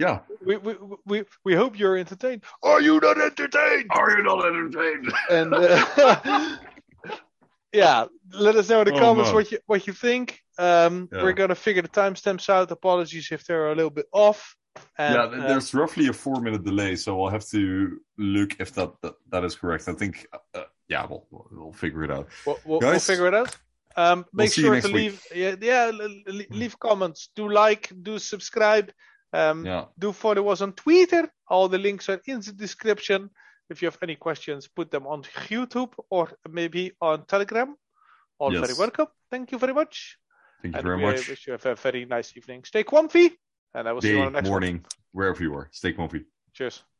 Yeah. we, we we we hope you're entertained. Are you not entertained? Are you not entertained? And uh, yeah, let us know in the Oh, comments man. what you what you think. Um, Yeah. We're gonna figure the timestamps out. Apologies if they're a little bit off. And, yeah, uh, there's roughly a four minute delay, so I'll have to look if that that, that is correct. I think, uh, yeah, we'll, we'll figure it out. We'll, we'll, we'll figure it out. Um, make sure to week. leave, yeah, yeah, l- leave comments. Do like, do subscribe. Um, Yeah. Do follow us on Twitter. All the links are in the description. If you have any questions, put them on YouTube or maybe on Telegram. All Yes. very welcome. Thank you very much. Thank you and very much. wish you have a very nice evening. Stay comfy, and I will see you on the next one. morning, wherever you are. Stay comfy. Cheers.